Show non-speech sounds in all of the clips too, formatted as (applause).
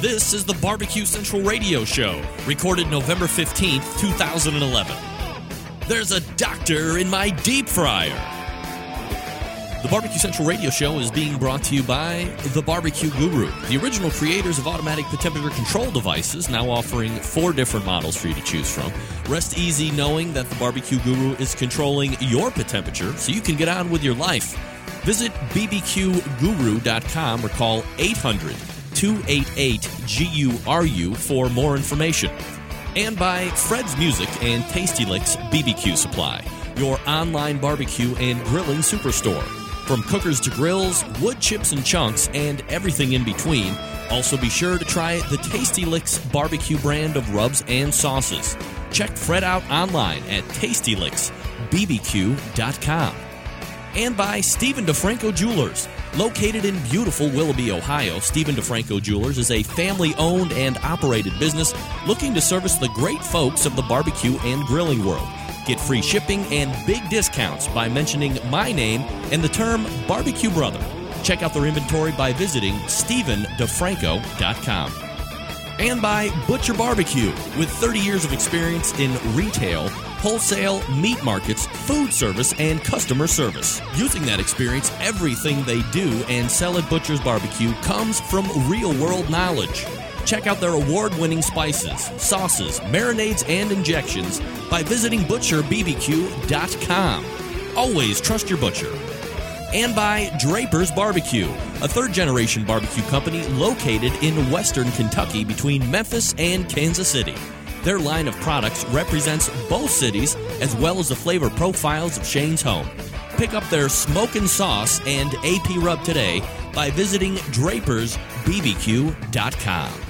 This is the Barbecue Central Radio Show, recorded November 15th, 2011. There's a doctor in my deep fryer. The Barbecue Central Radio Show is being brought to you by The Barbecue Guru, the original creators of automatic temperature control devices, now offering four different models for you to choose from. Rest easy knowing that The Barbecue Guru is controlling your temperature so you can get on with your life. Visit bbqguru.com or call 800 288 GURU for more information. And by Fred's Music and Tasty Licks BBQ Supply, your online barbecue and grilling superstore. From cookers to grills, wood chips and chunks, and everything in between. Also, be sure to try the Tasty Licks barbecue brand of rubs and sauces. Check Fred out online at tastylicksbbq.com. And by Steven DiFranco Jewelers. Located in beautiful Willoughby, Ohio, Steven DiFranco Jewelers is a family owned and operated business looking to service the great folks of the barbecue and grilling world. Get free shipping and big discounts by mentioning my name and the term barbecue brother. Check out their inventory by visiting StevenDiFranco.com. And by Butcher Barbecue, with 30 years of experience in retail, wholesale, meat markets, food service, and customer service. Using that experience, everything they do and sell at Butcher's Barbecue comes from real world knowledge. Check out their award winning spices, sauces, marinades, and injections by visiting ButcherBBQ.com. Always trust your butcher. And by Draper's Barbecue, a third generation barbecue company located in western Kentucky between Memphis and Kansas City. Their line of products represents both cities as well as the flavor profiles of Shane's home. Pick up their smoke and sauce and AP rub today by visiting drapersbbq.com.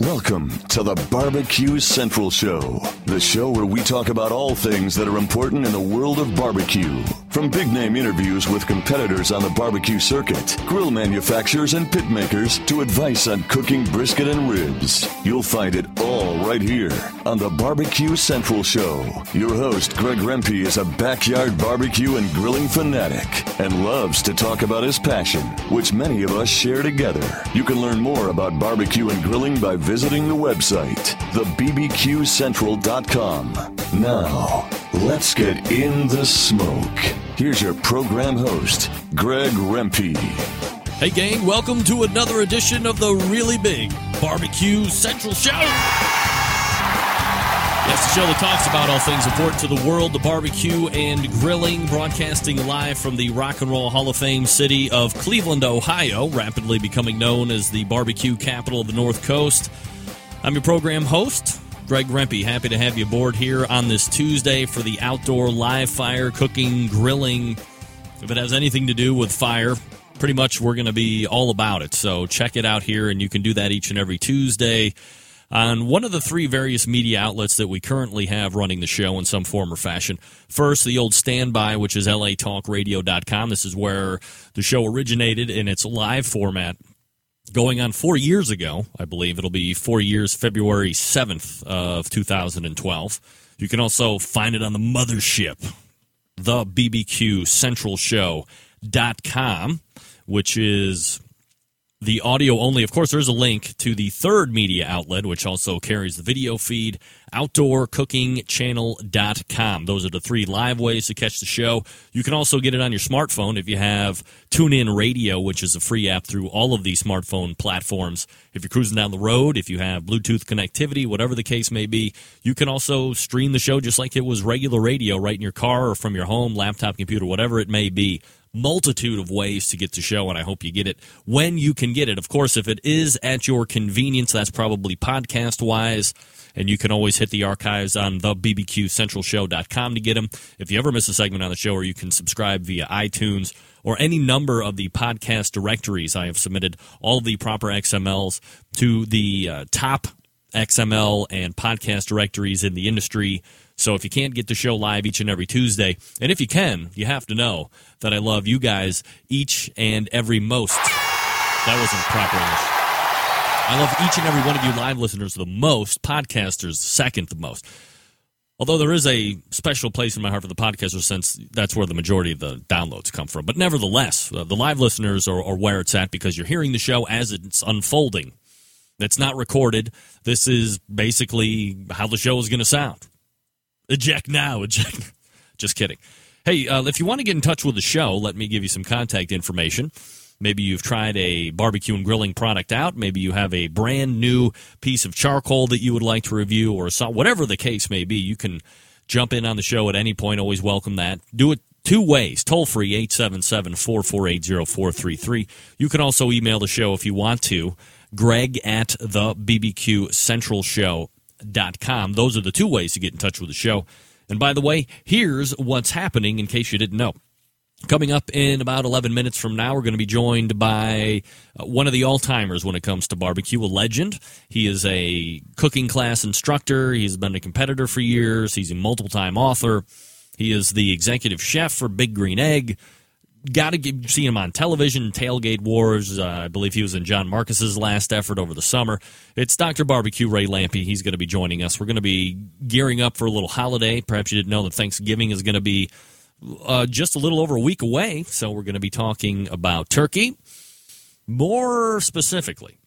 Welcome to the Barbecue Central Show, the show where we talk about all things that are important in the world of barbecue. From big name interviews with competitors on the barbecue circuit, grill manufacturers and pit makers, to advice on cooking brisket and ribs. You'll find it all right here on the Barbecue Central Show. Your host, Greg Rempe, is a backyard barbecue and grilling fanatic and loves to talk about his passion, which many of us share together. You can learn more about barbecue and grilling by visiting the website, thebbqcentral.com. Now, let's get in the smoke. Here's your program host, Greg Rempe. Hey, gang, welcome to another edition of the really big Barbecue Central Show. Yes, the show that talks about all things important to the world, the barbecue and grilling, broadcasting live from the Rock and Roll Hall of Fame city of Cleveland, Ohio, rapidly becoming known as the barbecue capital of the North Coast. I'm your program host, Greg Rempe. Happy to have you aboard here on this Tuesday for the outdoor live fire cooking, grilling. If it has anything to do with fire, pretty much we're going to be all about it. So check it out here, and you can do that each and every Tuesday on one of the three various media outlets that we currently have running the show in some form or fashion. First, the old standby, which is latalkradio.com. This is where the show originated in its live format. Going on four years ago, I believe it'll be four years, February 7th of 2012. You can also find it on the mothership, the BBQ Central Show.com, which is the audio only. Of course, there's a link to the third media outlet, which also carries the video feed, outdoorcookingchannel.com. Those are the three live ways to catch the show. You can also get it on your smartphone if you have TuneIn Radio, which is a free app through all of these smartphone platforms. If you're cruising down the road, if you have Bluetooth connectivity, whatever the case may be, you can also stream the show just like it was regular radio right in your car or from your home, laptop, computer, whatever it may be multitude of ways to get the show, and I hope you get it when you can get it. Of course, if it is at your convenience, that's probably podcast wise. And you can always hit the archives on the bbqcentralshow.com to get them. If you ever miss a segment on the show, or you can subscribe via iTunes or any number of the podcast directories. I have submitted all the proper XMLs to the uh, top XML and podcast directories in the industry So if you can't get the show live each and every Tuesday, and if you can, you have to know that I love you guys each and every most. That wasn't proper English. I love each and every one of you live listeners the most, podcasters second the most. Although there is a special place in my heart for the podcasters, since that's where the majority of the downloads come from. But nevertheless, uh, the live listeners are, are where it's at because you're hearing the show as it's unfolding. It's not recorded. This is basically how the show is going to sound. Eject now. Eject. (laughs) Just kidding. Hey, uh, if you want to get in touch with the show, let me give you some contact information. Maybe you've tried a barbecue and grilling product out. Maybe you have a brand new piece of charcoal that you would like to review, or so, whatever the case may be. You can jump in on the show at any point. Always welcome that. Do it two ways toll free 877 448 0433. You can also email the show if you want to. Greg at the BBQ Central Show.com. Those are the two ways to get in touch with the show. And by the way, here's what's happening in case you didn't know. Coming up in about 11 minutes from now, we're going to be joined by uh, one of the all timers when it comes to barbecue, a legend. He is a cooking class instructor. He's been a competitor for years. He's a multiple time author. He is the executive chef for Big Green Egg. Got to see him on television, Tailgate Wars. Uh, I believe he was in John Marcus's last effort over the summer. It's Dr. Barbecue Ray Lampe. He's going to be joining us. We're going to be gearing up for a little holiday. Perhaps you didn't know that Thanksgiving is going to be uh, just a little over a week away. So we're going to be talking about turkey. More specifically,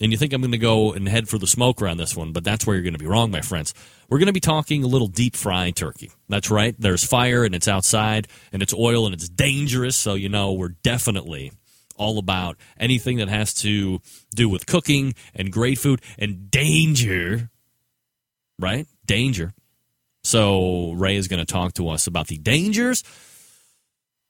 and you think I'm going to go and head for the smoker on this one, but that's where you're going to be wrong, my friends. We're going to be talking a little deep fry turkey. That's right. There's fire and it's outside and it's oil and it's dangerous. So, you know, we're definitely all about anything that has to do with cooking and great food and danger, right? Danger. So Ray is going to talk to us about the dangers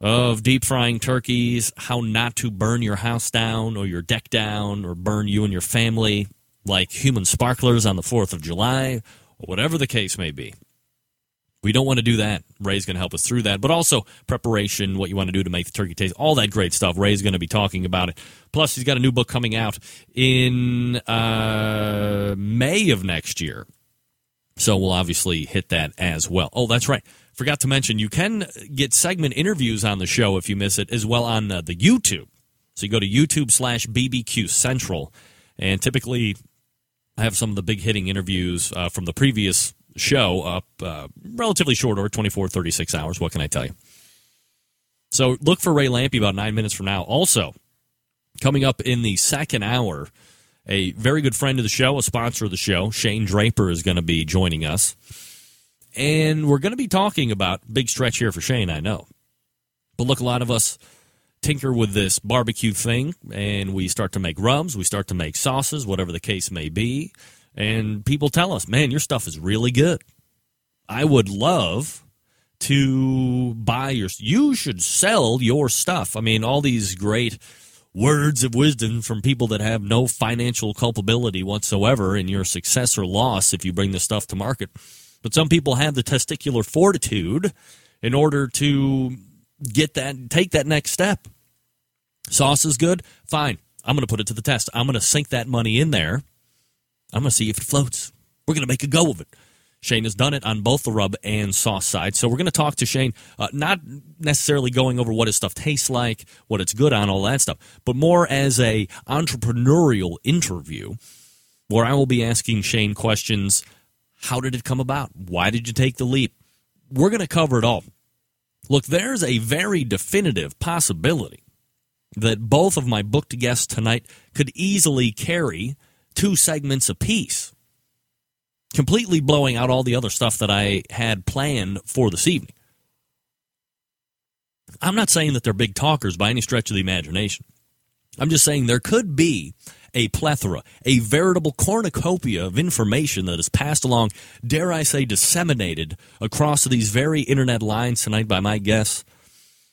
of deep frying turkeys, how not to burn your house down or your deck down or burn you and your family like human sparklers on the 4th of July or whatever the case may be. We don't want to do that. Ray's going to help us through that, but also preparation, what you want to do to make the turkey taste, all that great stuff. Ray's going to be talking about it. Plus, he's got a new book coming out in uh, May of next year so we'll obviously hit that as well. Oh, that's right. Forgot to mention, you can get segment interviews on the show if you miss it, as well on uh, the YouTube. So you go to YouTube slash BBQ Central, and typically I have some of the big hitting interviews uh, from the previous show up uh, relatively short or 24, 36 hours. What can I tell you? So look for Ray Lampe about nine minutes from now. Also, coming up in the second hour, a very good friend of the show, a sponsor of the show, Shane Draper, is going to be joining us. And we're going to be talking about big stretch here for Shane, I know. But look, a lot of us tinker with this barbecue thing and we start to make rubs, we start to make sauces, whatever the case may be. And people tell us, man, your stuff is really good. I would love to buy your, you should sell your stuff. I mean, all these great words of wisdom from people that have no financial culpability whatsoever in your success or loss if you bring this stuff to market. But some people have the testicular fortitude in order to get that, take that next step. Sauce is good? Fine. I'm going to put it to the test. I'm going to sink that money in there. I'm going to see if it floats. We're going to make a go of it. Shane has done it on both the rub and sauce side. So we're going to talk to Shane, uh, not necessarily going over what his stuff tastes like, what it's good on, all that stuff, but more as a entrepreneurial interview where I will be asking Shane questions. How did it come about? Why did you take the leap? We're going to cover it all. Look, there's a very definitive possibility that both of my booked guests tonight could easily carry two segments apiece completely blowing out all the other stuff that I had planned for this evening. I'm not saying that they're big talkers by any stretch of the imagination. I'm just saying there could be a plethora, a veritable cornucopia of information that is passed along, dare I say, disseminated across these very internet lines tonight by my guests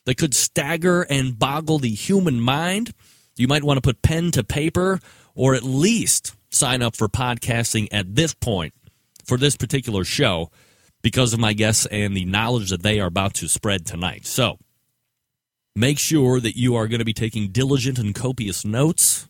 that could stagger and boggle the human mind. You might want to put pen to paper or at least sign up for podcasting at this point for this particular show because of my guests and the knowledge that they are about to spread tonight. So make sure that you are going to be taking diligent and copious notes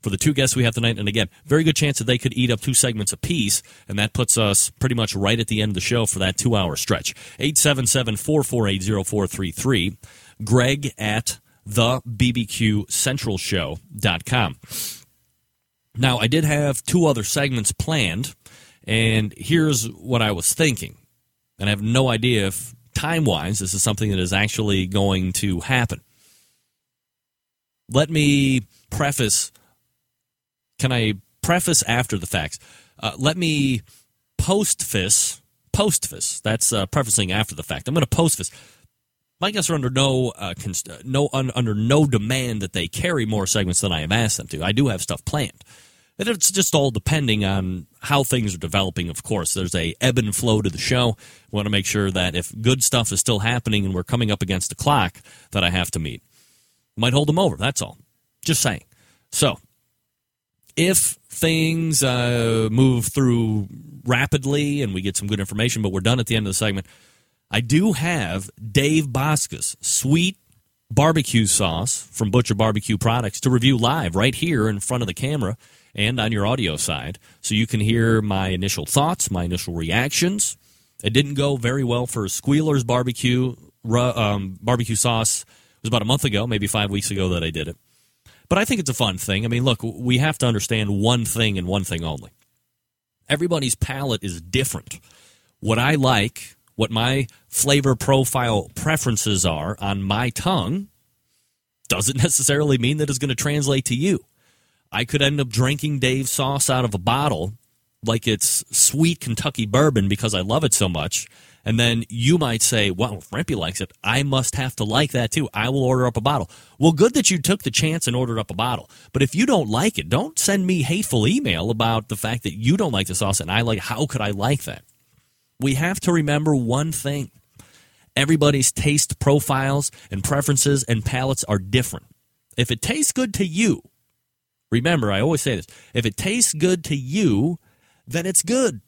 for the two guests we have tonight. And again, very good chance that they could eat up two segments apiece, and that puts us pretty much right at the end of the show for that two hour stretch. 877 448 0433. Greg at the bbqcentralshow.com. Now, I did have two other segments planned, and here's what I was thinking. And I have no idea if time wise this is something that is actually going to happen. Let me preface. Can I preface after the facts? Uh, let me postface. Postface. That's uh, prefacing after the fact. I'm going to postface my guests are under no uh, const- no un- under no demand that they carry more segments than I have asked them to. I do have stuff planned. And it's just all depending on how things are developing. Of course, there's a ebb and flow to the show. We want to make sure that if good stuff is still happening and we're coming up against the clock that I have to meet, might hold them over. That's all. Just saying. So, if things uh, move through rapidly and we get some good information, but we're done at the end of the segment I do have Dave Bouska's sweet barbecue sauce from Butcher Barbecue Products to review live right here in front of the camera and on your audio side. So you can hear my initial thoughts, my initial reactions. It didn't go very well for Squealer's barbecue um, barbecue sauce. It was about a month ago, maybe five weeks ago that I did it. But I think it's a fun thing. I mean, look, we have to understand one thing and one thing only. Everybody's palate is different. What I like what my flavor profile preferences are on my tongue doesn't (laughs) necessarily mean that it's going to translate to you. I could end up drinking Dave's sauce out of a bottle like it's sweet Kentucky bourbon because I love it so much. And then you might say, well, if Rempy likes it, I must have to like that too. I will order up a bottle. Well, good that you took the chance and ordered up a bottle. But if you don't like it, don't send me hateful email about the fact that you don't like the sauce and I like, how could I like that? we have to remember one thing everybody's taste profiles and preferences and palates are different. If it tastes good to you, remember, I always say this if it tastes good to you, then it's good.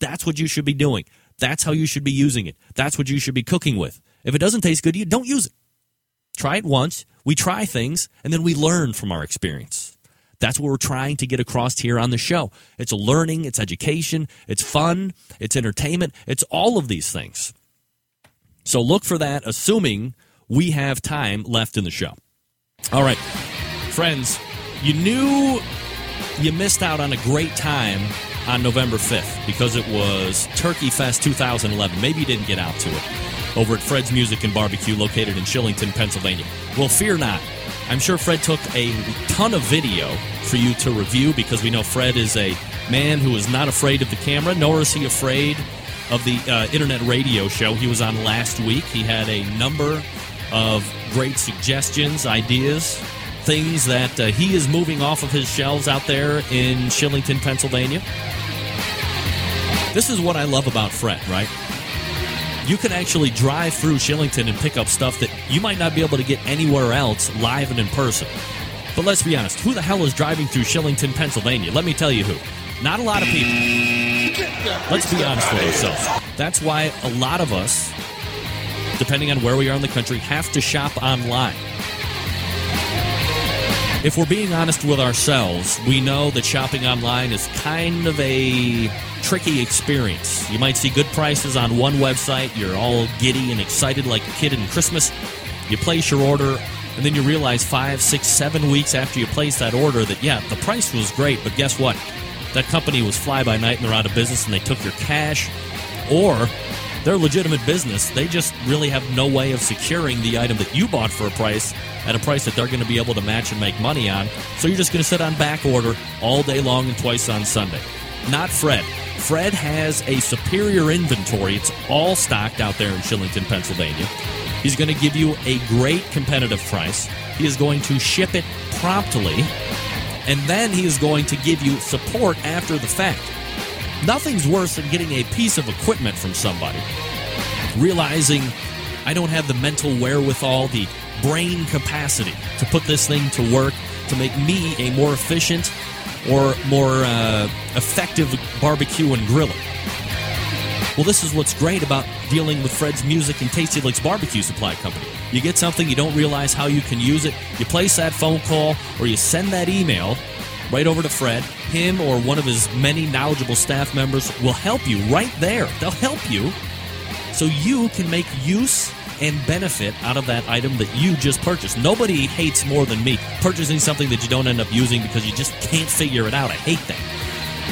That's what you should be doing. That's how you should be using it. That's what you should be cooking with. If it doesn't taste good to you, don't use it. Try it once. We try things and then we learn from our experience. That's what we're trying to get across here on the show. It's learning, it's education, it's fun, it's entertainment, it's all of these things. So look for that, assuming we have time left in the show. All right, friends, you knew you missed out on a great time on November 5th because it was Turkey Fest 2011. Maybe you didn't get out to it over at Fred's Music and Barbecue located in Shillington, Pennsylvania. Well, fear not. I'm sure Fred took a ton of video for you to review because we know Fred is a man who is not afraid of the camera, nor is he afraid of the uh, internet radio show he was on last week. He had a number of great suggestions, ideas, things that uh, he is moving off of his shelves out there in Shillington, Pennsylvania. This is what I love about Fred, right? you can actually drive through Shillington and pick up stuff that you might not be able to get anywhere else live and in person. But let's be honest, who the hell is driving through Shillington, Pennsylvania? Let me tell you who. Not a lot of people. Let's be honest with ourselves. That's why a lot of us, depending on where we are in the country, have to shop online. If we're being honest with ourselves, we know that shopping online is kind of a tricky experience. You might see good prices on one website, you're all giddy and excited like a kid in Christmas. You place your order, and then you realize five, six, seven weeks after you place that order that, yeah, the price was great, but guess what? That company was fly by night and they're out of business and they took your cash, or they're legitimate business. They just really have no way of securing the item that you bought for a price at a price that they're going to be able to match and make money on. So you're just going to sit on back order all day long and twice on Sunday. Not Fred. Fred has a superior inventory. It's all stocked out there in Shillington, Pennsylvania. He's going to give you a great competitive price. He is going to ship it promptly, and then he is going to give you support after the fact. Nothing's worse than getting a piece of equipment from somebody, realizing I don't have the mental wherewithal, the brain capacity to put this thing to work to make me a more efficient or more uh, effective barbecue and grilling. Well, this is what's great about dealing with Fred's Music and Tasty Licks Barbecue Supply Company. You get something, you don't realize how you can use it, you place that phone call or you send that email, right over to Fred. Him or one of his many knowledgeable staff members will help you right there. They'll help you so you can make use and benefit out of that item that you just purchased. Nobody hates more than me purchasing something that you don't end up using because you just can't figure it out. I hate that.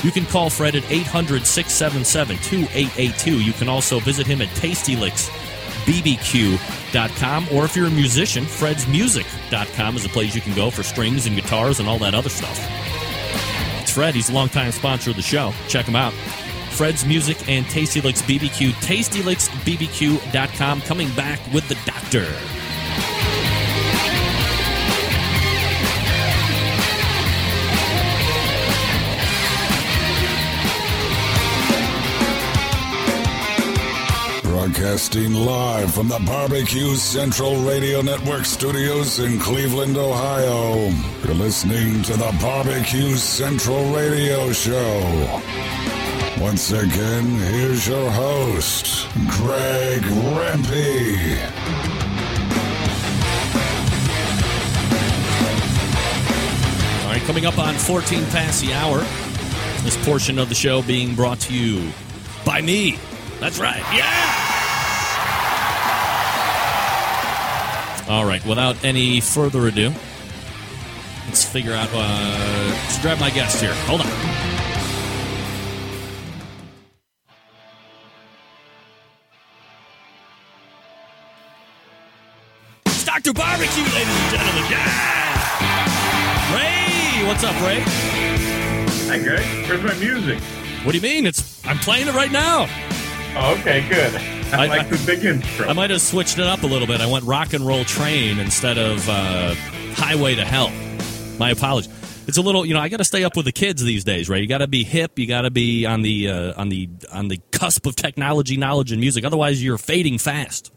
You can call Fred at 800 677 2882. You can also visit him at tastylicksbbq.com. Or if you're a musician, fredsmusic.com is a place you can go for strings and guitars and all that other stuff. Fred. He's a longtime sponsor of the show. Check him out. Fred's Music and Tasty Licks BBQ. TastyLicksBBQ.com. Coming back with the doctor. Broadcasting live from the Barbecue Central Radio Network studios in Cleveland, Ohio. You're listening to the Barbecue Central Radio Show. Once again, here's your host, Greg Rempe. All right, coming up on 14 past the hour, this portion of the show being brought to you by me. That's right. Yeah! All right, without any further ado, let's figure out. Uh, let's grab my guest here. Hold on. It's Dr. Barbecue, ladies and gentlemen. Yeah! Ray! What's up, Ray? Hi, Greg. Where's my music? What do you mean? It's I'm playing it right now. Okay, good. I, I- like I- the big intro. I might have switched it up a little bit. I went rock and roll train instead of uh, highway to hell. My apologies. It's a little, you know, I got to stay up with the kids these days, right? You got to be hip. You got to be on the uh, on the on the cusp of technology, knowledge, and music. Otherwise, you're fading fast.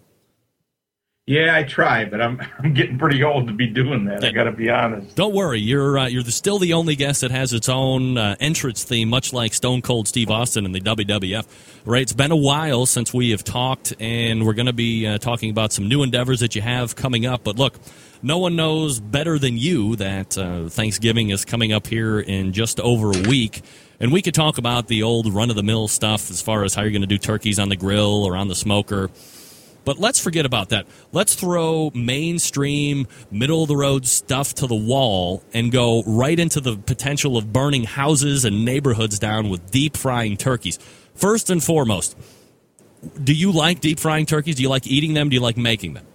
Yeah, I try, but I'm (laughs) I'm getting pretty old to be doing that. I got to be honest. Don't worry, you're uh, you're the, still the only guest that has its own uh, entrance theme, much like Stone Cold Steve Austin in the WWF. Right? It's been a while since we have talked, and we're going to be uh, talking about some new endeavors that you have coming up. But look, no one knows better than you that uh, Thanksgiving is coming up here in just over a week. And we could talk about the old run of the mill stuff as far as how you're going to do turkeys on the grill or on the smoker. But let's forget about that. Let's throw mainstream, middle of the road stuff to the wall and go right into the potential of burning houses and neighborhoods down with deep frying turkeys. First and foremost, do you like deep frying turkeys? Do you like eating them? Do you like making them?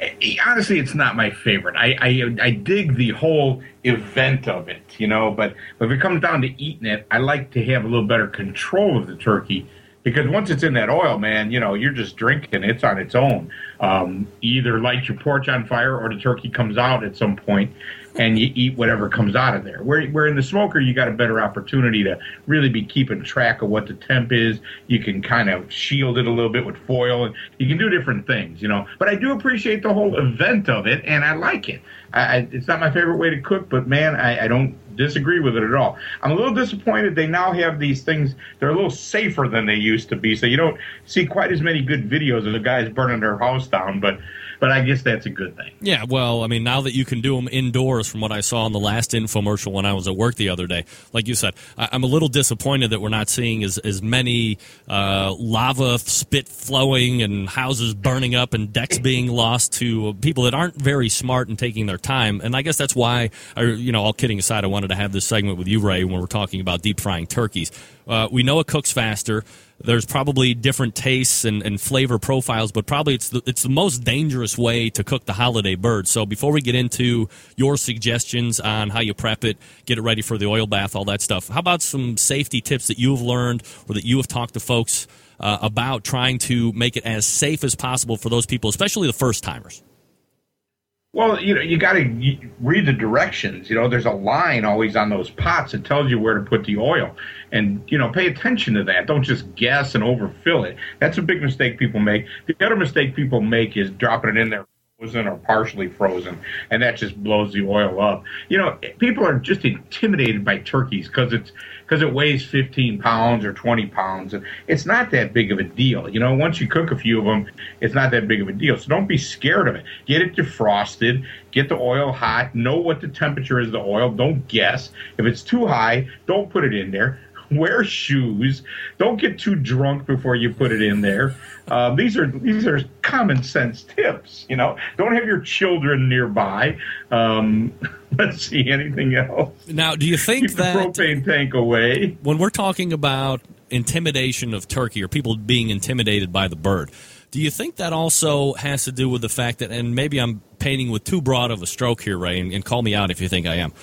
Eh, Honestly, it's not my favorite. I, I I dig the whole event of it, you know. But if it comes down to eating it, I like to have a little better control of the turkey because once it's in that oil, man, you know, you're just drinking. It's on its own. Um, either light your porch on fire or the turkey comes out at some point, and you eat whatever comes out of there. Where where in the smoker, you got a better opportunity to really be keeping track of what the temp is. You can kind of shield it a little bit with foil, and you can do different things, you know. But I do appreciate the whole event of it, and I like it. I, I, it's not my favorite way to cook, but man, I, I don't disagree with it at all. I'm a little disappointed they now have these things. They're a little safer than they used to be, so you don't see quite as many good videos of the guys burning their house down. But but I guess that's a good thing. Yeah, well, I mean, now that you can do them indoors, from what I saw in the last infomercial when I was at work the other day, like you said, I, I'm a little disappointed that we're not seeing as, as many uh, lava spit flowing and houses burning up and decks being lost to people that aren't very smart and taking their time. And I guess that's why, I, you know, all kidding aside, I wanted to have this segment with you, Ray, when we're talking about deep frying turkeys. Uh, we know it cooks faster. There's probably different tastes and, and flavor profiles, but probably it's the, it's the most dangerous way to cook the holiday bird. So before we get into your suggestions on how you prep it, get it ready for the oil bath, all that stuff, how about some safety tips that you've learned or that you have talked to folks uh, about trying to make it as safe as possible for those people, especially the first timers? Well, you know, you got to read the directions. You know, there's a line always on those pots that tells you where to put the oil, and you know, pay attention to that. Don't just guess and overfill it. That's a big mistake people make. The other mistake people make is dropping it in there frozen or partially frozen, and that just blows the oil up. You know, people are just intimidated by turkeys because it's because it weighs 15 pounds or 20 pounds, and it's not that big of a deal. You know, once you cook a few of them, it's not that big of a deal. So don't be scared of it. Get it defrosted, get the oil hot, know what the temperature is of the oil. Don't guess. If it's too high, don't put it in there wear shoes. Don't get too drunk before you put it in there. Uh, these are these are common sense tips. You know, don't have your children nearby. Um, (laughs) let's see anything else. Now, do you think Keep that the propane tank away? when we're talking about intimidation of turkey or people being intimidated by the bird? Do you think that also has to do with the fact that, and maybe I'm painting with too broad of a stroke here, Ray, and, and call me out if you think I am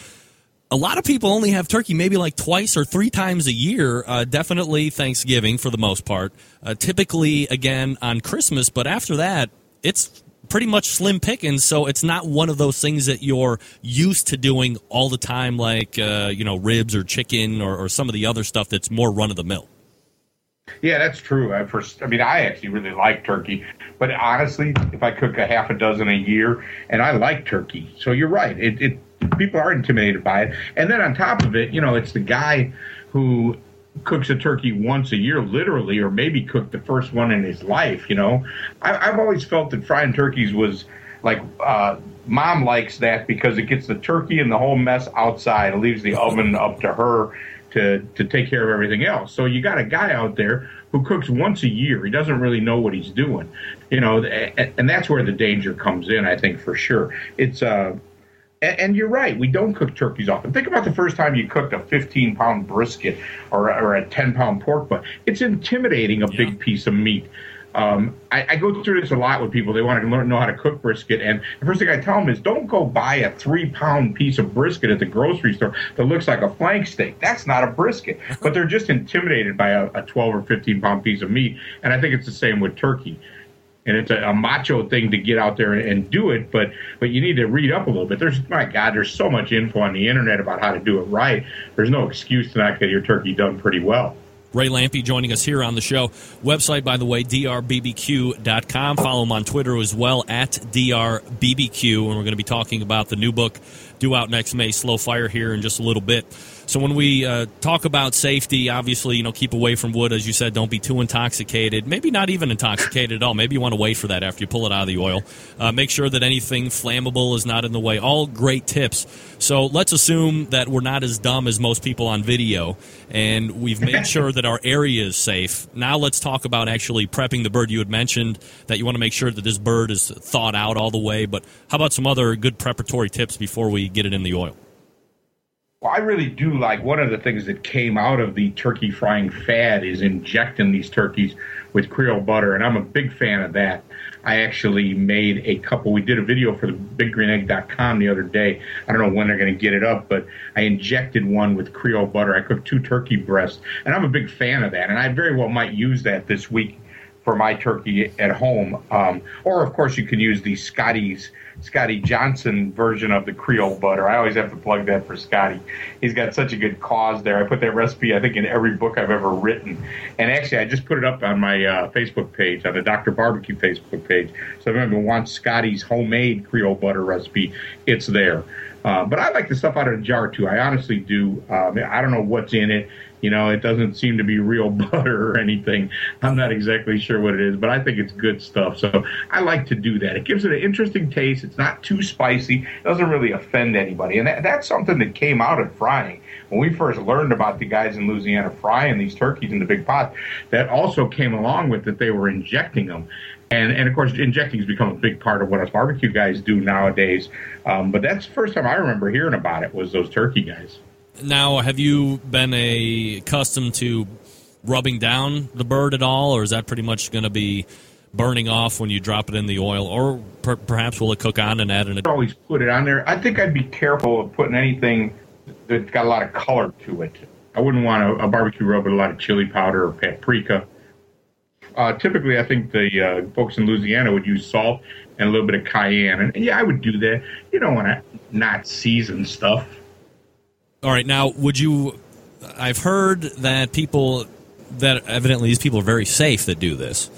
a lot of people only have turkey maybe like twice or three times a year. Uh, definitely Thanksgiving for the most part. Uh, typically, again, on Christmas, but after that, it's pretty much slim pickings. So it's not one of those things that you're used to doing all the time, like, uh, you know, ribs or chicken or, or some of the other stuff that's more run of the mill. Yeah, that's true. I, first, I mean, I actually really like turkey, but honestly, if I cook a half a dozen a year, and I like turkey, so you're right. It, it people are intimidated by it. And then on top of it, you know, it's the guy who cooks a turkey once a year, literally, or maybe cooked the first one in his life. You know, I, have always felt that frying turkeys was like uh, mom likes that because it gets the turkey and the whole mess outside. It leaves the oven up to her to to take care of everything else. So you got a guy out there who cooks once a year. He doesn't really know what he's doing, you know, and, and that's where the danger comes in. I think for sure. It's uh and, and, you're right, we don't cook turkeys often. Think about the first time you cooked a 15 pound brisket or, or a 10 pound pork butt. It's intimidating a yeah. big piece of meat. Um, I, I, go through this a lot with people. They want to learn know how to cook brisket, and the first thing I tell them is, don't go buy a three pound piece of brisket at the grocery store that looks like a flank steak. That's not a brisket. (laughs) but they're just intimidated by a, a 12 or 15 pound piece of meat, and I think it's the same with turkey and it's a, a, macho thing to get out there and do it. But but you need to read up a little bit. There's my God, there's so much info on the internet about how to do it right. There's no excuse to not get your turkey done pretty well. Ray Lampe joining us here on the show. Website, by the way, drbbq.com. Follow him on Twitter as well at drbbq. And we're going to be talking about the new book due out next May, Slow Fire, here in just a little bit. So when we uh, talk about safety, obviously, you know, keep away from wood, as you said. Don't be too intoxicated. Maybe not even intoxicated at all. Maybe you want to wait for that after you pull it out of the oil. Uh, make sure that anything flammable is not in the way. All great tips. So let's assume that we're not as dumb as most people on video, and we've made (laughs) sure that our area is safe. Now let's talk about actually prepping the bird. You had mentioned that you want to make sure that this bird is thawed out all the way, but how about some other good preparatory tips before we get it in the oil? Well, I really do like one of the things that came out of the turkey frying fad is injecting these turkeys with Creole butter, and I'm a big fan of that. I actually made a couple. We did a video for the BigGreenEgg.com the other day. I don't know when they're going to get it up, but I injected one with Creole butter. I cooked two turkey breasts, and I'm a big fan of that. And I very well might use that this week for my turkey at home. Um, or, of course, you can use the Scotty's Scotty Johnson version of the Creole butter. I always have to plug that for Scotty. He's got such a good cause there. I put that recipe, I think, in every book I've ever written. And actually, I just put it up on my uh, Facebook page, on the Dr. Barbecue Facebook page. So if anyone wants Scotty's homemade Creole butter recipe, it's there. Uh, but I like the stuff out of the jar too. I honestly do. Um, I don't know what's in it. You know, it doesn't seem to be real (laughs) butter or anything. I'm not exactly sure what it is, but I think it's good stuff. So I like to do that. It gives it an interesting taste. It's not too spicy. It doesn't really offend anybody. And that, that's something that came out of frying. When we first learned about the guys in Louisiana frying these turkeys in the big pot, that also came along with that they were injecting them. And, and of course, injecting has become a big part of what us barbecue guys do nowadays. Um, but that's the first time I remember hearing about it was those turkey guys. Now, have you been a accustomed to rubbing down the bird at all, or is that pretty much going to be burning off when you drop it in the oil, or per- perhaps will it cook on and add an? Always put it on there. I think I'd be careful of putting anything that's got a lot of color to it. I wouldn't want a, a barbecue rub with a lot of chili powder or paprika. Uh, typically, I think the uh, folks in Louisiana would use salt and a little bit of cayenne, and yeah, I would do that. You don't want to not season stuff. All right, now would you? I've heard that people that evidently these people are very safe that do this.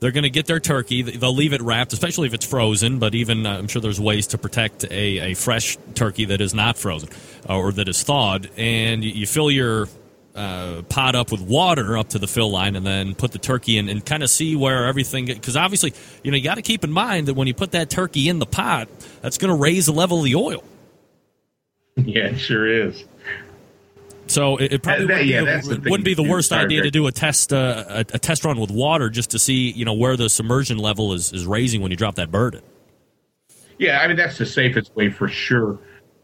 they're going to get their turkey. They'll leave it wrapped, especially if it's frozen. But even uh, I'm sure there's ways to protect a, a fresh turkey that is not frozen uh, or that is thawed. And you, fill your uh, pot up with water up to the fill line, and then put the turkey in, and kind of see where everything. Because obviously, you know, you got to keep in mind that when you put that turkey in the pot, that's going to raise the level of the oil. (laughs) Yeah, it sure is. So it, it probably That- wouldn't, yeah, be, the, the wouldn't be the worst start idea to do a test uh, a, a test run with water just to see you know where the submersion level is, is raising when you drop that bird in. Yeah, I mean that's the safest way for sure.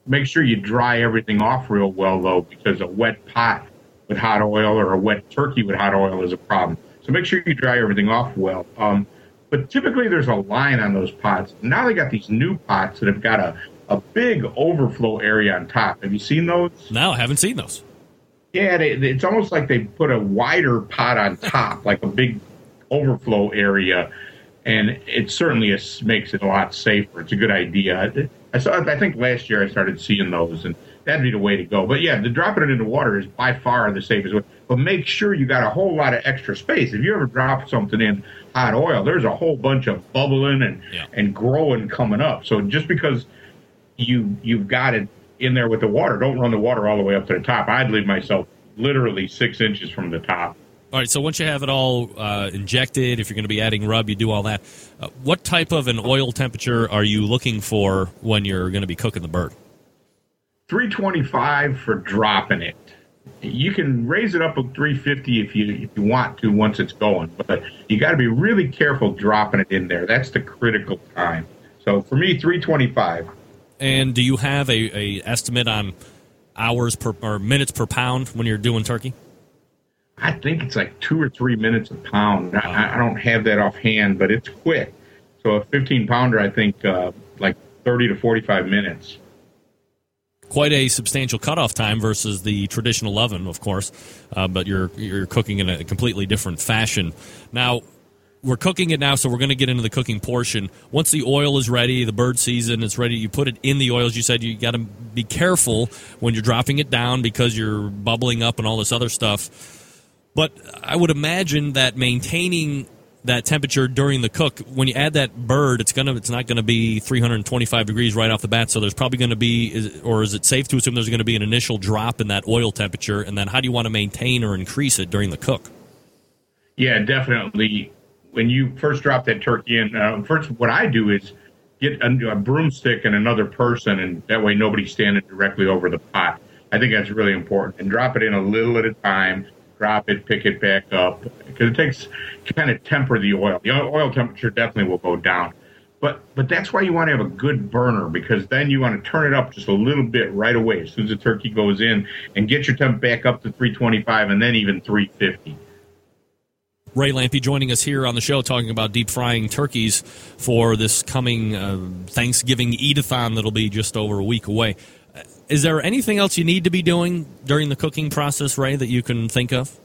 Make sure you dry everything off real well though, because a wet pot with hot oil or a wet turkey with hot oil is a problem. So make sure you dry everything off well. Um, but typically there's a line on those pots. Now they got these new pots that have got a, a big overflow area on top. Have you seen those? No, I haven't seen those. Yeah, they, it's almost like they put a wider pot on top, (laughs) like a big overflow area, and it certainly is, makes it a lot safer. It's a good idea. I saw. I think last year I started seeing those, and that'd be the way to go. But yeah, the dropping it into water is by far the safest way. But make sure you got a whole lot of extra space. If you ever drop something in hot oil, there's a whole bunch of bubbling and Yeah. and growing coming up. So just because you you've got it in there with the water. Don't run the water all the way up to the top. I'd leave myself literally six inches from the top. All right, so once you have it all uh, injected, if you're going to be adding rub, you do all that. Uh, what type of an oil temperature are you looking for when you're going to be cooking the bird? 325 for dropping it. You can raise it up to 350 if you if you want to once it's going, but you got to be really careful dropping it in there. That's the critical time. So for me, 325. And do you have a, a estimate on hours per or minutes per pound when you're doing turkey? I think it's like two or three minutes a pound. I, I don't have that offhand, but it's quick. So a 15 pounder, I think uh, like 30 to 45 minutes. quite a substantial cutoff time versus the traditional oven, of course. Uh, but you're you're cooking in a completely different fashion. Now we're cooking it now, so we're going to get into the cooking portion. Once the oil is ready, the bird season is ready. You put it in the oil, as you said. You got to be careful when you're dropping it down because you're bubbling up and all this other stuff. But I would imagine that maintaining that temperature during the cook, when you add that bird, it's gonna it's not gonna be 325 degrees right off the bat. So there's probably going to be, or is it safe to assume there's going to be an initial drop in that oil temperature, and then how do you want to maintain or increase it during the cook? Yeah, definitely. When you first drop that turkey in, uh, first what I do is get a, a broomstick and another person, and that way nobody's standing directly over the pot. I think that's really important. And drop it in a little at a time. Drop it, pick it back up, because it takes kind of temper the oil. The oil temperature definitely will go down. But but that's why you want to have a good burner because then you want to turn it up just a little bit right away as soon as the turkey goes in and get your temp back up to 325 and then even 350. Ray Lampe joining us here on the show talking about deep frying turkeys for this coming uh, Thanksgiving eat-a-thon that'll be just over a week away. Is there anything else you need to be doing during the cooking process, Ray, that you can think of?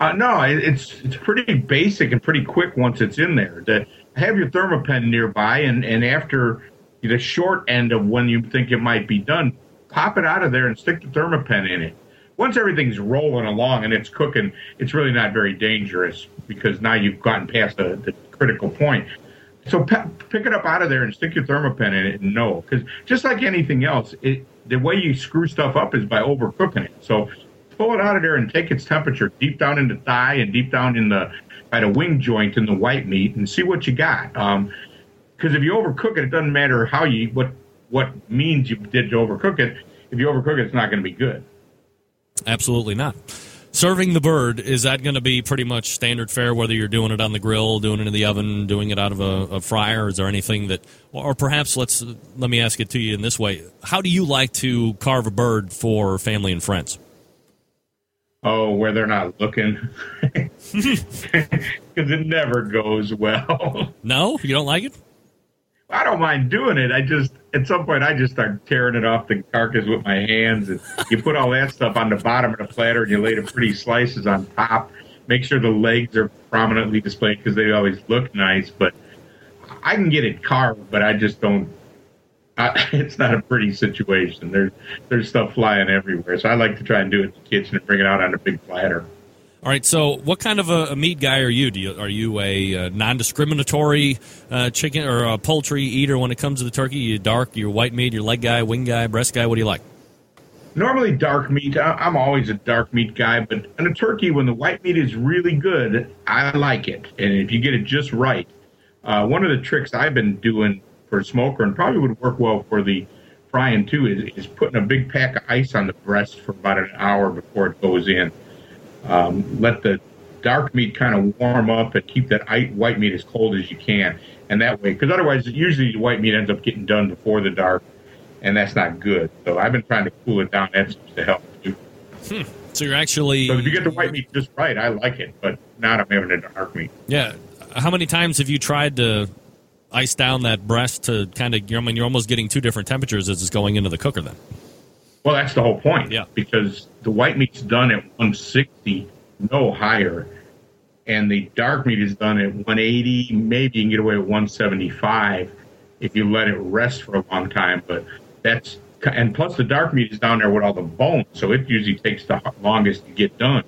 Uh, no, it's it's pretty basic and pretty quick once it's in there. To have your Thermapen nearby, and and after the short end of when you think it might be done, pop it out of there and stick the Thermapen in it. Once everything's rolling along and it's cooking, it's really not very dangerous because now you've gotten past the, the critical point. So pe- pick it up out of there and stick your Thermapen in it and know because just like anything else, it the way you screw stuff up is by overcooking it. So pull it out of there and take its temperature deep down in the thigh and deep down in the by the wing joint in the white meat and see what you got. Um, because if you overcook it, it doesn't matter how you what what means you did to overcook it. If you overcook it, it's not going to be good. Absolutely not. Serving the bird is that going to be pretty much standard fare, whether you're doing it on the grill, doing it in the oven, doing it out of a, a fryer? Is there anything that, or perhaps let's let me ask it to you in this way: How do you like to carve a bird for family and friends? Oh, where they're not looking, (laughs) (laughs) because it never goes well. No, you don't like it. I don't mind doing it. I just at some point I just start tearing it off the carcass with my hands, and you put all that stuff on the bottom of the platter, and you lay the pretty slices on top. Make sure the legs are prominently displayed because they always look nice. But I can get it carved, but I just don't. I, (laughs) it's not a pretty situation. There's there's stuff flying everywhere, so I like to try and do it in the kitchen and bring it out on a big platter. All right. So, what kind of a, a meat guy are you? Do you are you a, uh non-discriminatory uh, chicken or a poultry eater when it comes to the turkey? You dark, you white meat, your leg guy, wing guy, breast guy. What do you like? Normally, dark meat. I- I'm always a dark meat guy, but in a turkey, when the white meat is really good, I like it. And if you get it just right, uh, one of the tricks I've been doing for a smoker and probably would work well for the frying too is, is putting a big pack of ice on the breast for about an hour before it goes in. Um, let the dark meat kind of warm up and keep that white meat as cold as you can. And that way, because otherwise, usually the white meat ends up getting done before the dark, and that's not good. So I've been trying to cool it down. That seems to help too. So you're actually So if you get the white meat just right, I like it, but not I'm having a dark meat. yeah. How many times have you tried to ice down that breast to kind of? I mean, you're almost getting two different temperatures as it's going into the cooker. Then Well, that's the whole point. Yeah. Because the white meat's done at 160, no higher, and the dark meat is done at 180. Maybe you can get away with 175 if you let it rest for a long time. But that's and plus the dark meat is down there with all the bones, so it usually takes the longest to get done.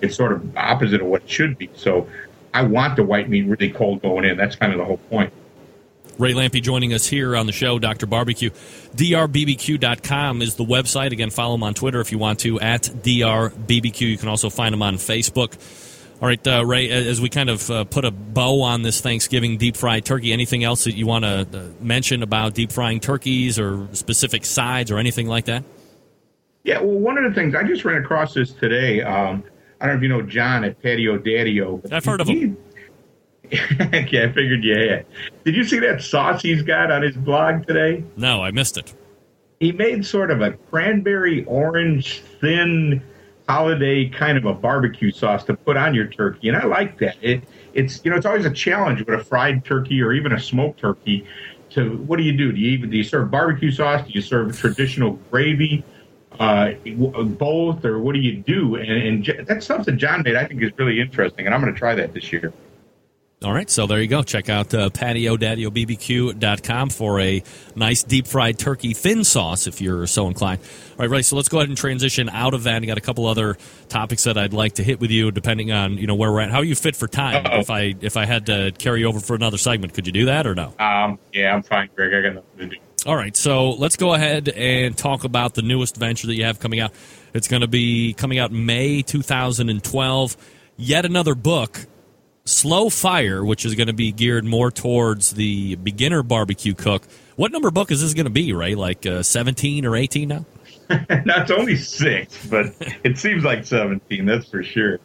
It's sort of opposite of what it should be. So I want the white meat really cold going in. That's kind of the whole point. Ray Lampe joining us here on the show, Dr. Barbecue. DRBBQ.com is the website. Again, follow him on Twitter if you want to, at DRBBQ. You can also find him on Facebook. All right, uh, Ray, as we kind of uh, put a bow on this Thanksgiving deep fried turkey, anything else that you want to uh, mention about deep frying turkeys or specific sides or anything like that? Yeah, well, one of the things I just ran across this today. Um, I don't know if you know John at Patio Daddio. but I've heard of him. (laughs) okay, I figured you had. Did you see that sauce he's got on his blog today? No, I missed it. He made sort of a cranberry orange thin holiday kind of a barbecue sauce to put on your turkey, and I like that. It, it's you know it's always a challenge with a fried turkey or even a smoked turkey. To what do you do? Do you even do you serve barbecue sauce? Do you serve traditional gravy? uh, both, or what do you do? And, and J- that's something John made. I think is really interesting, and I'm going to try that this year. All right, so there you go. Check out uh, patiodaddiobbq.com for a nice deep fried turkey thin sauce if you're so inclined. All right, Ray, so let's go ahead and transition out of that. I got a couple other topics that I'd like to hit with you, depending on you know where we're at. How are you fit for time? Uh-oh. If I if I had to carry over for another segment, could you do that or no? Um, yeah, I'm fine, Greg. I got nothing to do. All right, so let's go ahead and talk about the newest venture that you have coming out. It's going to be coming out May 2012. Yet another book, Slow Fire, which is going to be geared more towards the beginner barbecue cook. What number book is this going to be, Ray? Like uh, 17 or 18 now? (laughs) it's only six, but (laughs) it seems like 17. That's for sure.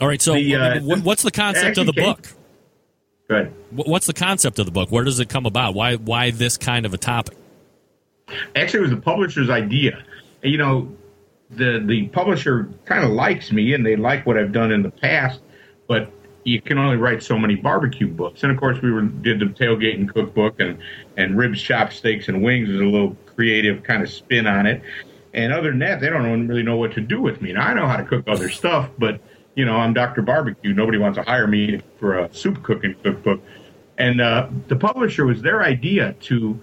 All right, so The, uh, what's the concept of the book? Good. What's the concept of the book? Where does it come about? Why why this kind of a topic? Actually, it was the publisher's idea. You know, the the publisher kind of likes me, and they like what I've done in the past, but you can only write so many barbecue books. And of course, we were did the tailgating cookbook and and ribs, chopsticks, and wings was a little creative kind of spin on it. And other than that, they don't really know what to do with me. Now I know how to cook other stuff, but you know, I'm Dr. Barbecue. Nobody wants to hire me for a soup cooking cookbook. And uh, the publisher was their idea to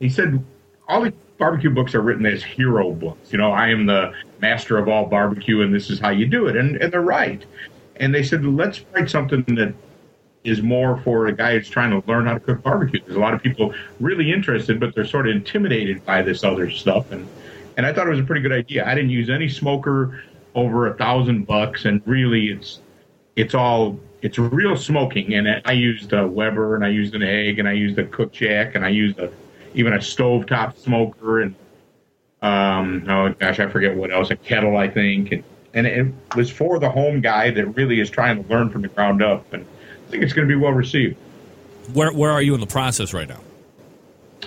he said all the barbecue books are written as hero books. You know, I am the master of all barbecue, and this is how you do it. And and they're right. And they said, let's write something that is more for a guy who's trying to learn how to cook barbecue. There's a lot of people really interested, but they're sort of intimidated by this other stuff. And and I thought it was a pretty good idea. I didn't use any smoker over a thousand bucks, and really, it's it's all it's real smoking. And I used a Weber, and I used an egg, and I used a Cookshack, and I used a even a stovetop smoker, and um, oh gosh, I forget what else, a kettle, I think, and and it was for the home guy that really is trying to learn from the ground up, and I think it's going to be well received. Where where are you in the process right now?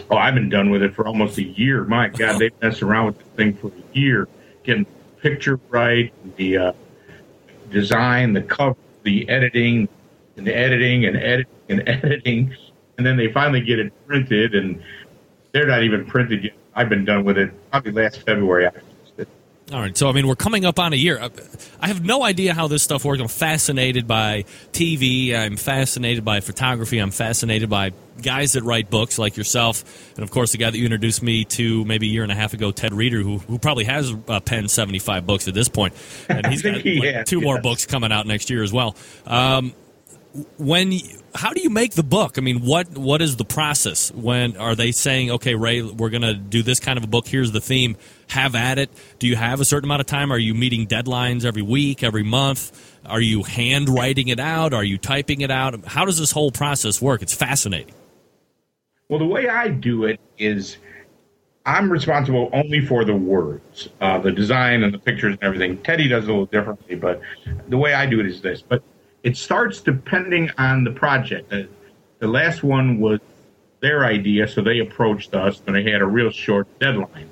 Oh, I've been done with it for almost a year. My God, they've messed around with the thing for a year, getting the picture right, the uh, design, the cover, the editing, and the editing and editing and (laughs) editing, and then they finally get it printed, and they're not even printed yet. I've been done with it probably last February. I finished it. All right, so I mean, we're coming up on a year. Uh, I have no idea how this stuff works. I'm fascinated by TV. I'm fascinated by photography. I'm fascinated by guys that write books like yourself, and of course, the guy that you introduced me to maybe a year and a half ago, Ted Reader, who who probably has uh, penned 75 books at this point, and he's (laughs) got he like, two more books coming out next year as well. Um, when how do you make the book? I mean what what is the process when are they saying okay ray we're going to do this kind of a book. Here's the theme. Have at it. Do you have a certain amount of time? Are you meeting deadlines every week every month? Are you hand writing it out? Are you typing it out? How does this whole process work? It's fascinating. Well, the way I do it is I'm responsible only for the words, uh, the design and the pictures and everything. Teddy does it a little differently, but the way I do it is this. But it starts depending on the project. The, the last one was their idea, so they approached us, and they had a real short deadline.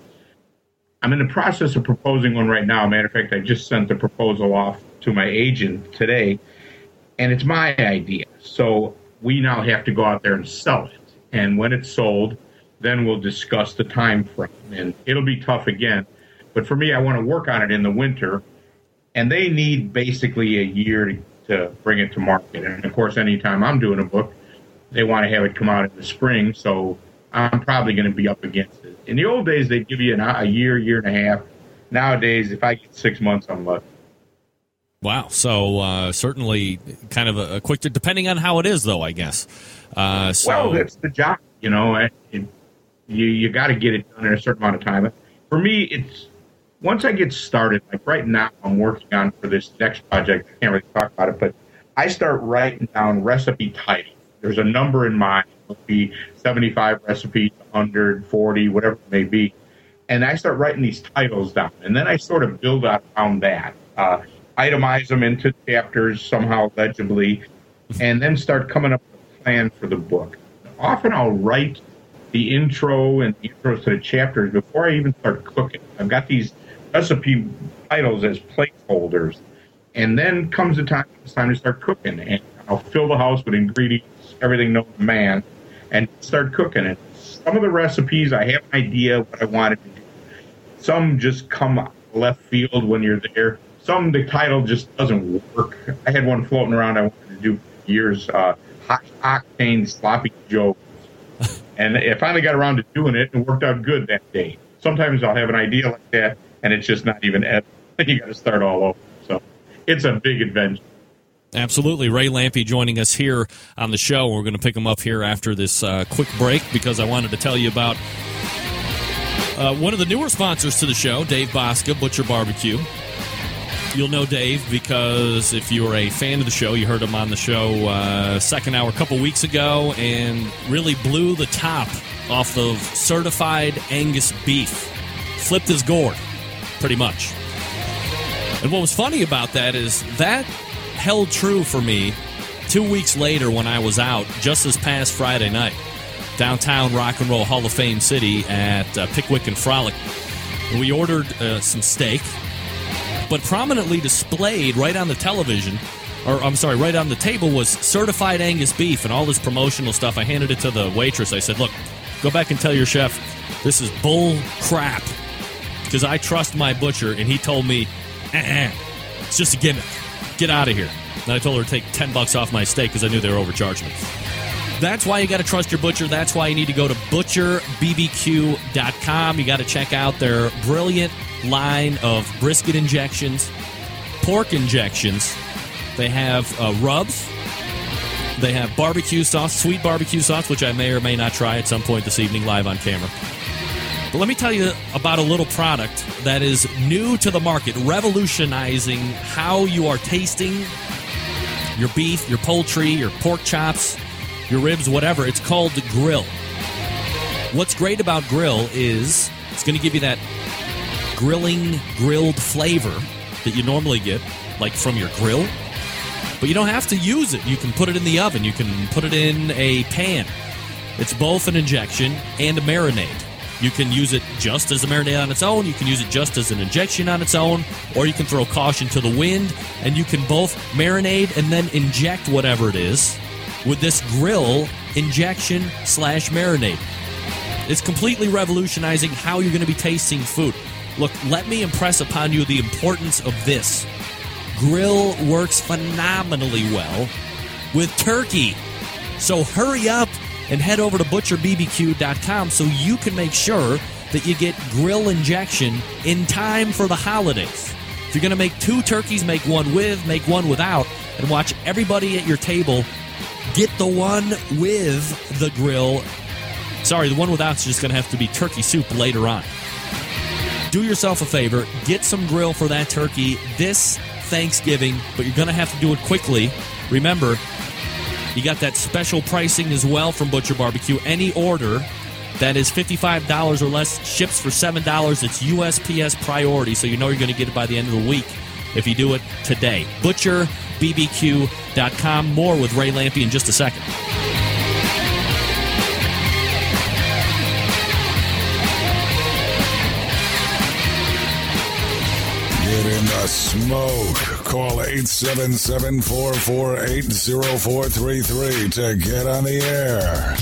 I'm in the process of proposing one right now. Matter of fact, I just sent the proposal off to my agent today, and it's my idea. So we now have to go out there and sell it. And when it's sold, then we'll discuss the time frame. And it'll be tough again. But for me, I want to work on it in the winter, and they need basically a year to, to bring it to market. And of course, anytime I'm doing a book, they want to have it come out in the spring. So I'm probably going to be up against it. In the old days, they'd give you an, a year, year and a half. Nowadays, if I get six months, I'm lucky. wow so uh, certainly kind of a, a quick depending on how it is though i guess uh, so Well, that's the job, you know. And, and you you got to get it done in a certain amount of time. For me, it's once I get started. Like right now, I'm working on for this next project. I can't really talk about it, but I start writing down recipe titles. There's a number in mind. It'll be 75 recipes, 140, whatever it may be. And I start writing these titles down, and then I sort of build out around that. Uh, itemize them into chapters somehow legibly, and then start coming up with a plan for the book. Often I'll write the intro and the intros to the chapters before I even start cooking. I've got these recipe titles as placeholders, and then comes the time it's time to start cooking, and I'll fill the house with ingredients, everything known to man, and start cooking it. Some of the recipes I have an idea what I wanted to do. Some just come left field when you're there. Some the title just doesn't work. I had one floating around I wanted to do for years. Uh, high octane sloppy joe (laughs) and I finally got around to doing it and it worked out good that day. Sometimes I'll have an idea like that and it's just not even ed- (laughs) you got to start all over. So it's a big adventure. Absolutely. Ray Lampe joining us here on the show. We're going to pick him up here after this uh, quick break because I wanted to tell you about uh, one of the newer sponsors to the show, Dave Bouska, Butcher Barbecue. You'll know Dave because if you're a fan of the show, you heard him on the show uh, second hour a couple weeks ago and really blew the top off of certified Angus beef. Flipped his gourd, pretty much. And what was funny about that is that held true for me two weeks later when I was out just this past Friday night, downtown Rock and Roll Hall of Fame City at uh, Pickwick and Frolic. We ordered uh, some steak, but prominently displayed right on the television, or I'm sorry, right on the table was certified Angus beef and all this promotional stuff. I handed it to the waitress. I said, "Look, go back and tell your chef this is bull crap." Because I trust my butcher, and he told me, eh, it's just a gimmick. Get out of here. And I told her to take 10 bucks off my steak because I knew they were overcharging me. That's why you got to trust your butcher. That's why you need to go to butcherbbq.com. You got to check out their brilliant line of brisket injections, pork injections. They have uh, rubs. They have barbecue sauce, sweet barbecue sauce, which I may or may not try at some point this evening live on camera. But let me tell you about a little product that is new to the market, revolutionizing how you are tasting your beef, your poultry, your pork chops, your ribs, whatever. It's called Grill. What's great about Grill is it's going to give you that grilling, grilled flavor that you normally get, like from your grill. But you don't have to use it. You can put it in the oven, you can put it in a pan. It's both an injection and a marinade. You can use it just as a marinade on its own, you can use it just as an injection on its own, or you can throw caution to the wind, and you can both marinade and then inject whatever it is with this grill injection slash marinade. It's completely revolutionizing how you're going to be tasting food. Look, let me impress upon you the importance of this. Grill works phenomenally well with turkey. So hurry up and head over to butcherbbq.com so you can make sure that you get grill injection in time for the holidays. If you're going to make two turkeys, make one with, make one without, and watch everybody at your table get the one with the grill. Sorry, the one without is just going to have to be turkey soup later on. Do yourself a favor, get some grill for that turkey this Thanksgiving, but you're going to have to do it quickly. Remember, you got that special pricing as well from Butcher Barbecue. Any order that is $55 or less ships for $7. It's USPS priority, so you know you're going to get it by the end of the week if you do it today. ButcherBBQ.com. More with Ray Lampe in just a second. The smoke. Call 877-448-0433 to get on the air.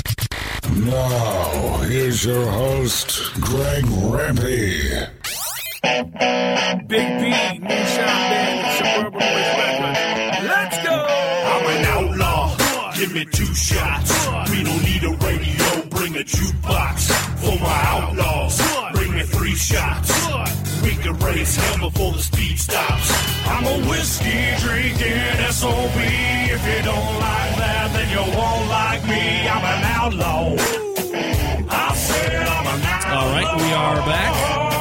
Now, here's your host, Greg Rempe. Big B, Moonshine Band, and Suburban Boys Records. Let's go! I'm an outlaw. Give me two shots. We don't need a radio. Bring a jukebox for my outlaws. Bring me three shots. We can raise hell before the speed stops. I'm a whiskey drinking SOB. If you don't like that, then you won't like me. I'm an outlaw. I said I'm an outlaw. All right, we are back.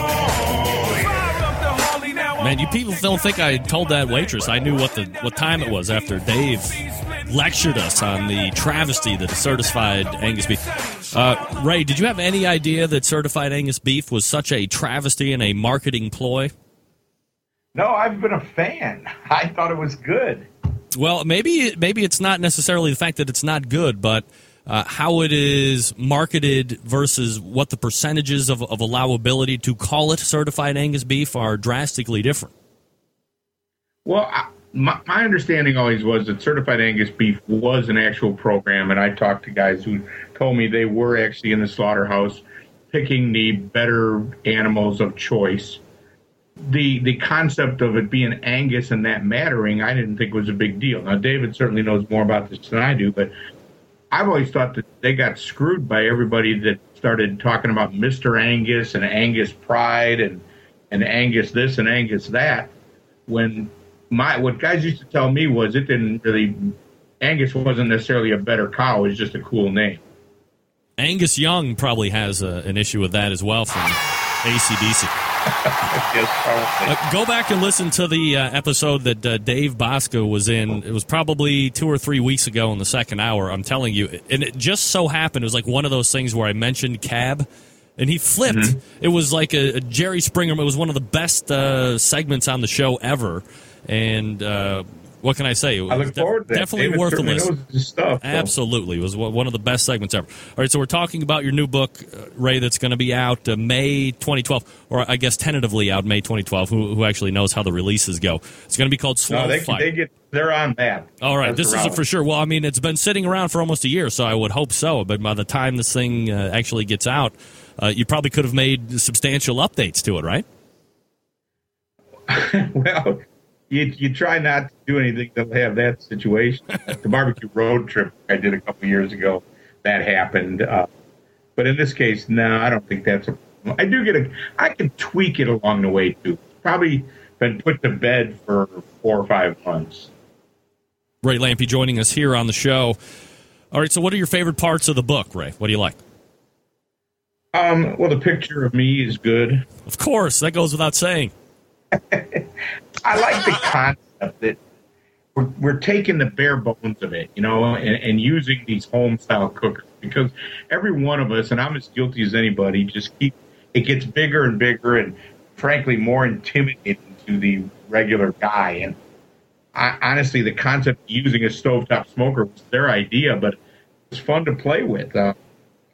Man, you people don't think I told that waitress I knew what the what time it was after Dave lectured us on the travesty that is certified Angus beef. Uh, Ray, did you have any idea that certified Angus beef was such a travesty and a marketing ploy? No, I've been a fan. (laughs) I thought it was good. Well, maybe maybe it's not necessarily the fact that it's not good, but uh, how it is marketed versus what the percentages of, of allowability to call it certified Angus beef are drastically different. Well, I, my, my understanding always was that certified Angus beef was an actual program, and I talked to guys who told me they were actually in the slaughterhouse picking the better animals of choice. The the concept of it being Angus and that mattering, I didn't think was a big deal. Now, David certainly knows more about this than I do, but I've always thought that they got screwed by everybody that started talking about Mr. Angus and Angus Pride and and Angus this and Angus that. When my what guys used to tell me was it didn't really Angus wasn't necessarily a better cow; it was just a cool name. Angus Young probably has a, an issue with that as well from ACDC. (laughs) yes. Uh, go back and listen to the uh, episode that uh, Dave Bouska was in. It was probably two or three weeks ago in the second hour. I'm telling you, and it just so happened it was like one of those things where I mentioned cab, and he flipped. Mm-hmm. It was like a, a Jerry Springer. It was one of the best uh, segments on the show ever, and. What can I say? I look forward to. Definitely David worth certainly listen. stuff. so. Absolutely, it was one of the best segments ever. All right, so we're talking about your new book, uh, Ray, that's going to be out uh, May 2012, or I guess tentatively out May 2012. Who, who actually knows how the releases go? It's going to be called Slow No, they, they get they're on that. All right, That's this is for sure. Well, I mean, it's been sitting around for almost a year, so I would hope so. But by the time this thing uh, actually gets out, uh, you probably could have made substantial updates to it, right? (laughs) well, you you try not to do anything that'll have that situation. the barbecue road trip I did a couple years ago, that happened. Uh, but in this case, no, I don't think that's a problem. I do get a, I can tweak it along the way too. It's probably been put to bed for four or five months. Ray Lampe joining us here on the show. All right, so what are your favorite parts of the book, Ray? What do you like? Um, well, the picture of me is good. Of course, that goes without saying. (laughs) I like the concept that we're, we're taking the bare bones of it, you know, and, and using these home style cookers because every one of us, and I'm as guilty as anybody, just keep it gets bigger and bigger and frankly more intimidating to the regular guy. And I, honestly, the concept of using a stovetop smoker was their idea, but it's fun to play with. Uh,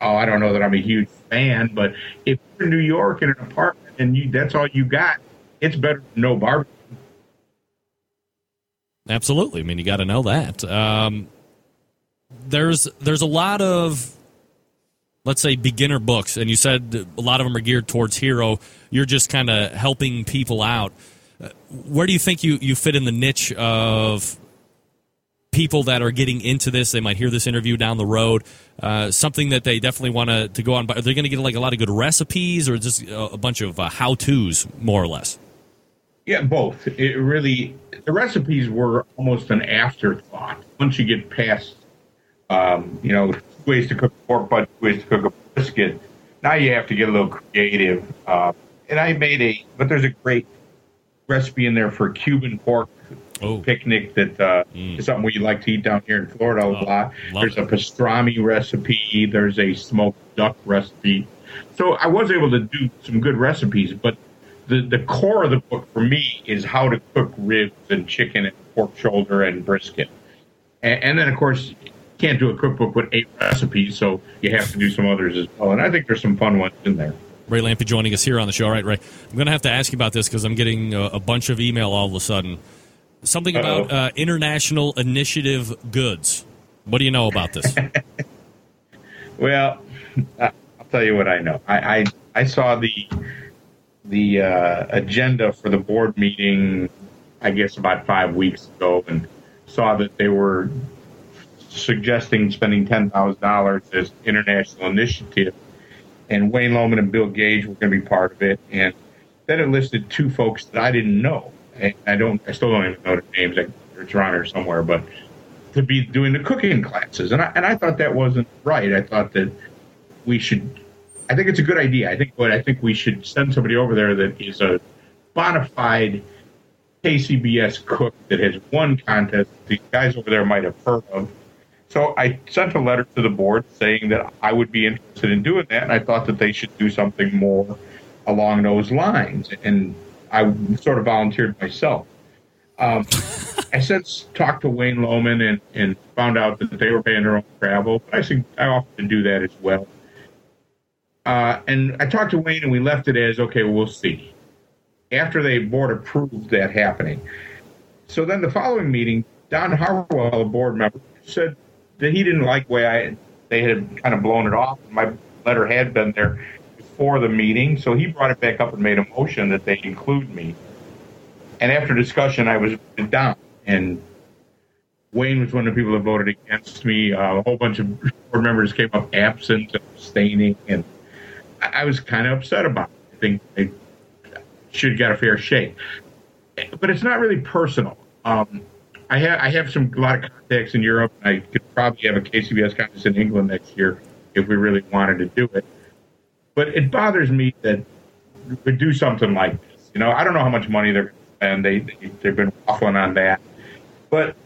oh, I don't know that I'm a huge fan, but if you're in New York in an apartment and you that's all you got, it's better than no barbecue. Absolutely. I mean, you got to know that. Um, there's there's a lot of let's say beginner books, and you said a lot of them are geared towards hero. You're just kind of helping people out. Uh, where do you think you you fit in the niche of people that are getting into this? They might hear this interview down the road. Uh, something that they definitely want to go on. But are they going to get like a lot of good recipes, or just a, a bunch of uh, how tos, more or less? Yeah, both. It really the recipes were almost an afterthought once you get past, um, you know, ways to cook pork butt, ways to cook a brisket. Now you have to get a little creative. Uh, and I made a, but there's a great recipe in there for Cuban pork Oh. picnic that uh, Mm. is something we like to eat down here in Florida a Oh, lot. There's it. a pastrami recipe. There's a smoked duck recipe. So I was able to do some good recipes, but the, the core of the book for me is how to cook ribs and chicken and pork shoulder and brisket. And, and then, of course, you can't do a cookbook with eight recipes, so you have to do some others as well. And I think there's some fun ones in there. Ray Lampe joining us here on the show. All right, Ray. I'm going to have to ask you about this because I'm getting a, a bunch of email all of a sudden. Something about Uh-oh. uh, international initiative goods. What do you know about this? (laughs) Well, (laughs) I'll tell you what I know. I I, I saw the the uh, agenda for the board meeting, I guess about five weeks ago, and saw that they were suggesting spending ten thousand dollars as international initiative, and Wayne Loman and Bill Gage were going to be part of it, and then it listed two folks that I didn't know. And I don't, I still don't even know their names. It's around here somewhere, but to be doing the cooking classes, and I and I thought that wasn't right. I thought that we should. I think it's a good idea. I think, but I think we should send somebody over there that is a bona fide KCBS cook that has won contests. These guys over there might have heard of. So I sent a letter to the board saying that I would be interested in doing that, and I thought that they should do something more along those lines. And I sort of volunteered myself. Um, (laughs) I since talked to Wayne Loman and, and found out that they were paying their own travel. But I think I offered to do that as well. Uh, and I talked to Wayne and we left it as okay, we'll see. After they board approved that happening. So then the following meeting, Don Harwell, a board member, said that he didn't like the way I they had kind of blown it off. My letter had been there before the meeting, so he brought it back up and made a motion that they include me. And after discussion, I was down. And Wayne was one of the people that voted against me. Uh, a whole bunch of board members came up absent, abstaining, and I, was kind of upset about it. I think they should get a fair shake. But it's not really personal. Um, I have I have some a lot of contacts in Europe. And I could probably have a KCBS contest in England next year if we really wanted to do it. But it bothers me that we do something like this. You know, I don't know how much money they're spend. They, they they've been waffling on that, but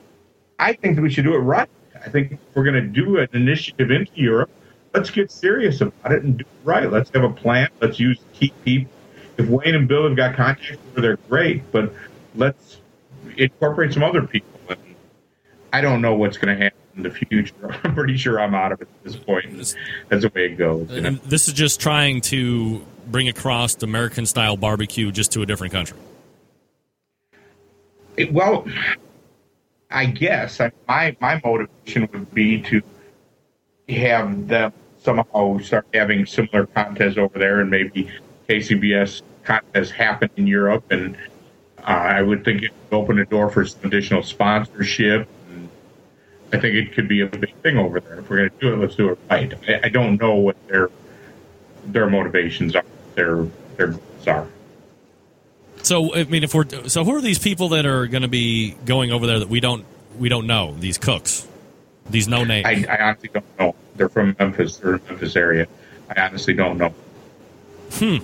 I think that we should do it right. I think we're going to do an initiative into Europe. Let's get serious about it and do it right. Let's have a plan. Let's use key people. If Wayne and Bill have got contacts, they're great. But let's incorporate some other people. And I don't know what's going to happen in the future. (laughs) I'm pretty sure I'm out of it at this point. That's the way it goes. You know? This is just trying to bring across American style barbecue just to a different country. It- well, I guess I, my my motivation would be to have them somehow start having similar contests over there, and maybe KCBS contests happen in Europe, and uh, I would think it would open the door for some additional sponsorship. And I think it could be a big thing over there. If we're going to do it, let's do it right. I, I don't know what their their motivations are, their their goals are. So I mean, if we're so, who are these people that are going to be going over there that we don't we don't know? These cooks, these no names. I, I honestly don't know. They're from Memphis or Memphis area. I honestly don't know. Hmm.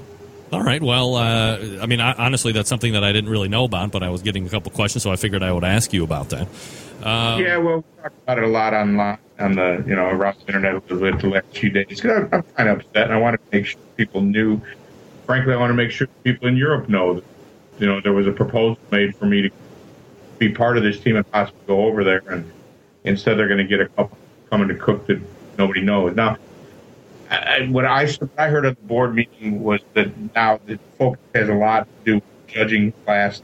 All right. Well, uh, I mean, I, honestly, that's something that I didn't really know about, but I was getting a couple questions, so I figured I would ask you about that. Um, yeah, well, we talked about it a lot online on the you know around the internet a little bit the last few days. 'Cause I'm, I'm kind of upset, and I want to make sure people knew. Frankly, I want to make sure people in Europe know that you know there was a proposal made for me to be part of this team and possibly go over there, and instead they're going to get a couple coming to cook that nobody knows. Now, I, I- what I I heard at the board meeting was that now the focus has a lot to do with judging classes.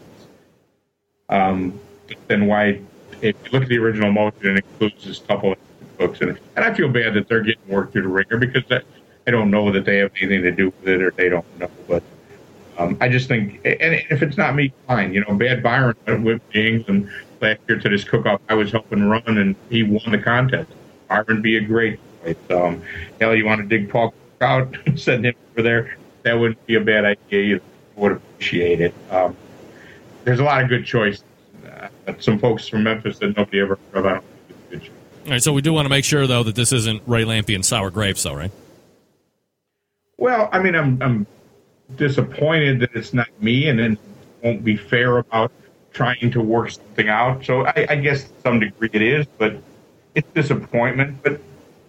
Um, but then why, if you look at the original motion, it includes this couple of books in it. And I feel bad that they're getting worked through the ringer because that, I don't know that they have anything to do with it or they don't know, but um, I just think, and if it's not me, fine. You know, Bad Byron went with James and last year to this cook-off I was helping run, and he won the contest. Byron be a great choice. Um, hell, you want to dig Paul out, (laughs) send him over there. That wouldn't be a bad idea. You would appreciate it. Um, there's a lot of good choices. Uh, some folks from Memphis that nobody ever heard of. I don't think it's a good choice. All right, so we do want to make sure though that this isn't Ray Lampe and sour grapes, though, right? Well, I mean, I'm I'm disappointed that it's not me, and then won't be fair about trying to work something out. So I, I guess some degree it is, but it's disappointment. But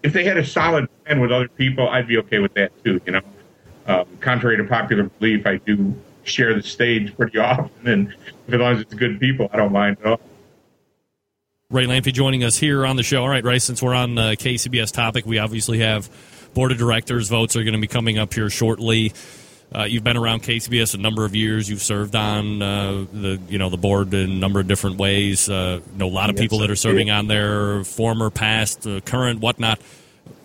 if they had a solid plan with other people, I'd be okay with that too. You know, um, contrary to popular belief, I do share the stage pretty (laughs) often, and as long as it's good people, I don't mind at all. Ray Lampe joining us here on the show. All right, Ray, since we're on uh, KCBS topic, we obviously have board of directors votes are going to be coming up here shortly. Uh, you've been around KCBS a number of years. You've served on uh, the you know the board in a number of different ways. Uh, know a lot of Yes, people that are serving on there, former, past, uh, current, whatnot.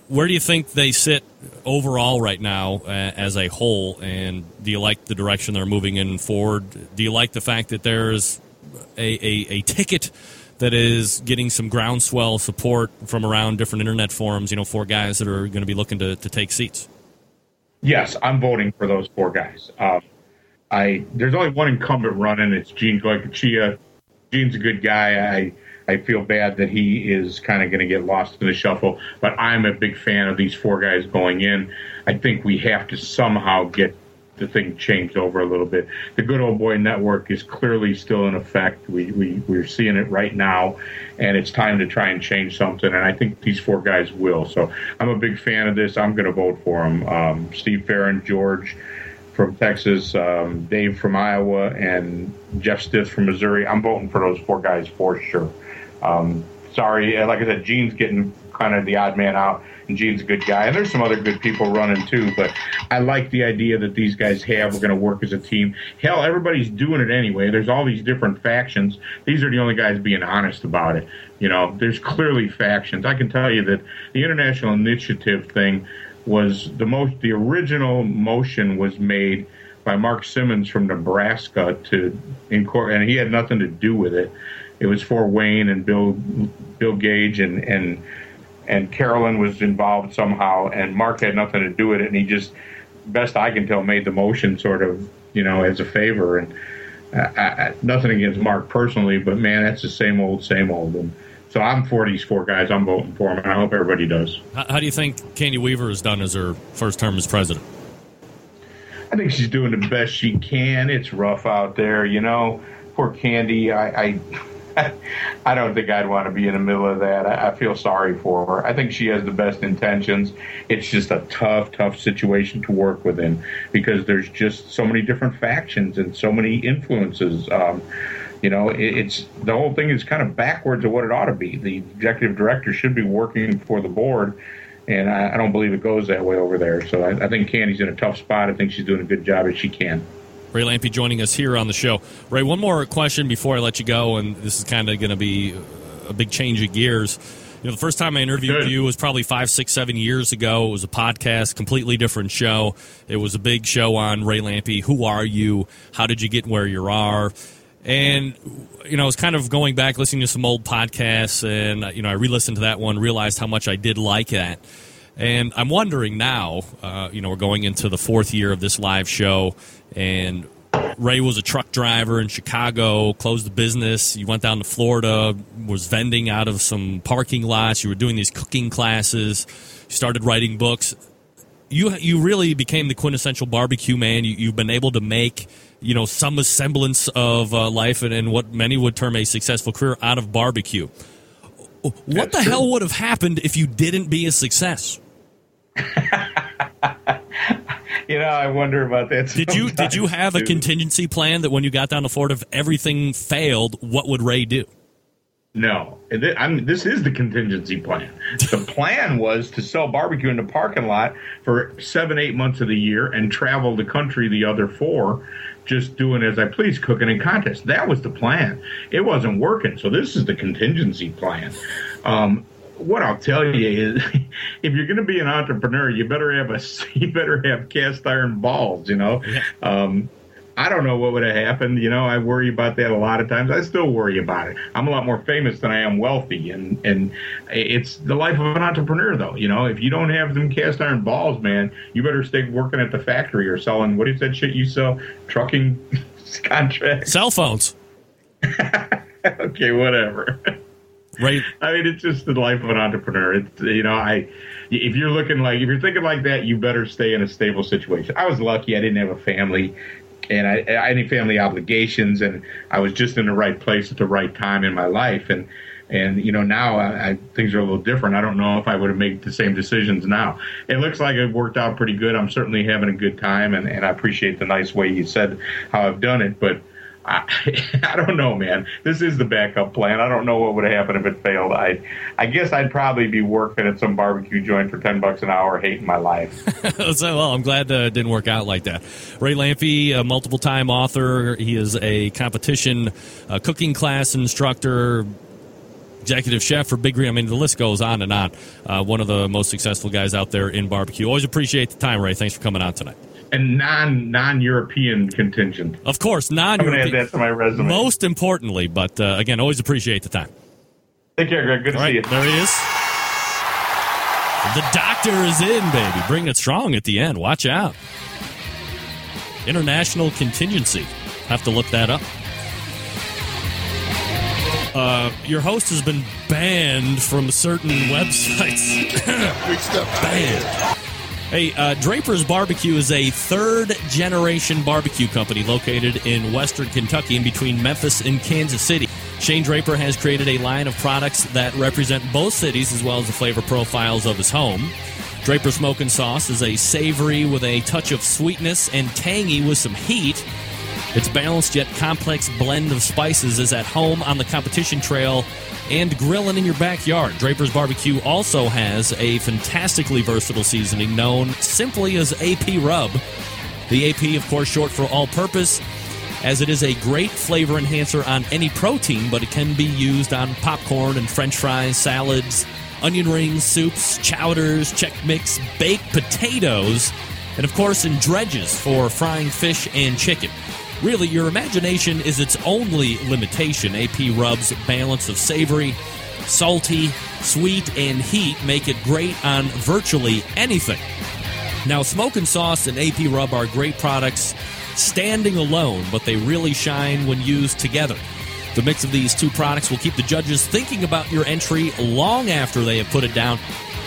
Where do you think they sit overall right now uh, as a whole? And do you like the direction they're moving in forward? Do you like the fact that there's a, a, a ticket that is getting some groundswell support from around different internet forums? You know, for guys that are going to be looking to, to take seats. Yes, I'm voting for those four guys. Um, I there's only one incumbent running. It's Gene Goycochea. Gene's a good guy. I I feel bad that he is kind of going to get lost in the shuffle, but I'm a big fan of these four guys going in. I think we have to somehow get the thing changed over a little bit. The good old boy network is clearly still in effect. We, we we're seeing it right now, and it's time to try and change something. And I think these four guys will. So I'm a big fan of this. I'm going to vote for them. Um, Steve Farron, George from Texas, um, Dave from Iowa, and Jeff Stith from Missouri. I'm voting for those four guys for sure. Um, sorry, like I said, Gene's getting kind of the odd man out, Gene's a good guy. And there's some other good people running too, but I like the idea that these guys have. We're going to work as a team. Hell, everybody's doing it anyway. There's all these different factions. These are the only guys being honest about it. You know, there's clearly factions. I can tell you that the international initiative thing was the most, the original motion was made by Mark Simmons from Nebraska to incorporate, and he had nothing to do with it. It was for Wayne and Bill, Bill Gage and and and Carolyn was involved somehow, and Mark had nothing to do with it, and he just, best I can tell, made the motion sort of, you know, as a favor, and uh, I, I, nothing against Mark personally, but man, that's the same old, same old, and so I'm for these four guys. I'm voting for them, and I hope everybody does. How, how do you think Candy Weaver has done as her first term as president? I think she's doing the best she can. It's rough out there, you know. Poor Candy, I, I, (laughs) I don't think I'd want to be in the middle of that. I, I feel sorry for her. I think she has the best intentions. It's just a tough, tough situation to work within because there's just so many different factions and so many influences. Um, you know, it, it's the whole thing is kind of backwards of what it ought to be. The executive director should be working for the board and I, I don't believe it goes that way over there. So I, I think Candy's in a tough spot. I think she's doing a good job as she can. Ray Lampe joining us here on the show. Ray, one more question before I let you go, and this is kind of going to be a big change of gears. You know, the first time I interviewed you was probably five, six, seven years ago. It was a podcast, completely different show. It was a big show on Ray Lampe. Who are you? How did you get where you are? And you know, I was kind of going back, listening to some old podcasts, and you know, I re-listened to that one, realized how much I did like that. And I'm wondering now, uh, you know, we're going into the fourth year of this live show, and Ray was a truck driver in Chicago, closed the business. You went down to Florida, was vending out of some parking lots. You were doing these cooking classes. You started writing books. You you really became the quintessential barbecue man. You, you've been able to make you know some semblance of uh, life and, and what many would term a successful career out of barbecue. What That's the true. hell would have happened if you didn't be a success? (laughs) You know, I wonder about that. Did you did you have a contingency plan that when you got down to Florida, if everything failed, what would Ray do? No, I'm, this is the contingency plan. The (laughs) plan was to sell barbecue in the parking lot for seven, eight months of the year and travel the country the other four, just doing as I please, cooking in contests. That was the plan. It wasn't working, so this is the contingency plan. Um, what I'll tell you is, (laughs) if you're going to be an entrepreneur, you better have a (laughs) you better have cast iron balls. You know, um, I don't know what would have happened. You know, I worry about that a lot of times. I still worry about it. I'm a lot more famous than I am wealthy, and and it's the life of an entrepreneur, though. You know, if you don't have them cast iron balls, man, you better stay working at the factory or selling what is that shit you sell? Trucking (laughs) contracts, cell phones. okay, whatever. Right. I mean, it's just the life of an entrepreneur. It's you know, I if you're looking like if you're thinking like that, you better stay in a stable situation. I was lucky; I didn't have a family, and I, I any family obligations, and I was just in the right place at the right time in my life, and and you know now I, I, things are a little different. I don't know if I would have made the same decisions now. It looks like it worked out pretty good. I'm certainly having a good time, and, and I appreciate the nice way you said how I've done it, but I, (laughs) I don't know, man. This is the backup plan. I don't know what would have happened if it failed. I, I guess I'd probably be working at some barbecue joint for ten bucks an hour, hating my life. (laughs) so, well, I'm glad uh, it didn't work out like that. Ray Lampe, a multiple time author. He is a competition uh, cooking class instructor. Executive chef for Big Green. I mean, the list goes on and on. Uh, one of the most successful guys out there in barbecue. Always appreciate the time, Ray. Thanks for coming on tonight and non non European contingent. Of course, non European. I'm going to add that to my resume. Most importantly, but uh, again, always appreciate the time. Take care, Greg. Good to see you. There he is. The doctor is in, baby. Bringing it strong at the end. Watch out. International contingency. Have to look that up. Uh, your host has been banned from certain (laughs) websites. banned. Hey, uh, Draper's Barbecue is a third generation barbecue company located in western Kentucky in between Memphis and Kansas City. Shane Draper has created a line of products that represent both cities as well as the flavor profiles of his home. Draper Smoking Sauce is a savory with a touch of sweetness and tangy with some heat. Its balanced yet complex blend of spices is at home on the competition trail and grilling in your backyard. Draper's Barbecue also has a fantastically versatile seasoning known simply as AP Rub. The AP, of course, short for all purpose, as it is a great flavor enhancer on any protein, but it can be used on popcorn and french fries, salads, onion rings, soups, chowders, Chex Mix, baked potatoes, and of course in dredges for frying fish and chicken. Really, your imagination is its only limitation. AP Rub's balance of savory, salty, sweet, and heat make it great on virtually anything. Now, Smoke and sauce and AP Rub are great products standing alone, but they really shine when used together. The mix of these two products will keep the judges thinking about your entry long after they have put it down.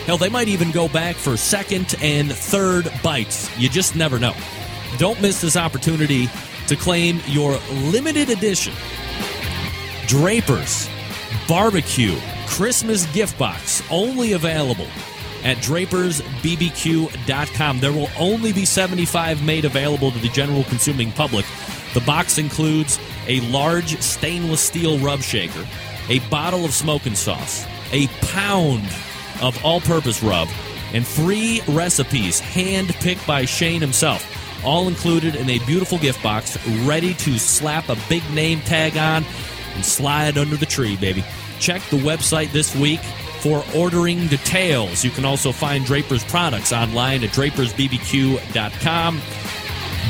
Hell, they might even go back for second and third bites. You just never know. Don't miss this opportunity to claim your limited edition Drapers Barbecue Christmas gift box, only available at drapersbbq.com. There will only be 75 made available to the general consuming public. The box includes a large stainless steel rub shaker, a bottle of smoking sauce, a pound of all purpose rub, and three recipes hand picked by Shane himself all included in a beautiful gift box, ready to slap a big name tag on and slide under the tree, baby. Check the website this week for ordering details. You can also find Draper's products online at drapersbbq.com,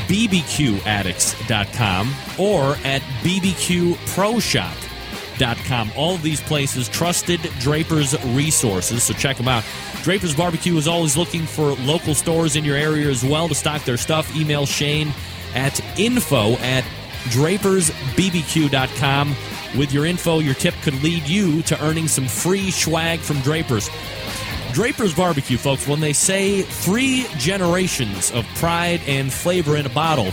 bbqaddicts.com, or at bbqproshop.com. All these places, trusted Draper's resources, so check them out. Draper's Barbecue is always looking for local stores in your area as well to stock their stuff. Email Shane at info at drapersbbq.com. With your info, your tip could lead you to earning some free swag from Draper's. Draper's Barbecue, folks, when they say three generations of pride and flavor in a bottle,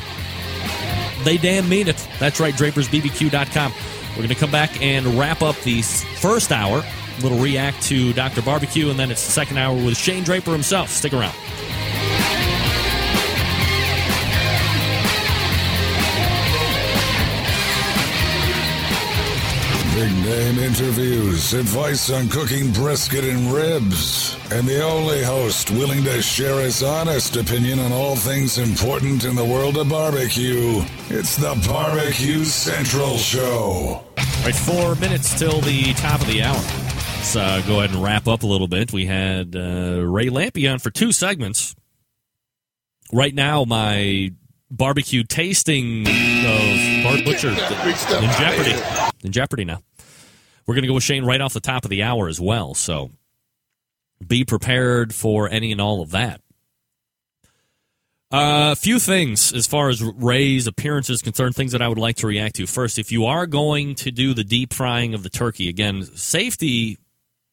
they damn mean it. That's right, drapersbbq.com. We're going to come back and wrap up the first hour little react to Dr. Barbecue, and then it's the second hour with Shane Draper himself. Stick around. Big name interviews, advice on cooking brisket and ribs, and the only host willing to share his honest opinion on all things important in the world of barbecue. It's the Barbecue Central Show. All right, four minutes till the top of the hour. Let's uh, go ahead and wrap up a little bit. We had uh, Ray Lampe on for two segments. Right now, my barbecue tasting of Bart Butcher in jeopardy. In jeopardy now. We're going to go with Shane right off the top of the hour as well. So be prepared for any and all of that. A uh, few things as far as Ray's appearance is concerned, things that I would like to react to. First, if you are going to do the deep frying of the turkey, again, safety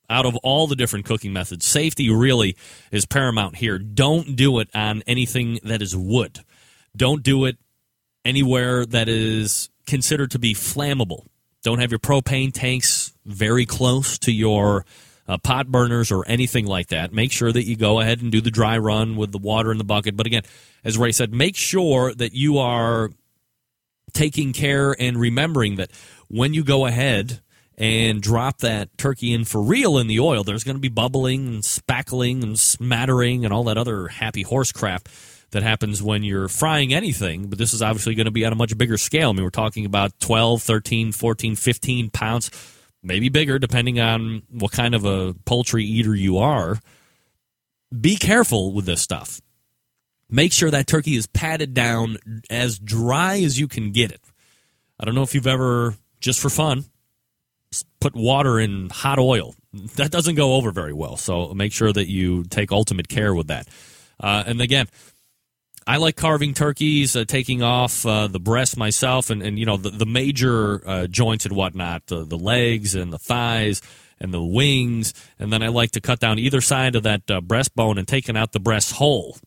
out of all the different cooking methods, safety really is paramount here. Don't do it on anything that is wood. Don't do it anywhere that is considered to be flammable. Don't have your propane tanks very close to your uh, pot burners or anything like that. Make sure that you go ahead and do the dry run with the water in the bucket. But again, as Ray said, make sure that you are taking care and remembering that when you go ahead and drop that turkey in for real in the oil, there's going to be bubbling and spackling and smattering and all that other happy horse crap that happens when you're frying anything, but this is obviously going to be on a much bigger scale. I mean, we're talking about 12, 13, 14, 15 pounds, maybe bigger, depending on what kind of a poultry eater you are. Be careful with this stuff. Make sure that turkey is patted down as dry as you can get it. I don't know if you've ever, just for fun, put water in hot oil. That doesn't go over very well. So make sure that you take ultimate care with that. Uh, and again, I like carving turkeys, uh, taking off uh, the breast myself, and, and you know the, the major uh, joints and whatnot, the, the legs and the thighs and the wings, and then I like to cut down either side of that uh, breastbone and taking out the breast whole,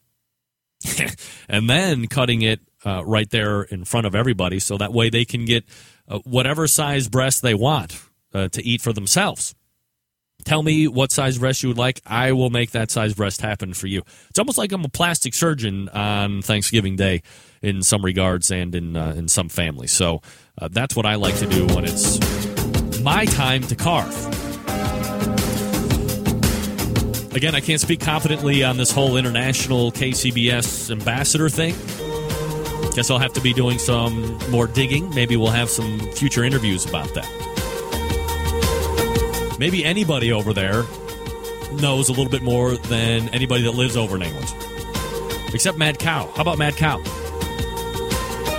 (laughs) and then cutting it uh, right there in front of everybody, so that way they can get uh, whatever size breast they want to eat for themselves. Tell me what size breast you would like. I will make that size breast happen for you. It's almost like I'm a plastic surgeon on Thanksgiving Day in some regards and in uh, in some families. So uh, that's what I like to do when it's my time to carve. Again, I can't speak confidently on this whole international KCBS ambassador thing. Guess I'll have to be doing some more digging. Maybe we'll have some future interviews about that. Maybe anybody over there knows a little bit more than anybody that lives over in England. Except Mad Cow. How about Mad Cow?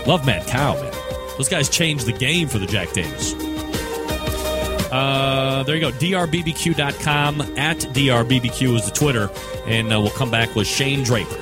Love Mad Cow, man. Those guys changed the game for the Jack Daniels. Uh, there you go. DRBBQ.com. At DRBBQ is the Twitter. And uh, we'll come back with Shane Draper.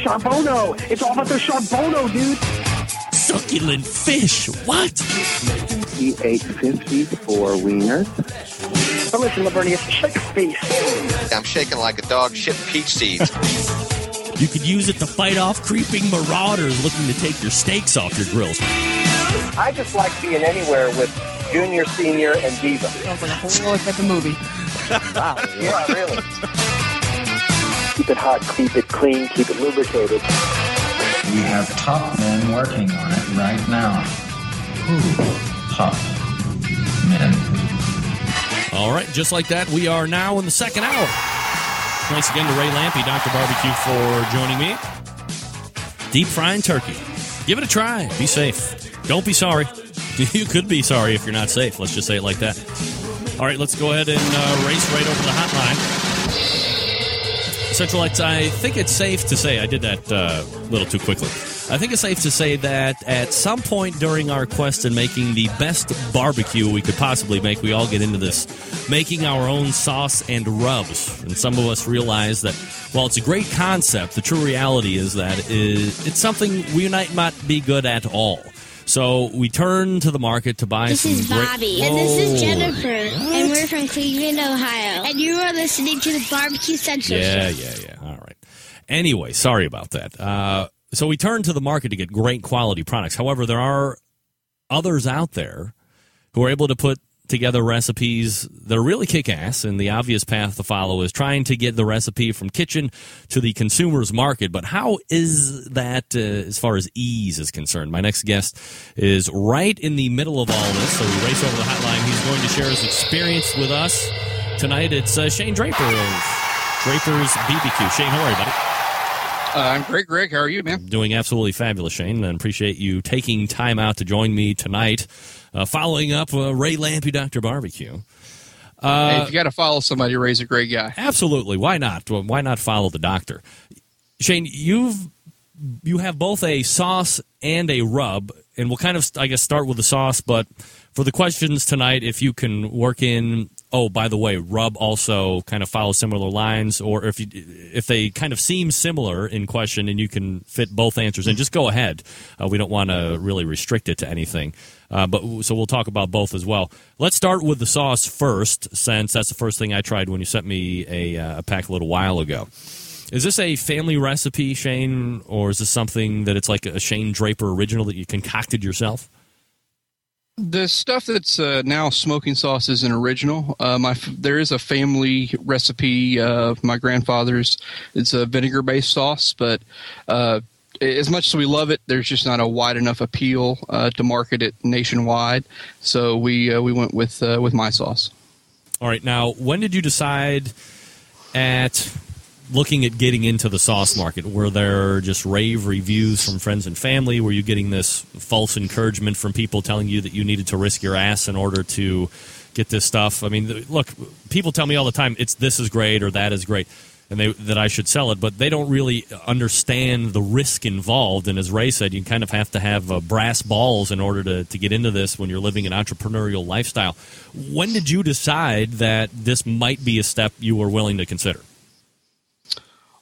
Charbono! It's all about the Charbono, dude! Succulent fish! What? He ate 54 wieners. But listen, Lavernius, shake a face. I'm shaking like a dog shit peach seeds. You could use it to fight off creeping marauders looking to take your steaks off your grills. I just like being anywhere with Junior, Senior, and Diva. Sounds like a whole other type of movie. (laughs) wow. Yeah, really. Keep it hot, keep it clean, keep it lubricated. We have top men working on it right now. Ooh, top men. All right, just like that, we are now in the second hour. Thanks again to Ray Lampe, Dr. Barbecue, for joining me. Deep frying turkey. Give it a try. Be safe. Don't be sorry. (laughs) You could be sorry if you're not safe. Let's just say it like that. All right, let's go ahead and uh, race right over the hotline. Centralites, I think it's safe to say, I did that uh, a little too quickly. I think it's safe to say that at some point during our quest in making the best barbecue we could possibly make, we all get into this making our own sauce and rubs. And some of us realize that while it's a great concept, the true reality is that it's something we might not be good at all. So we turn to the market to buy this some is great- Bobby. And this is Whoa. Jennifer. And we're from Cleveland, Ohio. And you are listening to the Barbecue Central Yeah, Show. yeah, yeah. All right. Anyway, sorry about that. Uh, So we turn to the market to get great quality products. However, there are others out there who are able to put together recipes that are really kick ass, and the obvious path to follow is trying to get the recipe from kitchen to the consumer's market. But how is that uh, as far as ease is concerned? My next guest is right in the middle of all this, so we race over the hotline. He's going to share his experience with us tonight. It's uh, Shane Draper of Draper's BBQ. Shane, how are you, buddy? Uh, I'm great, Greg. How are you, man? Doing absolutely fabulous, Shane, and appreciate you taking time out to join me tonight. Uh, following up uh, Ray Lampe, Dr. Barbecue. Uh, hey, if you got to follow somebody, Ray's a great guy. Absolutely. Why not? Well, why not follow the doctor? Shane, you've you have both a sauce and a rub, and we'll kind of, I guess, start with the sauce. But for the questions tonight, if you can work in oh, by the way, rub also kind of follows similar lines, or if you, if they kind of seem similar in question and you can fit both answers and just go ahead. Uh, we don't want to really restrict it to anything. Uh, but so we'll talk about both as well. Let's start with the sauce first, since that's the first thing I tried when you sent me a, uh, a pack a little while ago. Is this a family recipe, Shane, or is this something that it's like a Shane Draper original that you concocted yourself? The stuff that's uh, now smoking sauce is an original. Uh, my there is a family recipe of my grandfather's. It's a vinegar based sauce, but uh, as much as we love it, there's just not a wide enough appeal uh, to market it nationwide. So we uh, we went with uh, with my sauce. All right. Now, when did you decide at looking at getting into the sauce market, were there just rave reviews from friends and family? Were you getting this false encouragement from people telling you that you needed to risk your ass in order to get this stuff? I mean, look, people tell me all the time it's this is great or that is great. And they, that I should sell it, but they don't really understand the risk involved. And as Ray said, you kind of have to have uh, brass balls in order to, to get into this when you're living an entrepreneurial lifestyle. When did you decide that this might be a step you were willing to consider?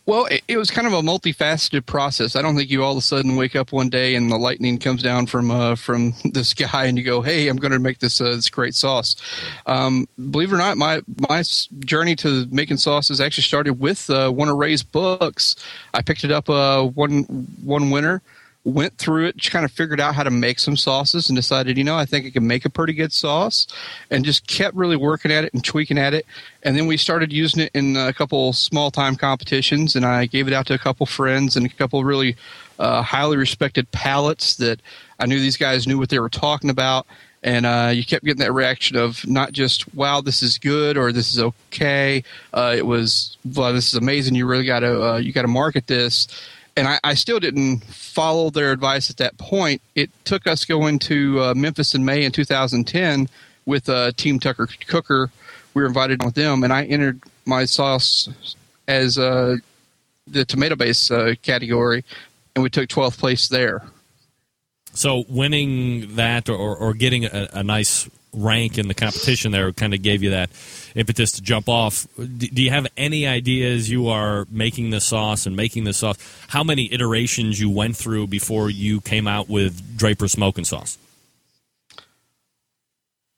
Well, it, it, was kind of a multifaceted process. I don't think you all of a sudden wake up one day and the lightning comes down from uh, from (laughs) the sky and you go, "Hey, I'm going to make this uh, this great sauce." Um, believe it or not, my my journey to making sauces actually started with uh, one of Ray's books. I picked it up uh, one one winter went through it, just kind of figured out how to make some sauces and decided, you know, I think I can make a pretty good sauce and just kept really working at it and tweaking at it. And then we started using it in a couple small time competitions and I gave it out to a couple friends and a couple really uh, highly respected palates that I knew these guys knew what they were talking about. And uh, you kept getting that reaction of not just "Wow, this is good" or "This is okay." Uh, it was, "Well, this is amazing. You really got to uh, you got to market this." And I, I, still didn't follow their advice at that point. It took us going to uh, Memphis in May in 2010 with uh, Team Tucker Cooker. We were invited with them, and I entered my sauce as uh, the tomato base uh, category, and we took 12th place there. So winning that or, or getting a, a nice rank in the competition there kind of gave you that impetus to jump off. Do you have any ideas you are making the sauce and making the sauce, how many iterations you went through before you came out with Draper smoking sauce?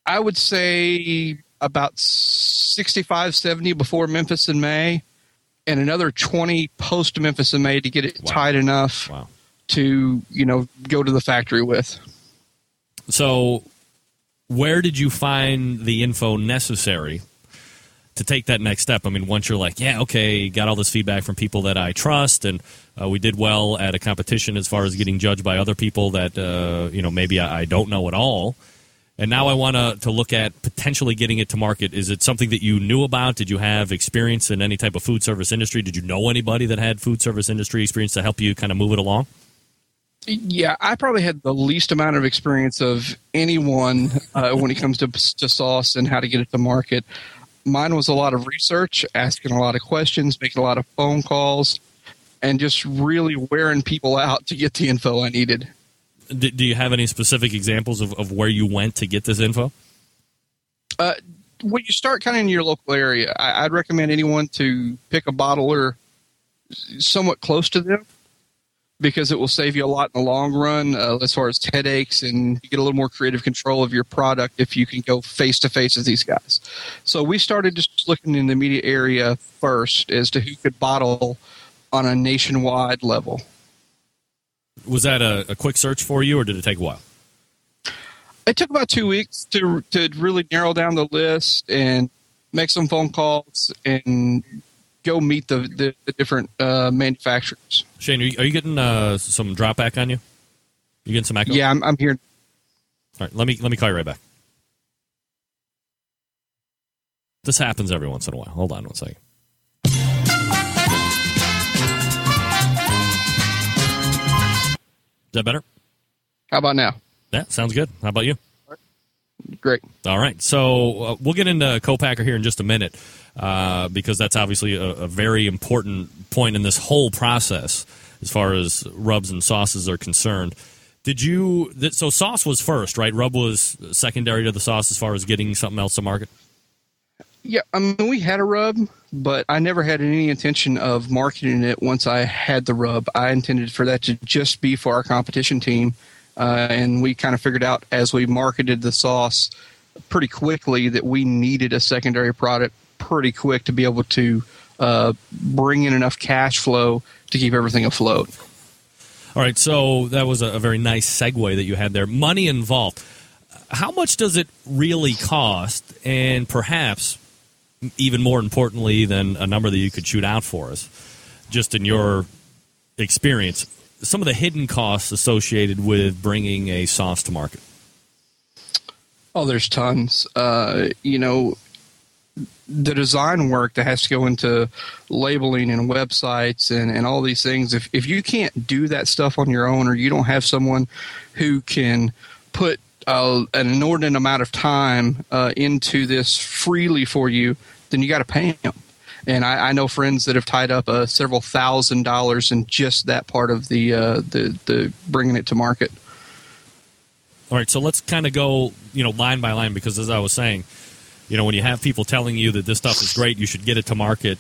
I would say about 65, 70 before Memphis in May, and another 20 post Memphis in May to get it wow. tight enough wow. to, you know, go to the factory with. So where did you find the info necessary to take that next step? I mean, once you're like, yeah, okay, got all this feedback from people that I trust, and uh, we did well at a competition as far as getting judged by other people that uh, you know maybe I, I, don't know at all. And now I want to to look at potentially getting it to market. Is it something that you knew about? Did you have experience in any type of food service industry? Did you know anybody that had food service industry experience to help you kind of move it along? Yeah, I probably had the least amount of experience of anyone uh, when it comes to, to sauce and how to get it to market. Mine was a lot of research, asking a lot of questions, making a lot of phone calls, and just really wearing people out to get the info I needed. Do, do you have any specific examples of, of where you went to get this info? Uh, when you start kind of in your local area, I, I'd recommend anyone to pick a bottler somewhat close to them because it will save you a lot in the long run uh, as far as headaches and you get a little more creative control of your product if you can go face to face with these guys. So we started just looking in the media area first as to who could bottle on a nationwide level. Was that a, a quick search for you, or did it take a while? It took about two weeks to to really narrow down the list and make some phone calls and go meet the the, the different uh, manufacturers. Shane, are you, are you getting uh, some drop back on you? You getting some echo? Yeah, I'm, I'm here. All right, let me let me call you right back. This happens every once in a while. Hold on one second. Is that better? How about now? Yeah, sounds good. How about you? Great. All right. So uh, we'll get into co-packer here in just a minute uh, because that's obviously a, a, very important point in this whole process as far as rubs and sauces are concerned. Did you? Th- so sauce was first, right? Rub was secondary to the sauce as far as getting something else to market. Yeah, I mean, we had a rub, but I never had any intention of marketing it once I had the rub. I intended for that to just be for our competition team. Uh, and we kind of figured out as we marketed the sauce pretty quickly that we needed a secondary product pretty quick to be able to uh, bring in enough cash flow to keep everything afloat. All right, so that was a, very nice segue that you had there. Money involved. How much does it really cost? And perhaps even more importantly than a number that you could shoot out for us, just in your experience, some of the hidden costs associated with bringing a sauce to market? Oh, there's tons. Uh, you know, the design work that has to go into labeling and websites and, and all these things. If if you can't do that stuff on your own, or you don't have someone who can put uh, an inordinate amount of time uh, into this freely for you, then you got to pay them. And I, I, know friends that have tied up uh, several thousand dollars in just that part of the uh, the the bringing it to market. All right, so let's kind of go, you know, line by line because as I was saying, you know, when you have people telling you that this stuff is great, you should get it to market.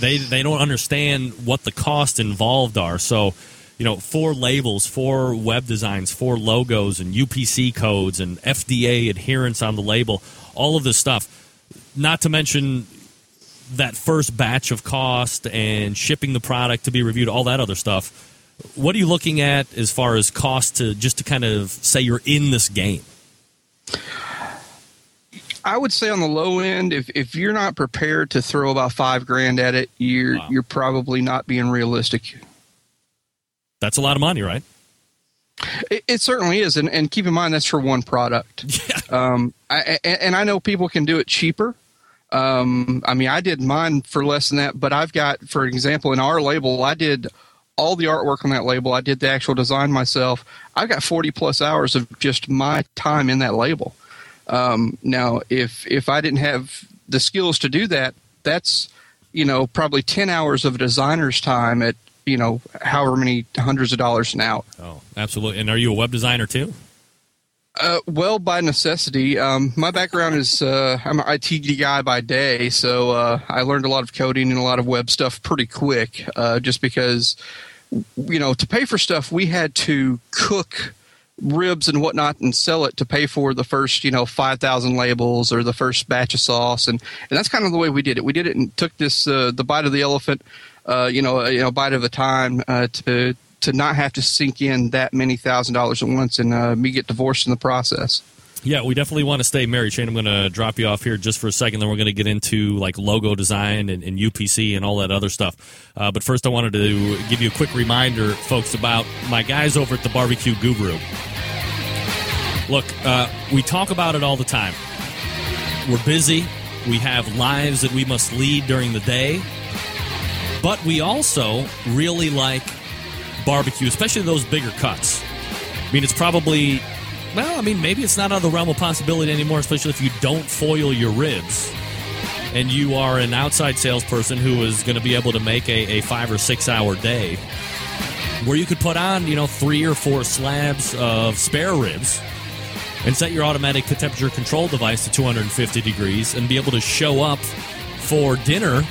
They they don't understand what the cost involved are. So, you know, four labels, four web designs, four logos and UPC codes and FDA adherence on the label, all of this stuff. Not to mention that first batch of cost and shipping the product to be reviewed, all that other stuff. What are you looking at as far as cost to just to kind of say you're in this game? I would say on the low end, if if you're not prepared to throw about five grand at it, you're wow. you're probably not being realistic. That's a lot of money, right? It, it certainly is, and, and keep in mind that's for one product. (laughs) Yeah. Um, I, and I know people can do it cheaper. Um, I mean, I did mine for less than that, but I've got, for example, in our label, I did all the artwork on that label. I did the actual design myself. I've got 40 plus hours of just my time in that label. Um, now, if if I didn't have the skills to do that, that's you know probably 10 hours of a designer's time at you know however many hundreds of dollars an hour. Oh, absolutely. And are you a web designer too? Uh, well, by necessity. Um, my background is uh, I'm an IT guy by day, so uh, I learned a lot of coding and a lot of web stuff pretty quick. Uh, just because, you know, to pay for stuff, we had to cook ribs and whatnot and sell it to pay for the first, you know, five thousand labels or the first batch of sauce, and and that's kind of the way we did it. We did it and took this uh, the bite of the elephant, uh, you know, you know, bite of a time to to not have to sink in that many thousand dollars at once and uh, me get divorced in the process. Yeah, we definitely want to stay married. Shane, I'm going to drop you off here just for a second. Then we're going to get into like logo design and, and UPC and all that other stuff. Uh, but first, I wanted to give you a quick reminder, folks, about my guys over at the Barbecue Guru. Look, uh, we talk about it all the time. We're busy. We have lives that we must lead during the day. But we also really like barbecue, especially those bigger cuts. I mean, it's probably, well, I mean, maybe it's not out of the realm of possibility anymore, especially if you don't foil your ribs and you are an outside salesperson who is going to be able to make a, a five or six hour day where you could put on, you know, three or four slabs of spare ribs and set your automatic temperature control device to 250 degrees and be able to show up for dinner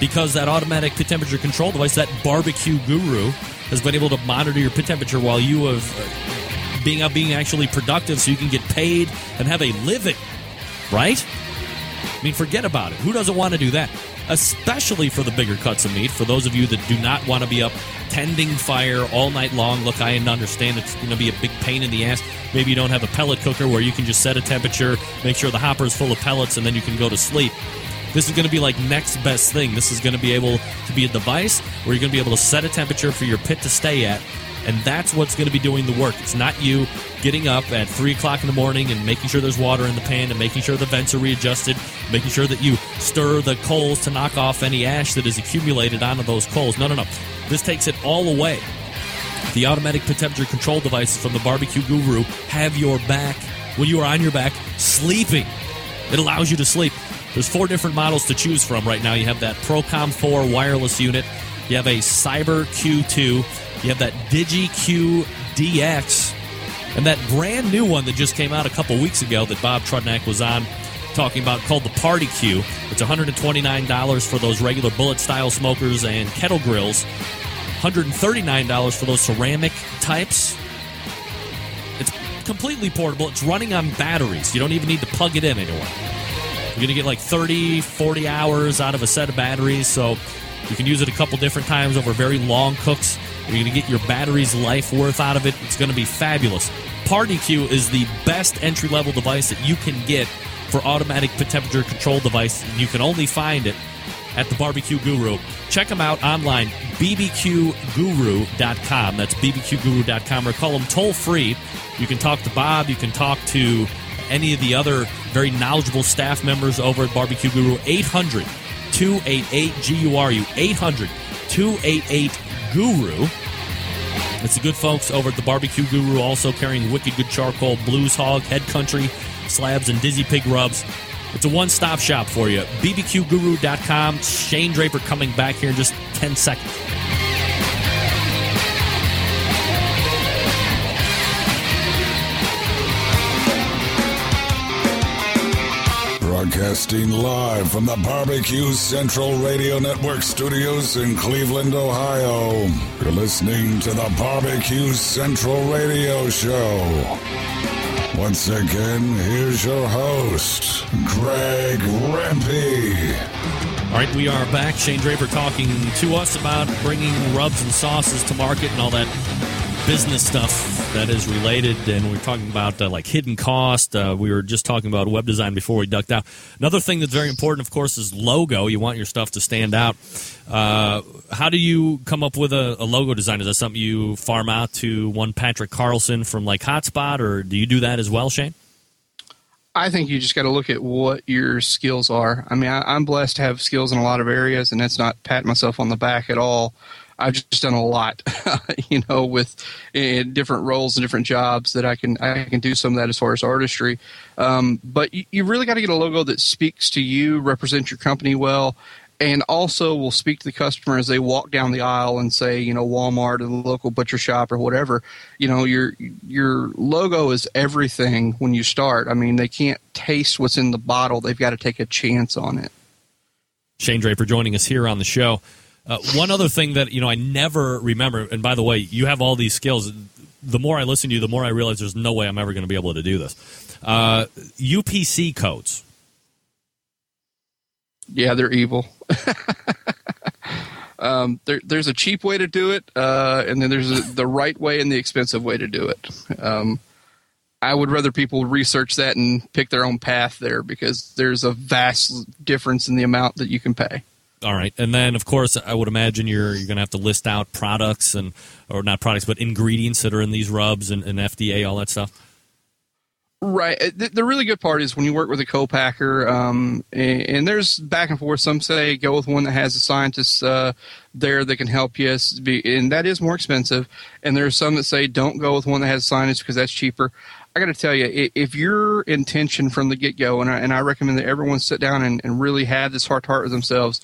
because that automatic pit temperature control device, that barbecue guru, has been able to monitor your pit temperature while you have uh, being out being actually productive, so you can get paid and have a living. Right? I mean, forget about it. Who doesn't want to do that? especially for the bigger cuts of meat. For those of you that do not want to be up tending fire all night long, look, I understand it's going to be a big pain in the ass. Maybe you don't have a pellet cooker where you can just set a temperature, make sure the hopper is full of pellets, and then you can go to sleep. This is going to be like next best thing. This is going to be able to be a device where you're going to be able to set a temperature for your pit to stay at and that's what's going to be doing the work. It's not you getting up at 3 o'clock in the morning and making sure there's water in the pan and making sure the vents are readjusted, making sure that you stir the coals to knock off any ash that is accumulated onto those coals. No, no, no. This takes it all away. The automatic pit temperature control devices from the Barbecue Guru have your back when you are on your back sleeping. It allows you to sleep. There's four different models to choose from right now. You have that Procom 4 wireless unit. You have a Cyber Q2. You have that DigiQ DX and that brand new one that just came out a couple weeks ago that Bob Trudnak was on talking about called the Party Q. It's $129 for those regular bullet style smokers and kettle grills. $139 for those ceramic types. It's completely portable. It's running on batteries. You don't even need to plug it in anywhere. You're going to get like 30, 40 hours out of a set of batteries, so you can use it a couple different times over very long cooks. You're going to get your battery's life worth out of it. It's going to be fabulous. PartyQ is the best entry level device that you can get for automatic temperature control device. And you can only find it at the Barbecue Guru. Check them out online, bbqguru.com. That's bbqguru.com or call them toll free. You can talk to Bob, you can talk to any of the other very knowledgeable staff members over at Barbecue Guru. 800 288 GURU. 800 288 Guru. It's the good folks over at the Barbecue Guru, also carrying wicked good charcoal, blues hog, head country, slabs, and dizzy pig rubs. It's a one stop shop for you. BBQGuru.com. Shane Draper coming back here in just 10 seconds. Broadcasting live from the Barbecue Central Radio Network studios in Cleveland, Ohio. You're listening to the Barbecue Central Radio Show. Once again, here's your host, Greg Rempe. All right, we are back. Shane Draper talking to us about bringing rubs and sauces to market and all that business stuff that is related. And we're talking about uh, like hidden cost. Uh, we were just talking about web design before we ducked out. Another thing that's very important, of course, is logo. You want your stuff to stand out. Uh, how do you come up with a, a, logo design? Is that something you farm out to one Patrick Carlson from like Hotspot, or do you do that as well, Shane? I think you just got to look at what your skills are. I mean, I, am blessed to have skills in a lot of areas, and that's not patting myself on the back at all. I've just done a lot, (laughs) you know, with in different roles and different jobs that I can I can do some of that as far as artistry. Um, but you, you really got to get a logo that speaks to you, represents your company well, and also will speak to the customer as they walk down the aisle and say, you know, Walmart or the local butcher shop or whatever. You know, your your logo is everything when you start. I mean, they can't taste what's in the bottle; they've got to take a chance on it. Shane Draper joining us here on the show. Uh, one other thing that you know I never remember, and by the way, you have all these skills. The more I listen to you, the more I realize there's no way I'm ever going to be able to do this. Uh, UPC codes. Yeah, they're evil. (laughs) um, there, there's a cheap way to do it, uh, and then there's a, the right way and the expensive way to do it. Um, I would rather people research that and pick their own path there because there's a vast difference in the amount that you can pay. All right, and then of course I would imagine you're you're going to have to list out products and or not products but ingredients that are in these rubs and, and FDA all that stuff. Right. Uh, the, the, really good part is when you work with a co-packer, um, and, and, there's back and forth. Some say go with one that has a scientist uh, there that can help you, and that is more expensive. And there's some that say don't go with one that has a scientist because that's cheaper. I got to tell you, if your intention from the get-go, and I, and I recommend that everyone sit down and, and really have this heart-to-heart with themselves,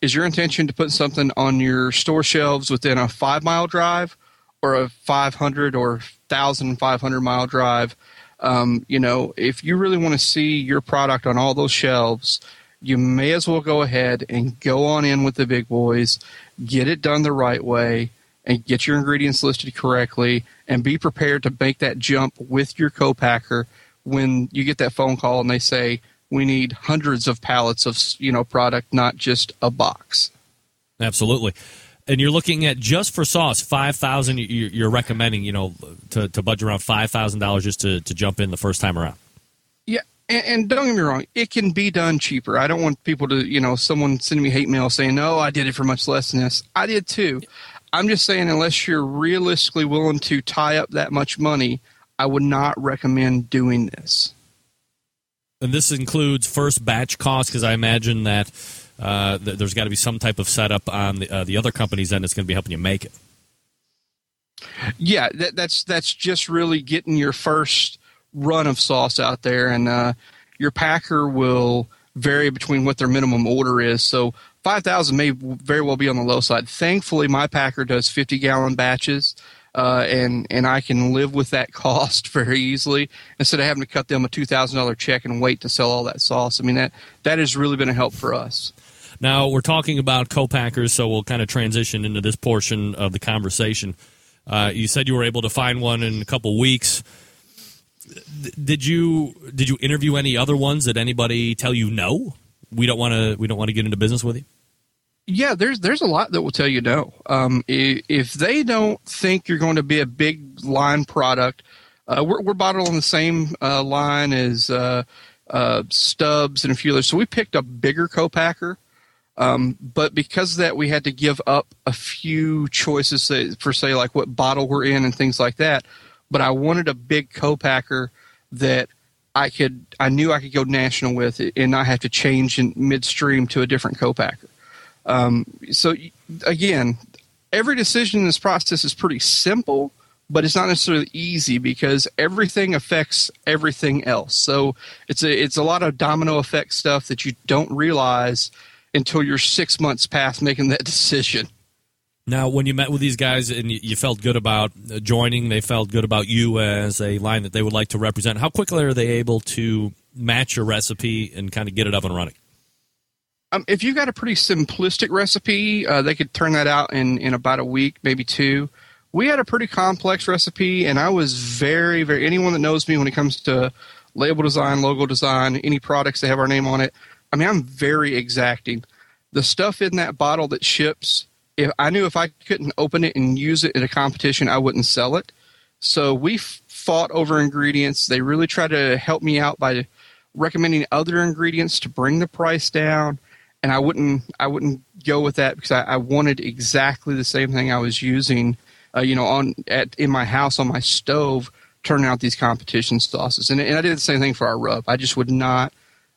is your intention to put something on your store shelves within a five-mile drive or a 500 or 1,500 mile drive – um, you know, if you really want to see your product on all those shelves, you may as well go ahead and go on in with the big boys, get it done the right way, and get your ingredients listed correctly, and be prepared to make that jump with your co-packer when you get that phone call and they say, we need hundreds of pallets of you know product, not just a box. Absolutely. And you're looking at just for sauce, five thousand. You're recommending, you know, to, to budget around five thousand dollars just to, to jump in the first time around. Yeah, and, and, don't get me wrong, it can be done cheaper. I don't want people to, you know, someone sending me hate mail saying, "No, I did it for much less than this." I did too. I'm just saying, unless you're realistically willing to tie up that much money, I would not recommend doing this. And this includes first batch costs because I imagine that uh, th- there's got to be some type of setup on the, uh, the other company's end that's going to be helping you make it. Yeah, that, that's that's just really getting your first run of sauce out there, and uh, your packer will vary between what their minimum order is. So five thousand may very well be on the low side. Thankfully, my packer does fifty gallon batches. Uh, and and I can live with that (laughs) cost very easily instead of having to cut them a two thousand dollar check and wait to sell all that sauce. I mean that that has really been a help for us. Now we're talking about co-packers, so we'll kind of transition into this portion of the conversation. Uh, you said you were able to find one in a couple weeks. Did you did you interview any other ones? Did anybody tell you no? We don't want to we don't want to get into business with you. Yeah, there's there's a lot that will tell you no. Um, if, they don't think you're going to be a big line product, uh, we're, we're bottled on the same uh, line as uh, uh, Stubbs and a few others. So we picked a bigger co-packer um, but because of that, we had to give up a few choices for, say, like what bottle we're in and things like that. But I wanted a big co-packer that I could, I knew I could go national with it and not have to change in midstream to a different co-packer. Um, so again, every decision in this process is pretty simple, but it's not necessarily easy because everything affects everything else. So it's a it's a lot of domino effect stuff that you don't realize until you're six months past making that (laughs) decision. Now, when you met with these guys and you felt good about uh, joining, they felt good about you as a line that they would like to represent. How quickly are they able to match your recipe and kind of get it up and running? Um, if you've got a pretty simplistic recipe, uh, they could turn that out in, in about a week, maybe two. We had a pretty complex recipe, and I was very, very. Anyone that knows me when it comes to label design, logo design, any products that have our name on it, I mean, I'm very exacting. The stuff in that bottle that ships, if I knew if I couldn't open it and use it in a competition, I wouldn't sell it. So we fought over ingredients. They really tried to help me out by recommending other ingredients to bring the price down. And I wouldn't, I wouldn't go with that because I, I wanted exactly the same thing I was using, uh, you know, on at in my house on my stove, turning out these competition sauces. And, and I did the same thing for our rub. I just would not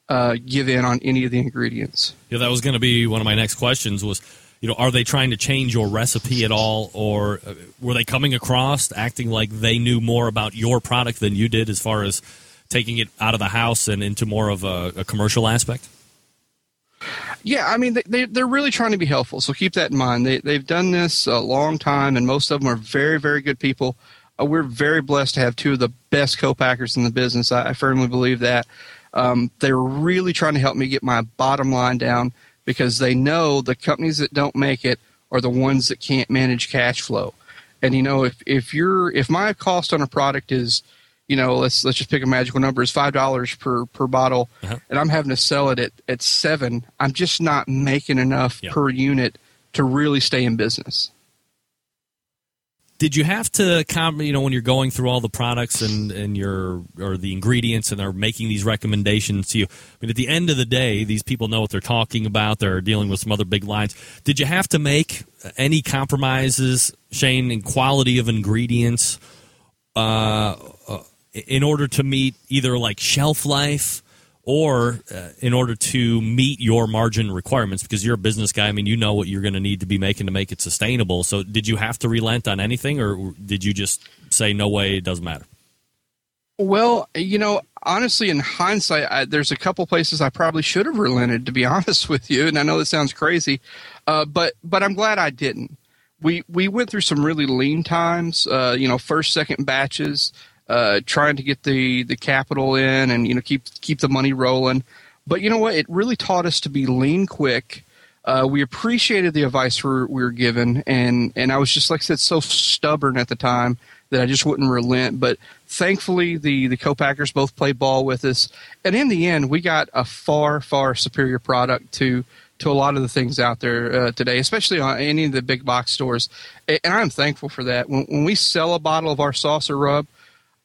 uh, give in on any of the ingredients. Yeah, that was going to be one of my next questions. Was you know, are they trying to change your recipe at all, or uh, were they coming across acting like they knew more about your product than you did, as far as taking it out of the house and into more of a, a commercial aspect? Yeah, I mean, they, they're really trying to be helpful. So keep that in mind. They, they've done this a long time, and most of them are very, very good people. Uh, we're very blessed to have two of the best co-packers in the business. I, I firmly believe that. Um, they're really trying to help me get my bottom line down because they know the companies that don't make it are the ones that can't manage cash flow. And you know, if if you're if my cost on a product is, you know, let's let's just pick a magical number is five dollars per per bottle, uh-huh. and I'm having to sell it at at seven, I'm just not making enough yep. per unit to really stay in business did you have to you know when you're going through all the products and and your or the ingredients and they're making these recommendations to you i mean at the end of the day these people know what they're talking about. They're dealing with some other big lines. Did you have to make any compromises shane in quality of ingredients uh, uh, in order to meet either like shelf life or uh, in order to meet your margin requirements because you're a business guy i mean you know what you're going to need to be making to make it sustainable. So did you have to relent on anything or did you just say no way it doesn't matter well you know honestly in hindsight I, there's a couple places i probably should have relented to be (laughs) honest with you and i know that sounds crazy uh, but but i'm glad i didn't. We we went through some really lean times uh, you know first second batches uh, trying to get the the capital in and you know keep keep the money rolling. But you know what? It really taught us to be lean quick. Uh, we appreciated the advice we were, we were given, and and I was just like I said, so stubborn at the time that I just wouldn't relent. But thankfully, the the co-packers both played ball with us, and in the end, we got a far far superior product to to a lot of the things out there uh, today, especially on any of the big box stores. And I'm thankful for that. When, when we sell a bottle of our saucer rub,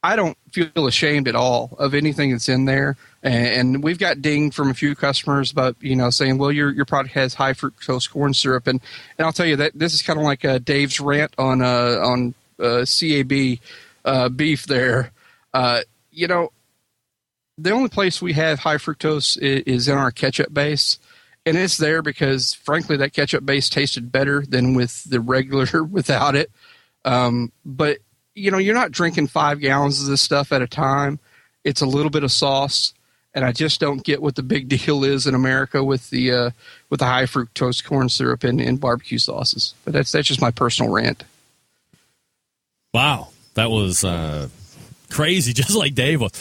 I don't feel ashamed at all of anything that's in there. And we've got dinged from a few customers about you know saying, well, your your product has high fructose corn syrup, and and I'll tell you that this is kind of like uh, Dave's rant on uh, on uh, CAB uh, beef. There, uh, you know, the only place we have high fructose is, is in our ketchup base, and it's there because frankly that ketchup base tasted better than with the regular (laughs) without it. Um, but you know, you're not drinking five gallons of this stuff at a time. It's a little bit of sauce and I just don't get what the big (laughs) deal is in America with the uh, with the high fructose corn syrup and, and barbecue sauces. But that's that's just my personal rant. Wow, that was uh, crazy, (laughs) just like Dave was.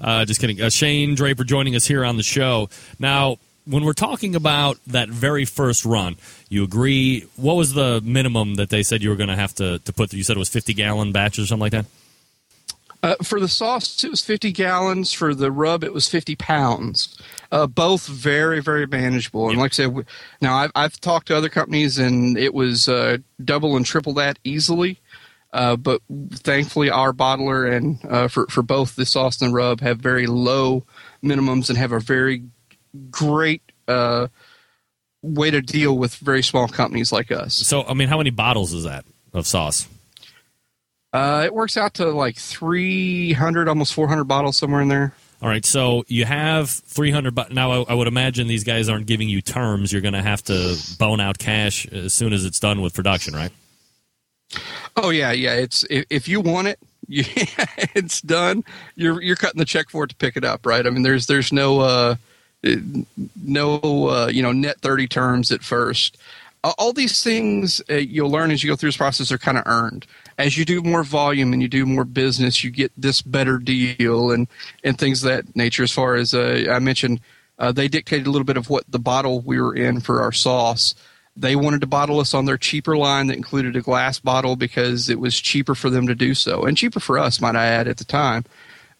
Uh, just kidding. Uh, Shane Draper joining us here on the show now. When we're talking about that very first run, you agree. What was the minimum that they said you were going to have to to put? You said it was fifty gallon batches or something like that. Uh, for the sauce, it was 50 gallons. For the rub, it was 50 pounds. Uh, both very, very manageable. And like I said, now I've, I've talked to other companies, and it was uh, double and triple that easily. Uh, but thankfully, our bottler and uh, for for both the sauce and the rub have very low minimums and have a very great uh, way to deal with very small companies like us. So, I mean, how many bottles is that of sauce? Uh, it works out to like 300, almost 400 bottles somewhere in there. All right, so you have 300. But now, I, I, would imagine these guys aren't giving you terms. You're going to have to bone out cash as soon as it's done with production, right? Oh yeah, yeah. It's if, if you want it, (laughs) yeah, it's done. You're you're cutting the check for it to pick it up, right? I mean, there's there's no uh, no uh, you know net 30 terms at first. All these things uh, you'll learn as you go through this process are kind of earned as you do more volume and you do more business, you get this better deal and and things of that nature. As far as uh, I mentioned, uh, they dictated a little bit of what the bottle we were in for our sauce. They wanted to bottle us on their cheaper line that included a glass bottle because it was cheaper for them to do so and cheaper for us, might I add, at the time.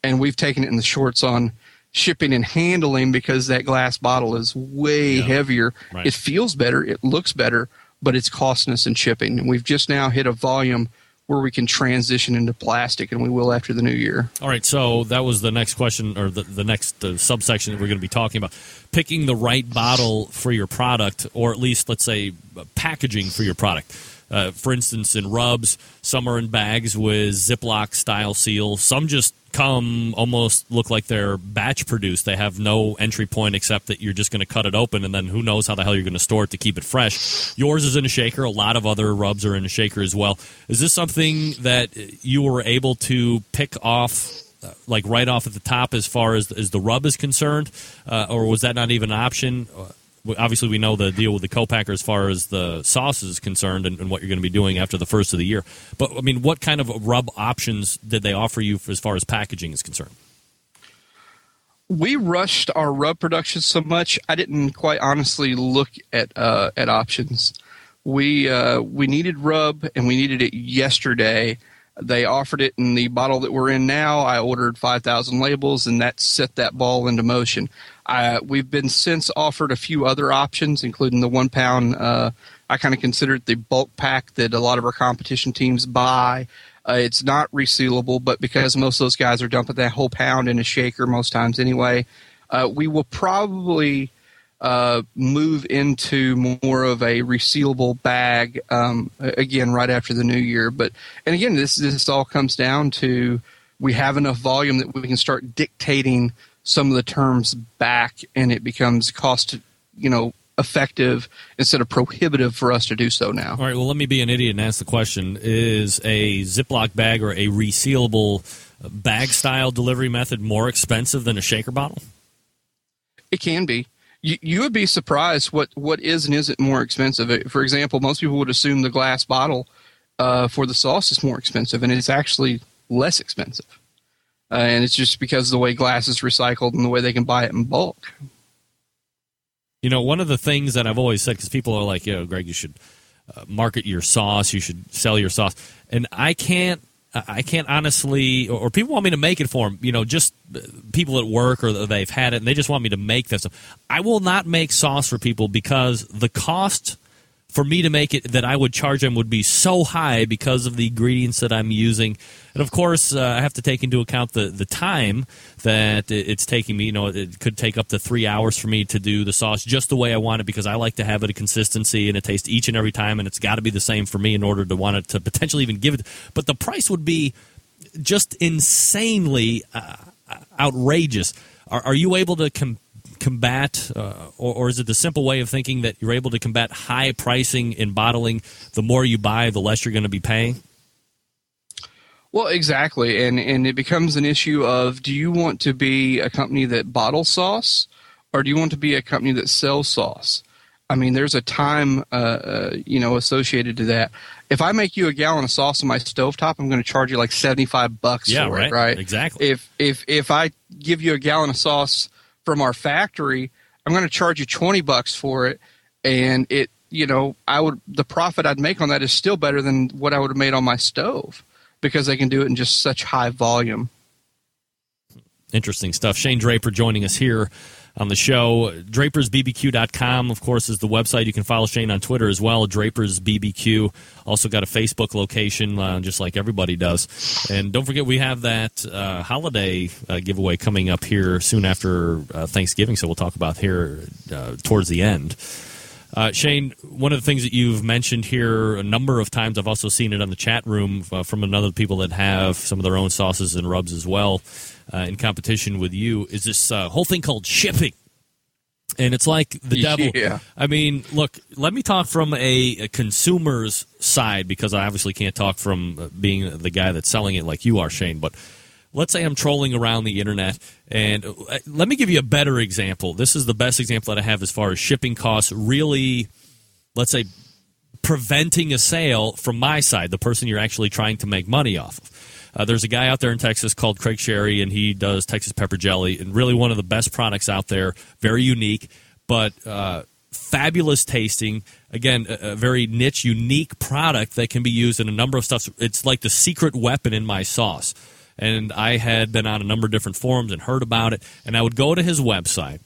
And we've taken it in the shorts on shipping and handling because that glass bottle is way yeah. heavier. Right. It feels better, it looks better, but it's costing us in shipping. And we've just now hit a volume where we can transition into plastic, and we will after the new year. All right, so that was the next question, or the, the next uh, subsection that we're going to be talking about. Picking the right bottle for your product, or at least, let's say, packaging for your product. Uh, for instance, in rubs, some are in bags with Ziploc style seal. Some just come almost look like they're batch produced. They have no entry point except that you're just going to cut it open, and then who knows how the hell you're going to store it to keep it fresh. Yours is in a shaker. A lot of other rubs are in a shaker as well. Is this something that you were able to pick off? Like right off at the top, as far as as the rub is concerned, uh, or was that not even an option? Obviously we know the deal with the co-packer as far as the sauce is concerned and, and, what you're going to be doing after the first of the year. But I mean, what kind of rub options did they offer you as far as packaging is concerned? We rushed our rub production so much I didn't quite honestly look at uh, at options. We uh, we needed rub and we needed it yesterday. They offered it in the bottle that we're in now. I ordered 5,000 labels, and that set that ball into motion. I, we've been since offered a few other options, including the one pound. Uh, I kind of consider it the bulk pack that a lot of our competition teams buy. Uh, it's not resealable, but because most of those guys are dumping that whole pound in a shaker most times anyway, uh, we will probably uh, move into more of a resealable bag um, again right after the new year. But and again, this this all comes down to we have enough volume that we can start dictating some of the terms back and it becomes cost you know effective instead of prohibitive for us to do so now. All right, well let me be an idiot and ask the question is a Ziploc bag or a resealable bag style delivery method more expensive than a shaker bottle? It can be. You, you would be surprised what, what is and isn't more expensive. For example, most people would assume the glass bottle uh, for the sauce is more expensive, and it's actually less expensive uh, and it's just because the way glass is recycled and the way they can buy it in bulk. You know, one of the things that I've always said because people are like, "Yo, Greg, you should uh, market your sauce. You should sell your sauce," and I can't I can't honestly, or people want me to make it for them. You know, just uh, people at work or they've had it and they just want me to make stuff. I will not make sauce for people because the cost for me to make it that I would charge them would be so high because of the ingredients that I'm using. And of course, uh, I have to take into account the, the time that it's taking me. You know, it could take up to three hours for me to do the sauce just the way I want it because I like to have it a consistency and it tastes each and every time, and it's got to be the same for me in order to want it to potentially even give it. But the price would be just insanely uh, outrageous. Are, are you able to compare? Combat, uh, or, or, is it the simple way of thinking that you're able to combat high pricing in bottling? The more you buy, the less you're going to be paying. Well, exactly, and and it becomes an issue of do you want to be a company that bottles sauce, or do you want to be a company that sells sauce? I mean, there's a time, uh, uh, you know, associated to that. If I make you a gallon of sauce on my stovetop, I'm going to charge you like 75 bucks yeah, for right, it, right? Exactly. If if if I give you a gallon of sauce from our factory, I'm going to charge you 20 bucks for it. And it, you know, I would, the profit I'd make on that is still better than what I would have made on my stove because they can do it in just such high volume. Interesting stuff. Shane Draper joining us here on the show. DrapersBBQ.com, of course, is the website. You can follow Shane on Twitter as well, DrapersBBQ. Also got a Facebook location, uh, just like everybody does. And don't forget, we have that uh, holiday uh, giveaway coming up here soon after uh, Thanksgiving, so we'll talk about here uh, towards the end. Uh, Shane, one of the things that you've mentioned here a number of times, I've also seen it on the chat room from another people that have some of their own sauces and rubs as well uh, in competition with you is this uh, whole thing called shipping. And it's like the (laughs) devil. Yeah. I mean, look, let me talk from a, a, consumer's side because I obviously can't talk from uh, being the guy that's selling it like you are, Shane. But let's say I'm trolling around the internet, and uh, let me give you a better example. This is the best example that I have as far as shipping costs really, let's say, preventing a sale from my side, the person you're actually trying to make money off of. Uh, there's a guy out there in Texas called Craig Sherry, and he does Texas pepper jelly, and really one of the best products out there. Very unique, but uh, fabulous tasting. Again, a, a, very niche, unique product that can be used in a number of stuff. It's like the secret weapon in my sauce. And I had been on a number of different forums and heard about it, and I would go to his website.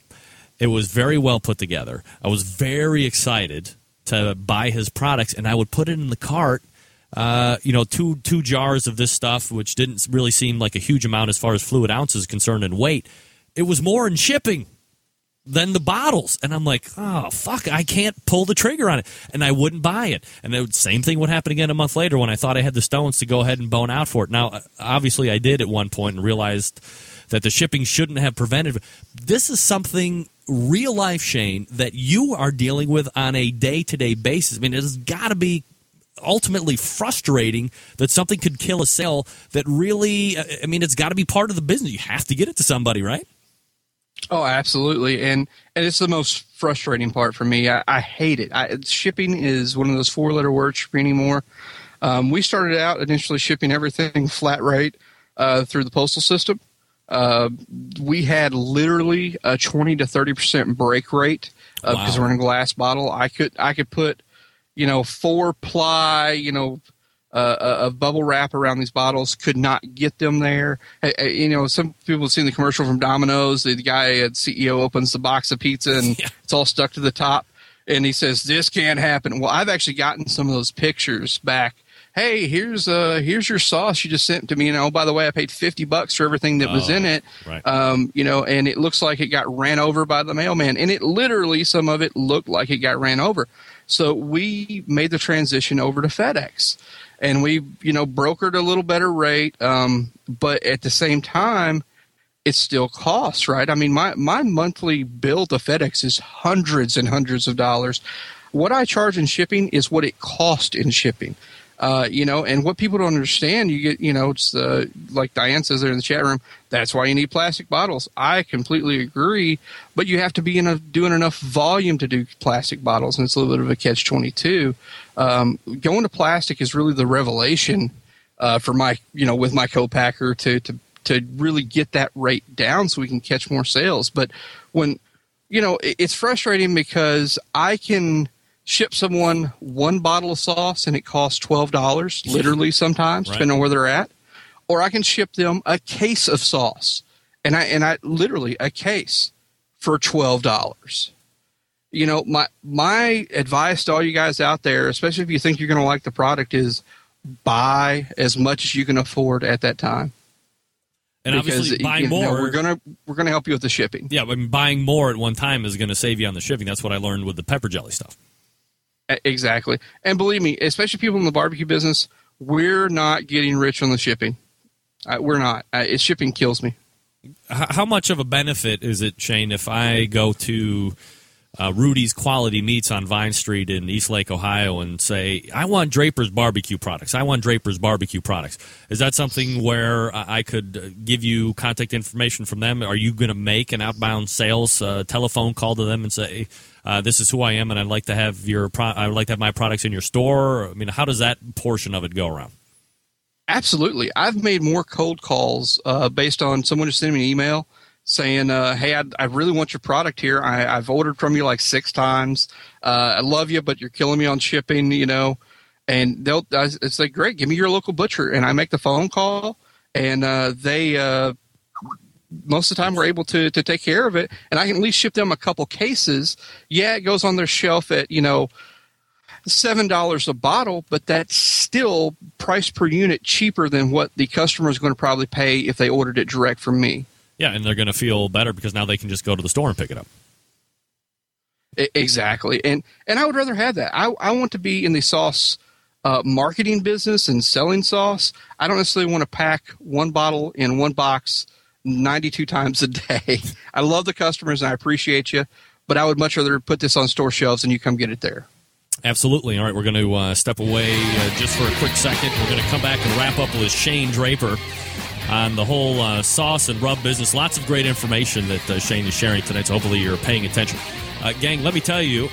It was very well put together. I was very excited to buy his products, and I would put it in the cart uh, you know, two two jars of this stuff, which didn't really seem like a huge amount as far as fluid ounces concerned and weight. It was more in shipping than the bottles, and I'm like, oh fuck, I can't pull the trigger on it, and I wouldn't buy it. And the same thing would happen again a month later when I thought I had the stones to go ahead and bone out for it. Now, uh, obviously, I did at one point and realized that the shipping shouldn't have prevented. This is something real life, Shane, that you are dealing with on a day to day basis. I mean, it has got to be ultimately frustrating that something could kill a sale that really, uh, I mean, it's got to be part of the business. You have to get it to somebody, right? Oh, absolutely, and and it's the most frustrating part for me. I, I hate it. I, shipping is one of those four-letter words for me anymore. Um, we started out initially shipping everything flat rate uh, through the postal system. Uh, we had literally a twenty to thirty percent break rate uh, wow. because we're in a glass bottle. I could I could put you know, four ply, you know, uh, of bubble wrap around these bottles could not get them there. You know, some people have seen the commercial from Domino's. The guy at CEO opens the box of pizza and (laughs) yeah. it's all stuck to the top, and he says, "This can't happen." Well, I've actually gotten some of those pictures back. Hey, here's uh here's your sauce you just sent to me. And oh, by the way, I paid fifty bucks for everything that oh, was in it. Right. Um, you know, and it looks like it got ran over by the mailman, and it literally some of it looked like it got ran over. So we made the transition over to FedEx, and we you know brokered a little better rate, um, but at the same time, it still costs right. I mean, my my monthly bill to FedEx is hundreds and hundreds of dollars. What I charge in shipping is what it cost in shipping. Uh, you know, and what people don't understand, you get, you know, it's like Diane says there in the chat room. That's why you need plastic bottles. I completely agree, but you have to be in a, doing enough volume to do plastic bottles, and it's a little bit of a catch twenty two. Um, going to plastic is really the revelation uh, for my, you know, with my co-packer to to to really get that rate down so we can catch more sales. But when, you know, it's frustrating because I can ship someone one bottle of sauce and it costs twelve dollars, (laughs) literally sometimes, right. depending on where they're at. or I can ship them a case of sauce, and I and I literally a case for twelve dollars. You know, my my advice to all you guys out there, especially if you think you're going to like the product, is buy as much as you can afford at that time. And obviously, buying you know, more, we're gonna we're gonna help you with the shipping. yeah, but buying more at one time is going to save you on the shipping. That's what I learned with the pepper jelly stuff. Exactly. And believe me, especially people in the barbecue business, we're not getting rich on the shipping. Uh, we're not. Uh, it, shipping kills me. How much of a benefit is it, Shane, if I go to uh, Rudy's Quality Meats on Vine Street in East Lake, Ohio, and say, I want Draper's barbecue products. I want Draper's barbecue products. Is that something where I could uh, give you contact information from them? Are you going to make an outbound sales uh, telephone call to them and say, uh, "This is who I am, and I'd like to have your pro- I would like to have my products in your store"? I mean, how does that portion of it go around? Absolutely. I've made more cold calls uh, based on someone just sending me an email saying, uh, "Hey, I, I really want your product here. I, I've ordered from you like six times. Uh, I love you, but you're killing me on shipping. You know." And they'll it's like, "Great, give me your local butcher," and I make the phone call, and uh, they uh, most of the time we're able to to take care of it, and I can at least ship them a couple cases. Yeah, it goes on their shelf at you know seven dollars a bottle, but that's still price per unit cheaper than what the customer is going to probably pay if they ordered it direct from me. Yeah, and they're going to feel better because now they can just go to the store and pick it up. Exactly, and and I would rather have that. I I want to be in the sauce uh, marketing business and selling sauce. I don't necessarily want to pack one bottle in one box ninety two times a day. (laughs) I love the customers and I appreciate you, but I would much rather put this on store shelves and you come get it there. Absolutely. All right, we're going to uh, step away uh, just for a quick second. We're going to come back and wrap up with Shane Draper on the whole uh, sauce and rub business. Lots of great information that uh, Shane is sharing tonight, so hopefully you're paying attention. Uh, gang, let me tell you,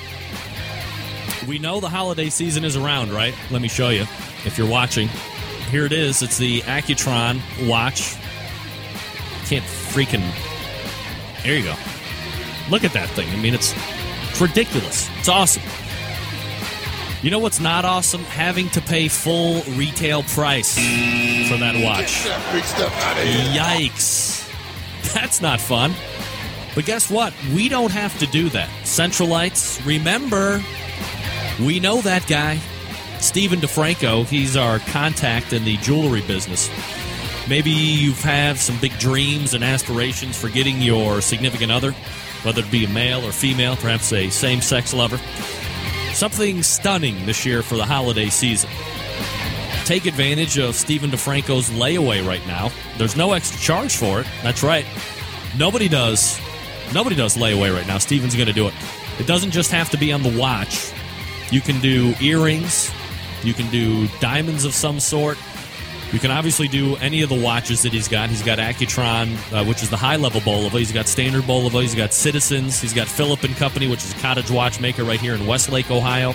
we know the holiday season is around, right? Let me show you if you're watching. Here it is. It's the Accutron watch. Can't freaking. There you go. Look at that thing. I mean, it's, it's ridiculous. It's awesome. You know what's not awesome? Having to pay full retail price for that watch. Yikes. That's not fun. But guess what? We don't have to do that. Centralites, remember, we know that guy. Steven DiFranco, he's our contact in the jewelry business. Maybe you have had some big dreams and aspirations for getting your significant other, whether it be a male or female, perhaps a same sex lover. Something stunning this year for the holiday season. Take advantage of Steven DiFranco's layaway right now. There's no extra charge for it. That's right. Nobody does. Nobody does layaway right now. Steven's going to do it. It doesn't just have to be on the watch. You can do earrings. You can do diamonds of some sort. You can obviously do any of the watches that he's got. He's got Accutron, uh, which is the high level Bulova. He's got Standard Bulova. He's got Citizens. He's got Philip and Company, which is a cottage watchmaker right here in Westlake, Ohio.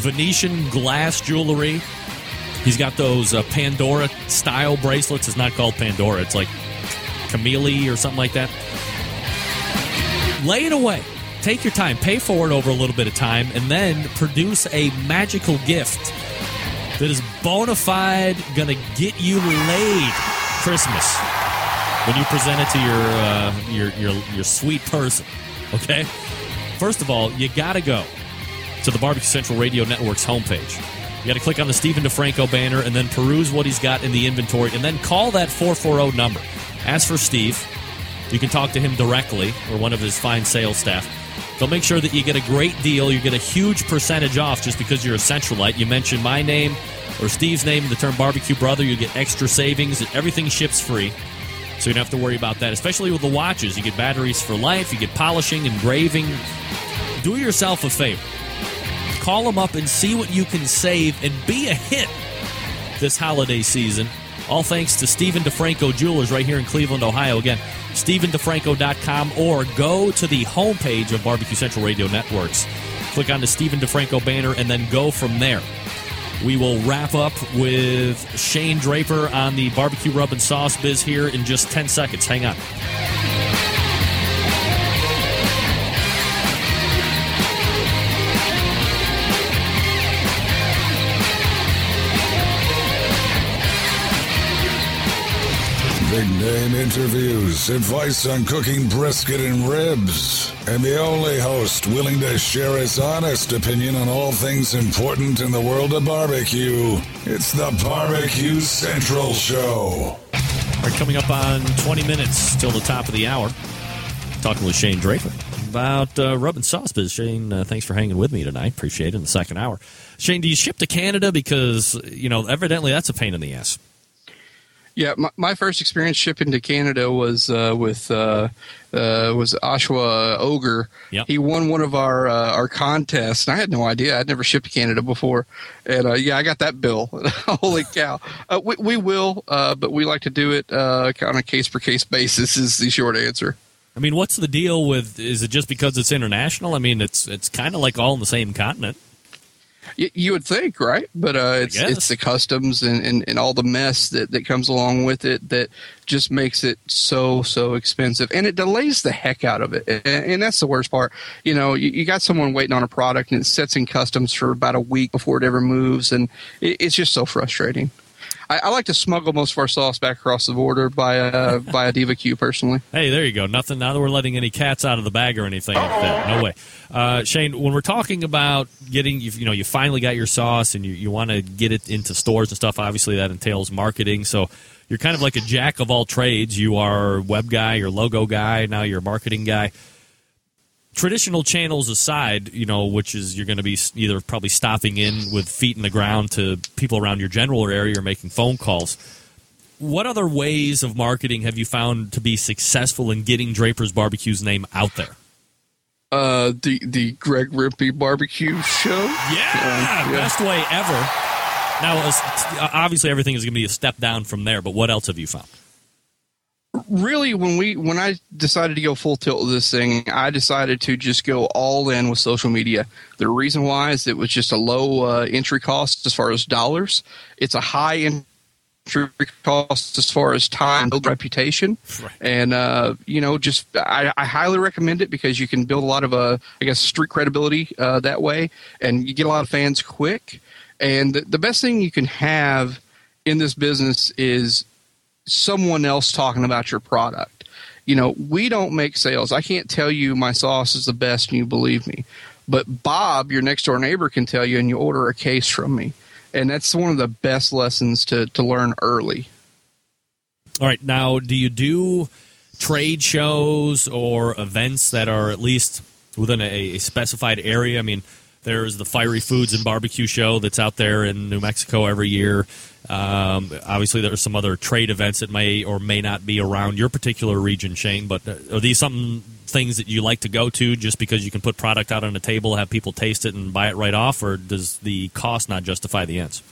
Venetian glass jewelry. He's got those uh, Pandora style bracelets. It's not called Pandora. It's like Camille or something like that. Lay it away. Take your time. Pay for it over a little bit of time, and then produce a magical gift that is bona fide going to get you laid Christmas when you present it to your uh, your your your sweet person. Okay. First of all, you got to go to the Barbecue Central Radio Network's homepage. You got to click on the Steven DiFranco banner and then peruse what he's got in the inventory, and then call that 440 number. As for Steve. You can talk to him directly or one of his fine sales staff. They'll make sure that you get a great deal. You get a huge percentage off just because you're a Centralite. You mention my name or Steve's name in the term barbecue brother, you get extra savings. Everything ships free. So you don't have to worry about that, especially with the watches. You get batteries for life, you get polishing, engraving. Do yourself a favor. Call them up and see what you can save and be a hit this holiday season. All thanks to Steven DiFranco Jewelers right here in Cleveland, Ohio. Again, StevenDiFranco.com or go to the homepage of Barbecue Central Radio Networks. Click on the Steven DiFranco banner and then go from there. We will wrap up with Shane Draper on the barbecue rub and sauce biz here in just 10 seconds. Hang on. Name interviews, advice on cooking brisket and ribs, and the only host willing to share his honest opinion on all things important in the world of barbecue. It's the Barbecue Central Show. All right, coming up on 20 minutes till the top of the hour. Talking with Shane Draper about uh, sauce biz. Shane, uh, thanks for hanging with me tonight. Appreciate it in the second hour. Shane, do you ship to Canada? Because, you know, evidently that's a pain in the ass. Yeah, my, my first experience shipping to Canada was uh, with uh, uh, was Oshawa Ogre. Yep. He won one of our uh, our contests, and I had no idea. I'd never shipped to Canada before, and uh, yeah, I got that bill. (laughs) Holy cow! Uh, we, we will, uh, but we like to do it uh, on a case per case basis. Is the short answer. I mean, what's the deal with? Is it just because it's international? I mean, it's it's kind of like all in the same continent. You, you would think, right? But uh, it's it's the customs and, and, and all the mess that, that comes along with it that just makes it so so expensive, and it delays the heck out of it. And, and that's the worst part. You know, you, you got someone waiting on a product, and it sits in customs for about a week before it ever moves, and it, it's just so frustrating. I, I like to smuggle most of our sauce back across the border by a (laughs) by a Diva Q personally. Hey, there you go. Nothing. Now that we're letting any cats out of the bag or anything like that. No way. Uh, Shane, when we're talking about getting, you, you know, you finally got your sauce and you, you want to get it into stores and stuff. Obviously, that entails marketing. So you're kind of like a jack of all trades. You are web guy, you're logo guy, now you're marketing guy. Traditional channels aside, you know, which is you're going to be either probably stopping in with feet in the ground to people around your general area or making phone calls. What other ways of marketing have you found to be successful in getting Draper's Barbecue's name out there? Uh, the the Greg Rempe barbecue show. Yeah, Uh, best way ever. Now, obviously, everything is going to be a step down from there. But what else have you found? Really when we when i decided to go full tilt with this thing i decided to just go all in with social media. The reason why is it was just a low uh, entry cost as far as dollars. It's a high entry cost as far as time build reputation. And uh, you know just I, I highly recommend it because you can build a lot of uh, i guess street credibility uh, that way. And you get a lot of fans quick. And the, the best thing you can have in this business is someone else talking about your product. You know, we don't make sales. I can't tell you my sauce is the best and you believe me. But Bob, your next door neighbor, can tell you and you order a case from me. And that's one of the best lessons to, to learn early. All right, now, do you do trade shows or events that are at least within a, a specified area? I mean, there's the Fiery Foods and Barbecue Show that's out there in New Mexico every year. Um, obviously, there are some other trade events that may or may not be around your particular region, Shane. But uh, are these some things that you like to go to just because you can put product out on a table, have people taste it, and buy it right off, or does the cost not justify the ends?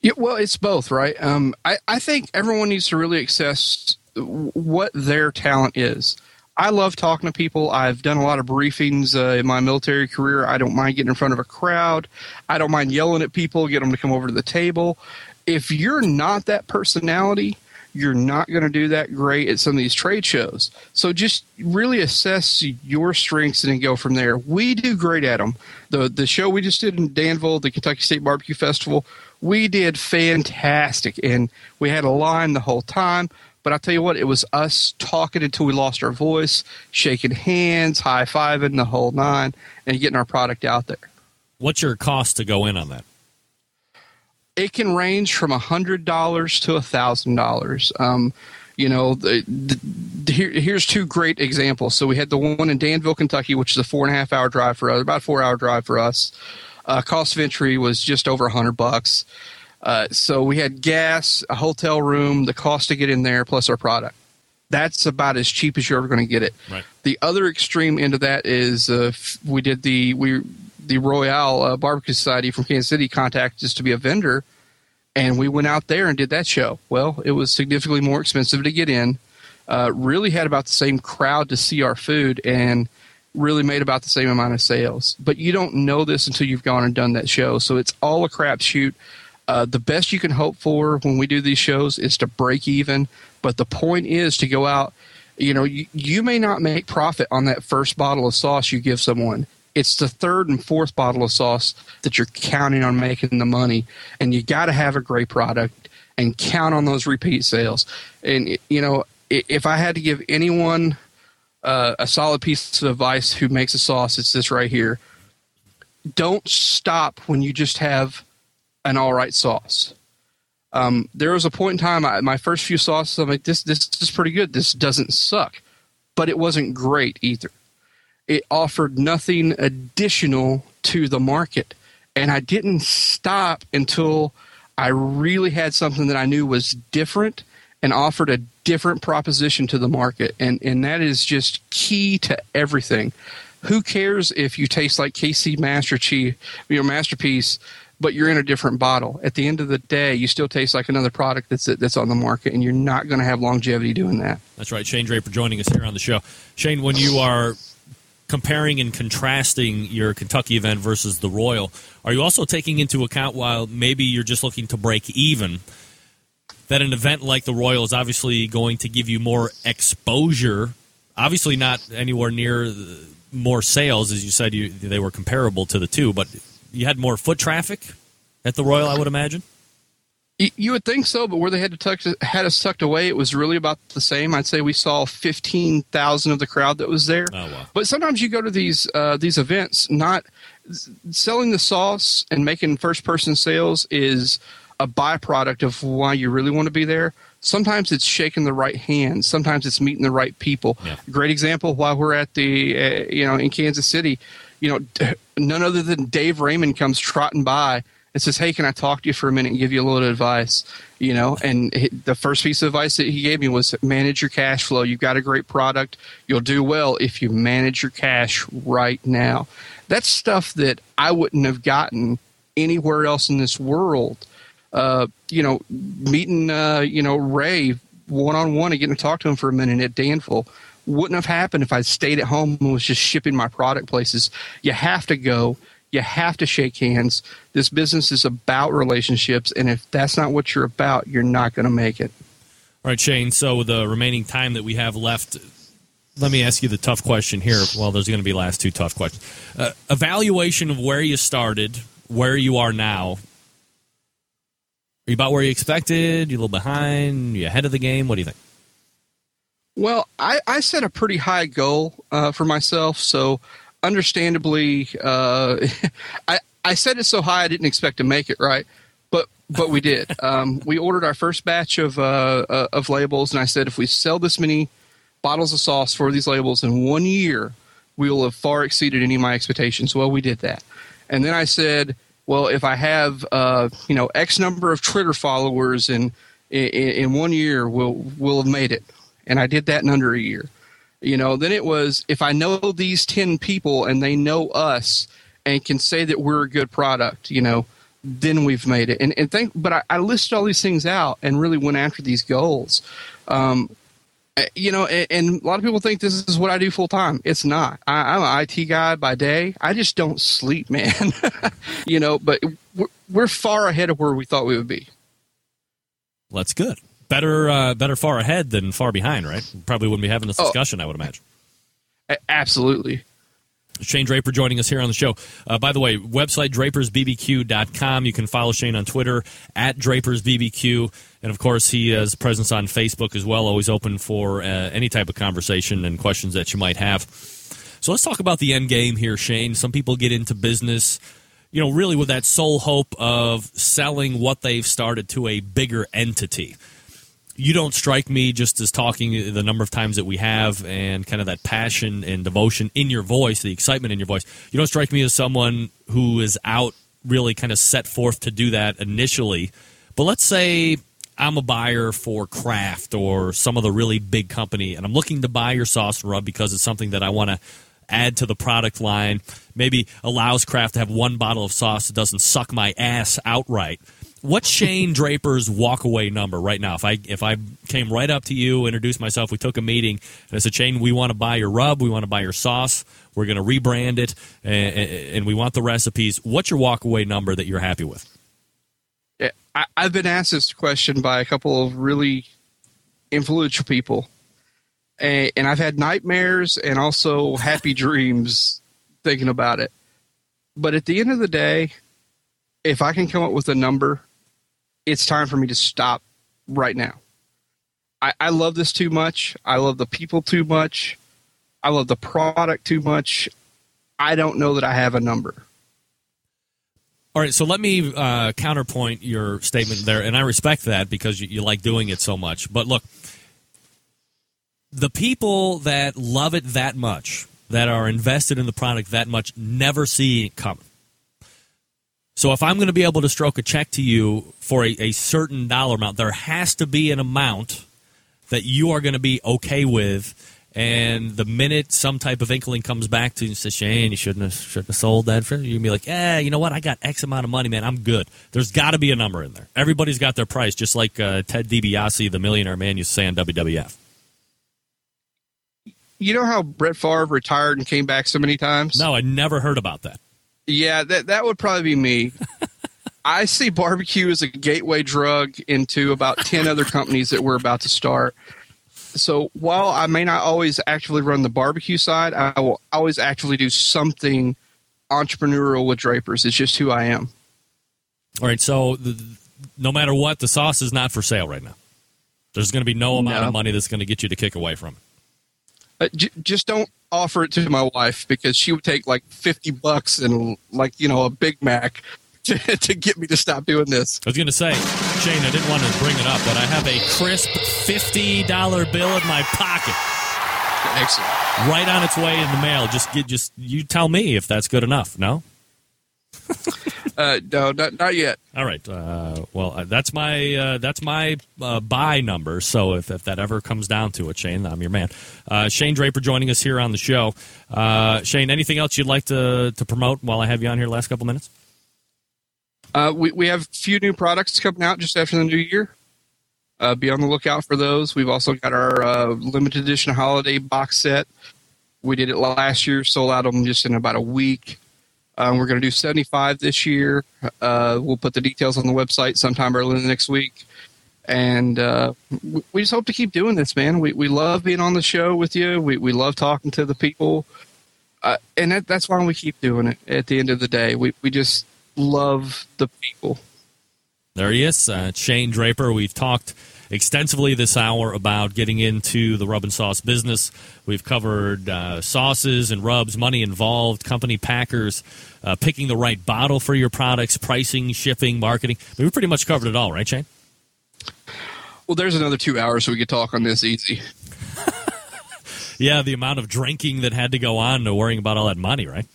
Yeah, well, it's both, right? Um, I, I think everyone needs to really assess what their talent is. I love talking to people. I've done a lot of briefings uh, in my military career. I don't mind getting in front of a crowd. I don't mind yelling at people, get them to come over to the table. If you're not that personality, you're not going to do that great at some of these trade shows. So just really assess your strengths and then go from there. We do great at them. The the show we just did in Danville, the Kentucky State Barbecue Festival, we did fantastic, and we had a line the whole time. But I'll tell you what, it was us talking until we lost our voice, shaking hands, high fiving, the whole nine, and getting our product out there. What's your cost to go in on that? It can range from hundred dollars to a thousand dollars. Um, you know, the, the, here, here's two great examples. So we had the one in Danville, Kentucky, which is a four and a half hour drive for us, about four hour drive for us. Uh, cost of entry was just over a hundred bucks. Uh, so we had gas, a hotel room, the cost to get in there, plus our product. That's about as cheap as you're ever going to get it. Right. The other extreme end of that is uh, we did the we the Royal uh, Barbecue Society from Kansas City contacted us to be a vendor, and we went out there and did that show. Well, it was significantly more expensive to get in. Uh, really had about the same crowd to see our food, and really made about the same amount of sales. But you don't know this until you've gone and done that show. So it's all a crapshoot. Uh, the best you can hope for when we do these shows is to break even. But the point is to go out. You know, you, you may not make profit on that first bottle of sauce you give someone. It's the third and fourth bottle of sauce that you're counting on making the money. And you got to have a great product. and count on those repeat sales. And you know, if I had to give anyone uh, a solid piece of advice who makes a sauce, it's this right here. Don't stop when you just have an all right sauce. Um, there was a point in time, I, my first few sauces, I'm like, this this is pretty good. This doesn't suck, but it wasn't great either. It offered nothing additional to the market, and I didn't stop until I really had something that I knew was different and offered a different proposition to the market, and and that is just key to everything. Who cares if you taste like KC Master Chief, your masterpiece? But you're in a different bottle. At the end of the day, you still taste like another product that's that's on the market, and you're not going to have longevity doing that. That's right. Shane Draper joining us here on the show. Shane, when you are comparing and contrasting your Kentucky event versus the Royal, are you also taking into account while maybe you're just looking to break even? That an event like the Royal is obviously going to give you more exposure. Obviously, not anywhere near more sales, as you said. You, they were comparable to the two, but you had more foot traffic at the Royal, I would imagine. You would think so, but where they had to tuck, had us tucked away, it was really about the same. I'd say we saw fifteen thousand of the crowd that was there. Oh, wow. But sometimes you go to these uh, these events, not selling the sauce and making first person sales is a byproduct of why you really want to be there. Sometimes it's shaking the right hand. Sometimes it's meeting the right people. Yeah. Great example. While we're at the uh, you know in Kansas City, you know, none other than Dave Raymond comes trotting by and says, "Hey, can I talk to you for a minute and give you a little advice?" You know, and the first piece of advice that he gave me was manage your cash flow. You've got a great product. You'll do well if you manage your cash right now. That's stuff that I wouldn't have gotten anywhere else in this world. Uh, you know, meeting uh, you know Ray one on one and getting to talk to him for a minute at Danville wouldn't have happened if I stayed at home and was just shipping my product places. You have to go. You have to shake hands. This business is about relationships, and if that's not what you're about, you're not going to make it. All right, Shane. So with the remaining time that we have left, let me ask you the tough question here. Well, there's going to be last two tough questions. Uh, evaluation of where you started, where you are now. Are you about where you expected? You a little behind? You ahead of the game? What do you think? Well, I, I set a pretty high goal uh, for myself, so understandably, uh, (laughs) I I set it so high I didn't expect to make it right, but but we did. (laughs) Um, we ordered our first batch of uh, uh, of labels, and I said if we sell this many bottles of sauce for these labels in one year, we will have far exceeded any of my expectations. Well, we did that, and then I said, well, if I have uh, you know X number of Twitter followers in, in in one year, we'll we'll have made it and I did that in under a year. You know, then it was if I know these 10 people and they know us and can say that we're a good product, you know, then we've made it. And, and think, but I, I listed all these things out and really went after these goals. Um, eh, you know, and, and, a lot of people think this is what I do full time. It's not. I, am an IT guy by day. I just don't sleep, (laughs) man. you know, but we're, we're far ahead of where we thought we would be. Well, that's good better uh, better far ahead than far behind, right? Probably wouldn't be having this oh. discussion, oh, I would imagine. Absolutely. Shane Draper joining us here on the show. Uh, by the way, website drapersbbq.com. You can follow Shane on Twitter at drapersbbq. And of course, he has presence on Facebook as well, always open for uh, any type of conversation and questions that you might have. So let's talk about the end game here, Shane. Some people get into business, you know, really with that sole hope of selling what they've started to a bigger entity you don't strike me just as talking the number of times that we have and kind of that passion and devotion in your voice, the excitement in your voice. You don't strike me as someone who is out really kind of set forth to do that initially. But let's say I'm a buyer for Kraft or some of the really big company, and I'm looking to buy your sauce rub because it's something that I want to add to the product line. Maybe allows Kraft to have one bottle of sauce that doesn't suck my ass outright what's Shane Draper's walkaway number right now? If I if I came right up to you, introduced myself, we took a meeting, and I said, Shane, we want to buy your rub, we want to buy your sauce, we're going to rebrand it, and, and, we want the recipes. What's your walkaway number that you're happy with? Yeah, I, I've been asked this question by a couple of really influential people, and, and I've had nightmares and also happy (laughs) dreams thinking about it. But at the end of the day, if I can come up with a number it's time for me to stop right now. I, I love this too much. I love the people too much. I love the product too much. I don't know that I have a number. All right, so let me uh, counterpoint your statement there, and I respect that because you, you like doing it so much. But look, the people that love it that much, that are invested in the product that much, never see it coming. So if I'm going to be able to stroke a check to you for a, a certain dollar amount, there has to be an amount that you are going to be okay with. And the minute some type of inkling comes back to you and says, Shane, you shouldn't have, shouldn't have sold that for you, can be like, yeah, you know what? I got X amount of money, man. I'm good. There's got to be a number in there. Everybody's got their price, just like uh, Ted DiBiase, the millionaire man, used to say on WWF. You know how Brett Favre retired and came back so many times? No, I never heard about that. Yeah, that that would probably be me. (laughs) I see barbecue as a gateway drug into about 10 other companies that we're about to start. So while I may not always actively run the barbecue side, I will always actively do something entrepreneurial with Drapers. It's just who I am. All right, so the, no matter what, the sauce is not for sale right now. There's going to be no amount No. of money that's going to get you to kick away from it. Uh, j- just don't offer it to my wife because she would take like 50 bucks and like, you know, a Big Mac (laughs) to, to get me to stop doing this. I was going to say, Shane, I didn't want to bring it up, but I have a crisp $50 bill in my pocket. Excellent. Right on its way in the mail. Just get, just you tell me if that's good enough. No? (laughs) Uh, no, not, not yet. All right. Uh, well, uh, that's my uh, that's my uh, buy number. So if, if that ever comes down to it, Shane, I'm your man. Uh, Shane Draper joining us here on the show. Uh, Shane, anything else you'd like to to promote while I have you on here? Last couple minutes. Uh, we, we have a few new products coming out just after the new year. Uh, be on the lookout for those. We've also got our uh, limited edition holiday box set. We did it last year, sold out of them just in about a week. Um, we're going to do 75 this year. Uh, we'll put the details on the website sometime early next week. And uh, we, just hope to keep doing this, man. We, we love being on the show with you. We, we love talking to the people. Uh, and that, that's why we keep doing it at the end of the day. We, we just love the people. There he is, uh, Shane Draper. We've talked extensively this hour about getting into the rub and sauce business. We've covered uh, sauces and rubs, money involved, company packers, uh, picking the right bottle for your products, pricing, shipping, marketing. I mean, we pretty much covered it all, right, Shane? Well, there's another two hours so we could talk on this easy. (laughs) Yeah, the amount of drinking that had to go on to worrying about all that money, right?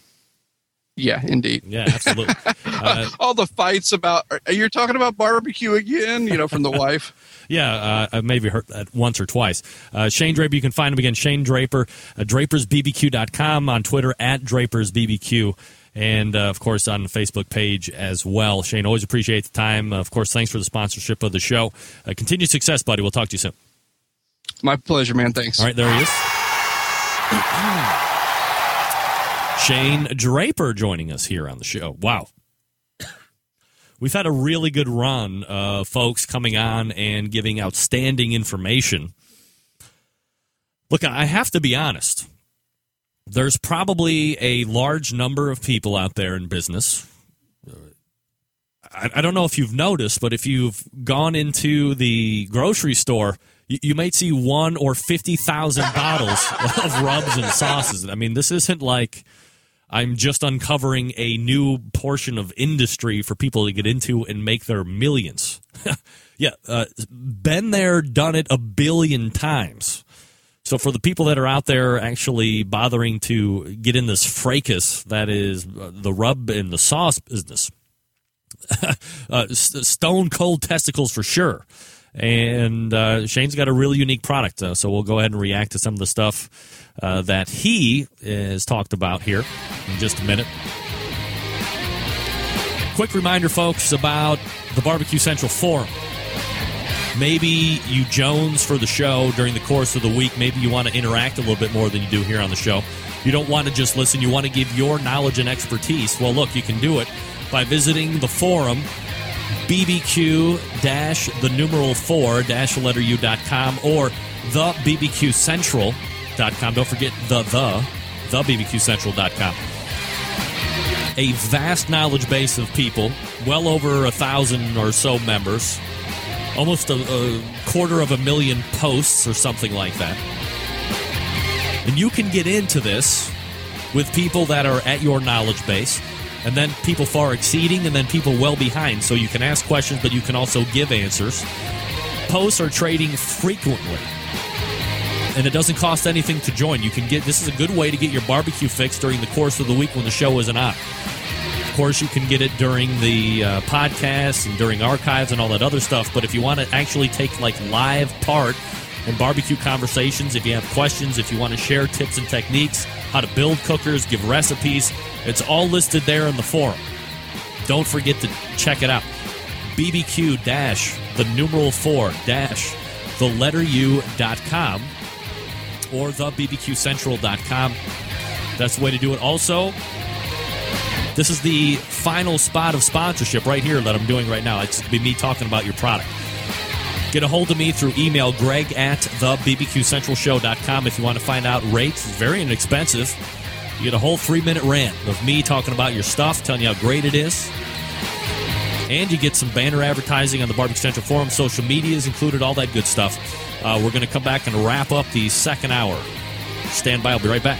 Yeah, indeed. Yeah, absolutely. (laughs) uh, All the fights about you're talking about barbecue again, you know, from the wife. (laughs) Yeah, uh, I maybe heard that once or twice. Uh, Shane Draper, you can find him again, Shane Draper, uh, drapersbbq.com, on Twitter, at drapersbbq, and, uh, of course, on the Facebook page as well. Shane, always appreciate the time. of course, thanks for the sponsorship of the show. Uh, continued success, buddy. We'll talk to you soon. My pleasure, man. Thanks. All right, there he is. Shane Draper joining us here on the show. Wow. We've had a really good run of folks coming on and giving outstanding information. Look, I have to be honest. There's probably a large number of people out there in business. I, I don't know if you've noticed, but if you've gone into the grocery store, you, you might see one or 50,000 (laughs) bottles of rubs and sauces. I mean, this isn't like I'm just uncovering a new portion of industry for people to get into and make their millions. (laughs) yeah, uh, been there, done it a billion times. So for the people that are out there actually bothering to get in this fracas that is uh, the rub and the sauce business, (laughs) uh, stone cold testicles for sure. And uh, Shane's got a really unique product, uh, so we'll go ahead and react to some of the stuff uh, that he has talked about here in just a minute. Quick reminder, folks, about the Barbecue Central Forum. Maybe you Jones for the show during the course of the week. Maybe you want to interact a little bit more than you do here on the show. You don't want to just listen, you want to give your knowledge and expertise. Well, look, you can do it by visiting the forum, bbq dash the numeral 4 dash letter u.com or the bbqcentral.com. Don't forget the the the bbqcentral.com a vast knowledge base of people, well over a thousand or so members, almost a, a quarter of a million posts or something like that. And you can get into this with people that are at your knowledge base, and then people far exceeding, and then people well behind. So you can ask questions, but you can also give answers. Posts are trading frequently. And it doesn't cost anything to join. You can get this is a good way to get your barbecue fix during the course of the week when the show isn't on. Course, you can get it during the uh, podcast and during archives and all that other stuff. But if you want to actually take like live part in barbecue conversations, if you have questions, if you want to share tips and techniques, how to build cookers, give recipes, it's all listed there in the forum. Don't forget to check it out. BBQ dash the numeral four dash the letter U dot com or the bbqcentral.com. That's the way to do it. Also, this is the final spot of sponsorship right here that I'm doing right now. It's be me talking about your product. Get a hold of me through email, greg at the bbqcentralshow.com if you want to find out rates. It's very inexpensive. You get a whole three minute rant of me talking about your stuff, telling you how great it is. And you get some banner advertising on the Barbecue Central Forum. Social media is included, all that good stuff. Uh, we're going to come back and wrap up the second hour. Stand by, I'll be right back.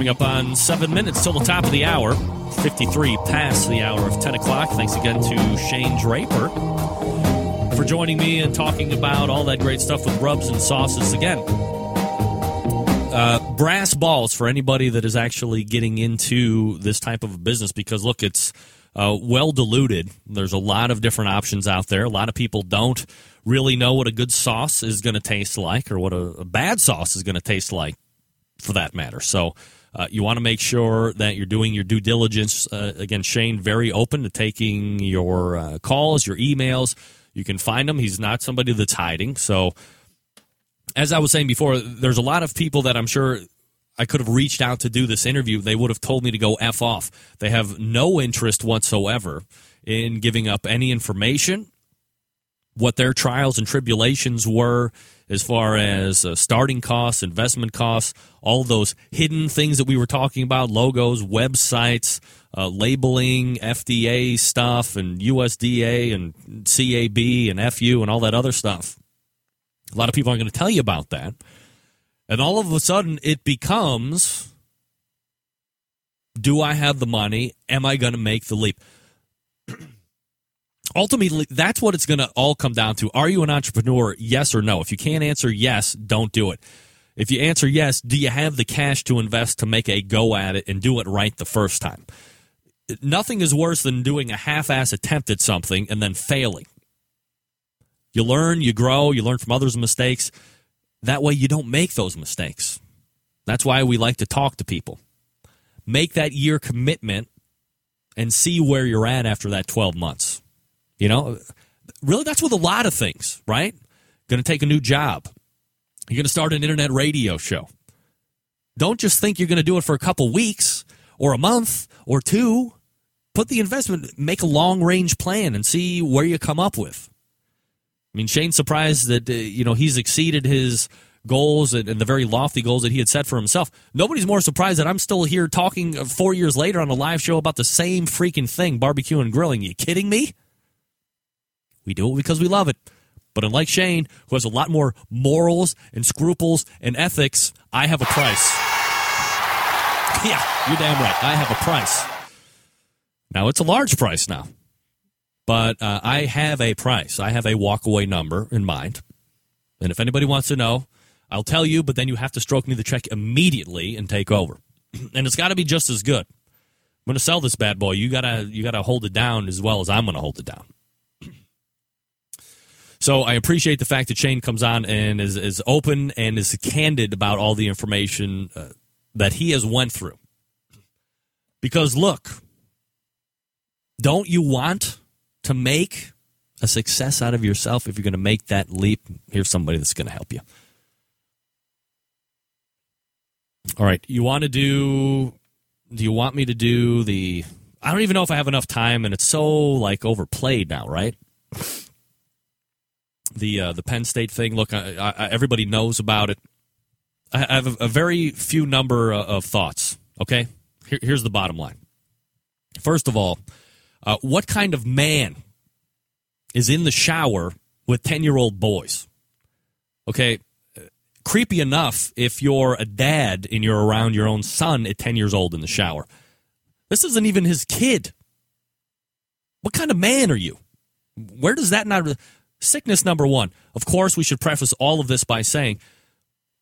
Coming up on seven minutes till the top of the hour. 53 past the hour of 10 o'clock. Thanks again to Shane Draper for joining me and talking about all that great stuff with rubs and sauces. Again, uh, brass balls for anybody that is actually getting into this type of business because, look, it's uh, well diluted. There's a lot of different options out there. A lot of people don't really know what a good sauce is going to taste like or what a, a bad sauce is going to taste like for that matter. So, uh, you want to make sure that you're doing your due diligence. Uh, again, Shane, very open to taking your uh, calls, your emails. You can find him. He's not somebody that's hiding. So, as I was saying before, there's a lot of people that I'm sure I could have reached out to do this interview. They would have told me to go F off. They have no interest whatsoever in giving up any information, what their trials and tribulations were as far as uh, starting costs, investment costs, all those hidden things that we were talking about logos, websites, uh, labeling, FDA stuff, and USDA and CAB and FU and all that other stuff. A lot of people aren't going to tell you about that. And all of a sudden, it becomes do I have the money? Am I going to make the leap? Ultimately that's what it's going to all come down to. Are you an entrepreneur? Yes or no? If you can't answer yes don't do it. If you answer yes do you have the cash to invest to make a go at it and do it right the first time? Nothing is worse than doing a half-ass attempt at something and then failing. You learn you grow you learn from others mistakes. That way you don't make those mistakes. That's why we like to talk to people. Make that year commitment and see where you're at after that 12 months you know, really, that's with a lot of things, right? Going to take a new job. You're going to start an internet radio show. Don't just think you're going to do it for a couple weeks or a month or two. Put the investment, make a long range plan and see where you come up with. I mean, Shane's surprised that, uh, you know, he's exceeded his goals and, and, the very lofty goals that he had set for himself. Nobody's more surprised that I'm still here talking four years later on a live show about the same freaking thing, barbecue and grilling. You kidding me? We do it because we love it. But unlike Shane, who has a lot more morals and scruples and ethics, I have a price. (laughs) yeah, you're damn right. I have a price. Now, it's a large price now. But uh, I have a price. I have a walkaway number in mind. And if anybody wants to know, I'll tell you, but then you have to stroke me the check immediately and take over. (clears throat) and it's got to be just as good. I'm going to sell this bad boy. You got to you got to hold it down as well as I'm going to hold it down. So I appreciate the fact that Shane comes on and is, is open and is candid about all the information uh, that he has went through. Because look, don't you want to make a success out of yourself if you're going to make that leap? Here's somebody that's going to help you. All right, you want to do do you want me to do the I don't even know if I have enough time and it's so like overplayed now, right? The uh, the Penn State thing. Look, I, I, everybody knows about it. I have a, a very few number of thoughts. Okay, Here, here's the bottom line. First of all, uh, what kind of man is in the shower with ten year old boys? Okay, creepy enough if you're a dad and you're around your own son at 10 years old in the shower. This isn't even his kid. What kind of man are you? Where does that not. Sickness number one. Of course, we should preface all of this by saying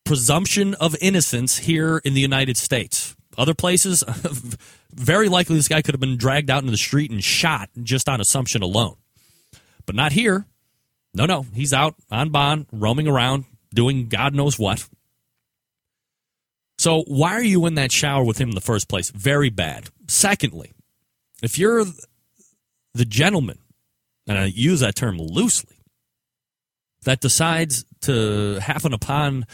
presumption of innocence here in the United States. Other places, (laughs) very likely this guy could have been dragged out into the street and shot just on assumption alone. But not here. No, no. He's out on bond, roaming around, doing God knows what. So, why are you in that shower with him in the first place? Very bad. Secondly, if you're the gentleman, and I use that term loosely, that decides to happen upon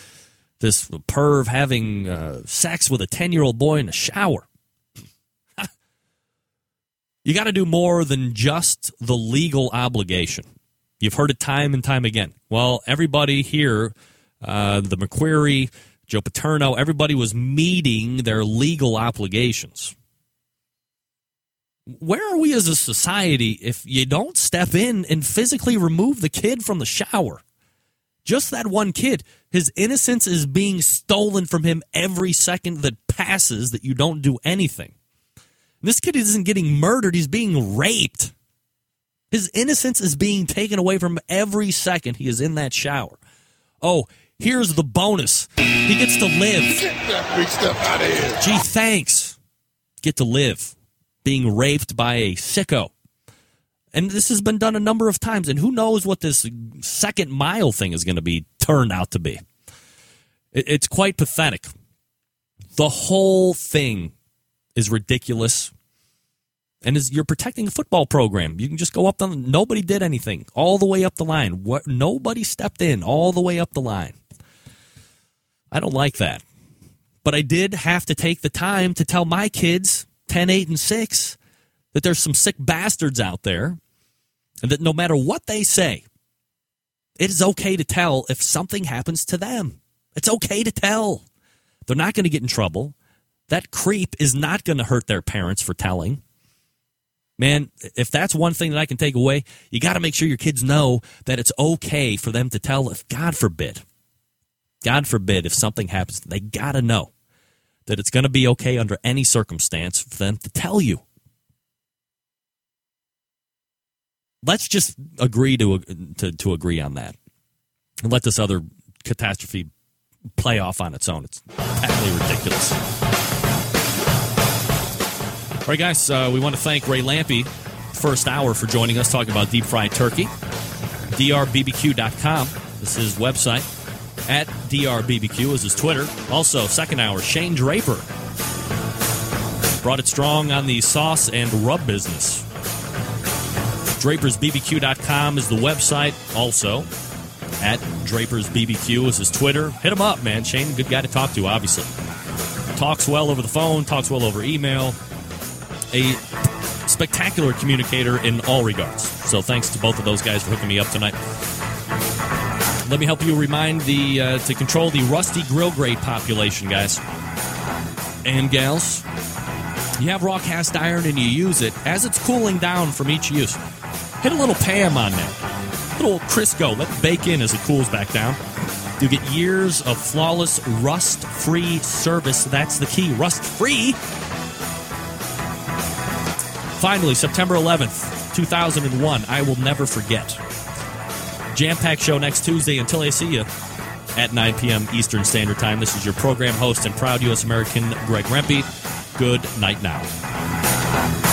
this perv having uh, sex with a 10 year old boy in a shower, (laughs) you got to do more than just the legal obligation. You've heard it time and time again. Well, everybody here, uh, the McQueary, Joe Paterno, everybody was meeting their legal obligations. Where are we as a society if you don't step in and physically remove the kid from the shower? Just that one kid. His innocence is being stolen from him every second that passes that you don't do anything. This kid isn't getting murdered, he's being raped. His innocence is being taken away from every second he is in that shower. Oh, here's the bonus. He gets to live. Get that big stuff out of here. Gee, thanks. Get to live. Being raped by a sicko. And this has been done a number of times. And who knows what this second mile thing is going to be turned out to be. It's quite pathetic. The whole thing is ridiculous. And is you're protecting a football program. You can just go up the nobody did anything all the way up the line. What nobody stepped in all the way up the line. I don't like that. But I did have to take the time to tell my kids, 10, 8, and 6, that there's some sick bastards out there and that no matter what they say, it is okay to tell if something happens to them. It's okay to tell. They're not going to get in trouble. That creep is not going to hurt their parents for telling. Man, if that's one thing that I can take away, you got to make sure your kids know that it's okay for them to tell if, God forbid, God forbid, if something happens, they got to know that it's going to be okay under any circumstance for them to tell you. Let's just agree to, to, to agree on that and let this other catastrophe play off on its own. It's patently ridiculous. All right, guys, uh, we want to thank Ray Lampe, first hour, for joining us talking about deep fried turkey. DRBBQ.com this is his website. At DRBBQ is his Twitter. Also, second hour, Shane Draper brought it strong on the sauce and rub business. DrapersBBQ.com is the website. Also, at DrapersBBQ is his Twitter. Hit him up, man. Shane, good guy to talk to, obviously. Talks well over the phone, talks well over email. A spectacular communicator in all regards. So thanks to both of those guys for hooking me up tonight. Let me help you remind the uh, to control the rusty grill grate population, guys and gals. You have raw cast iron and you use it as it's cooling down from each use. Hit a little Pam on that. Little Crisco. Let it bake in as it cools back down. You get years of flawless rust-free service. That's the key. Rust-free. Finally, September 11th, 2001. I will never forget. Jam packed show next Tuesday until I see you at 9 p.m. Eastern Standard Time. This is your program host and proud U.S. American, Greg Rempe. Good night now.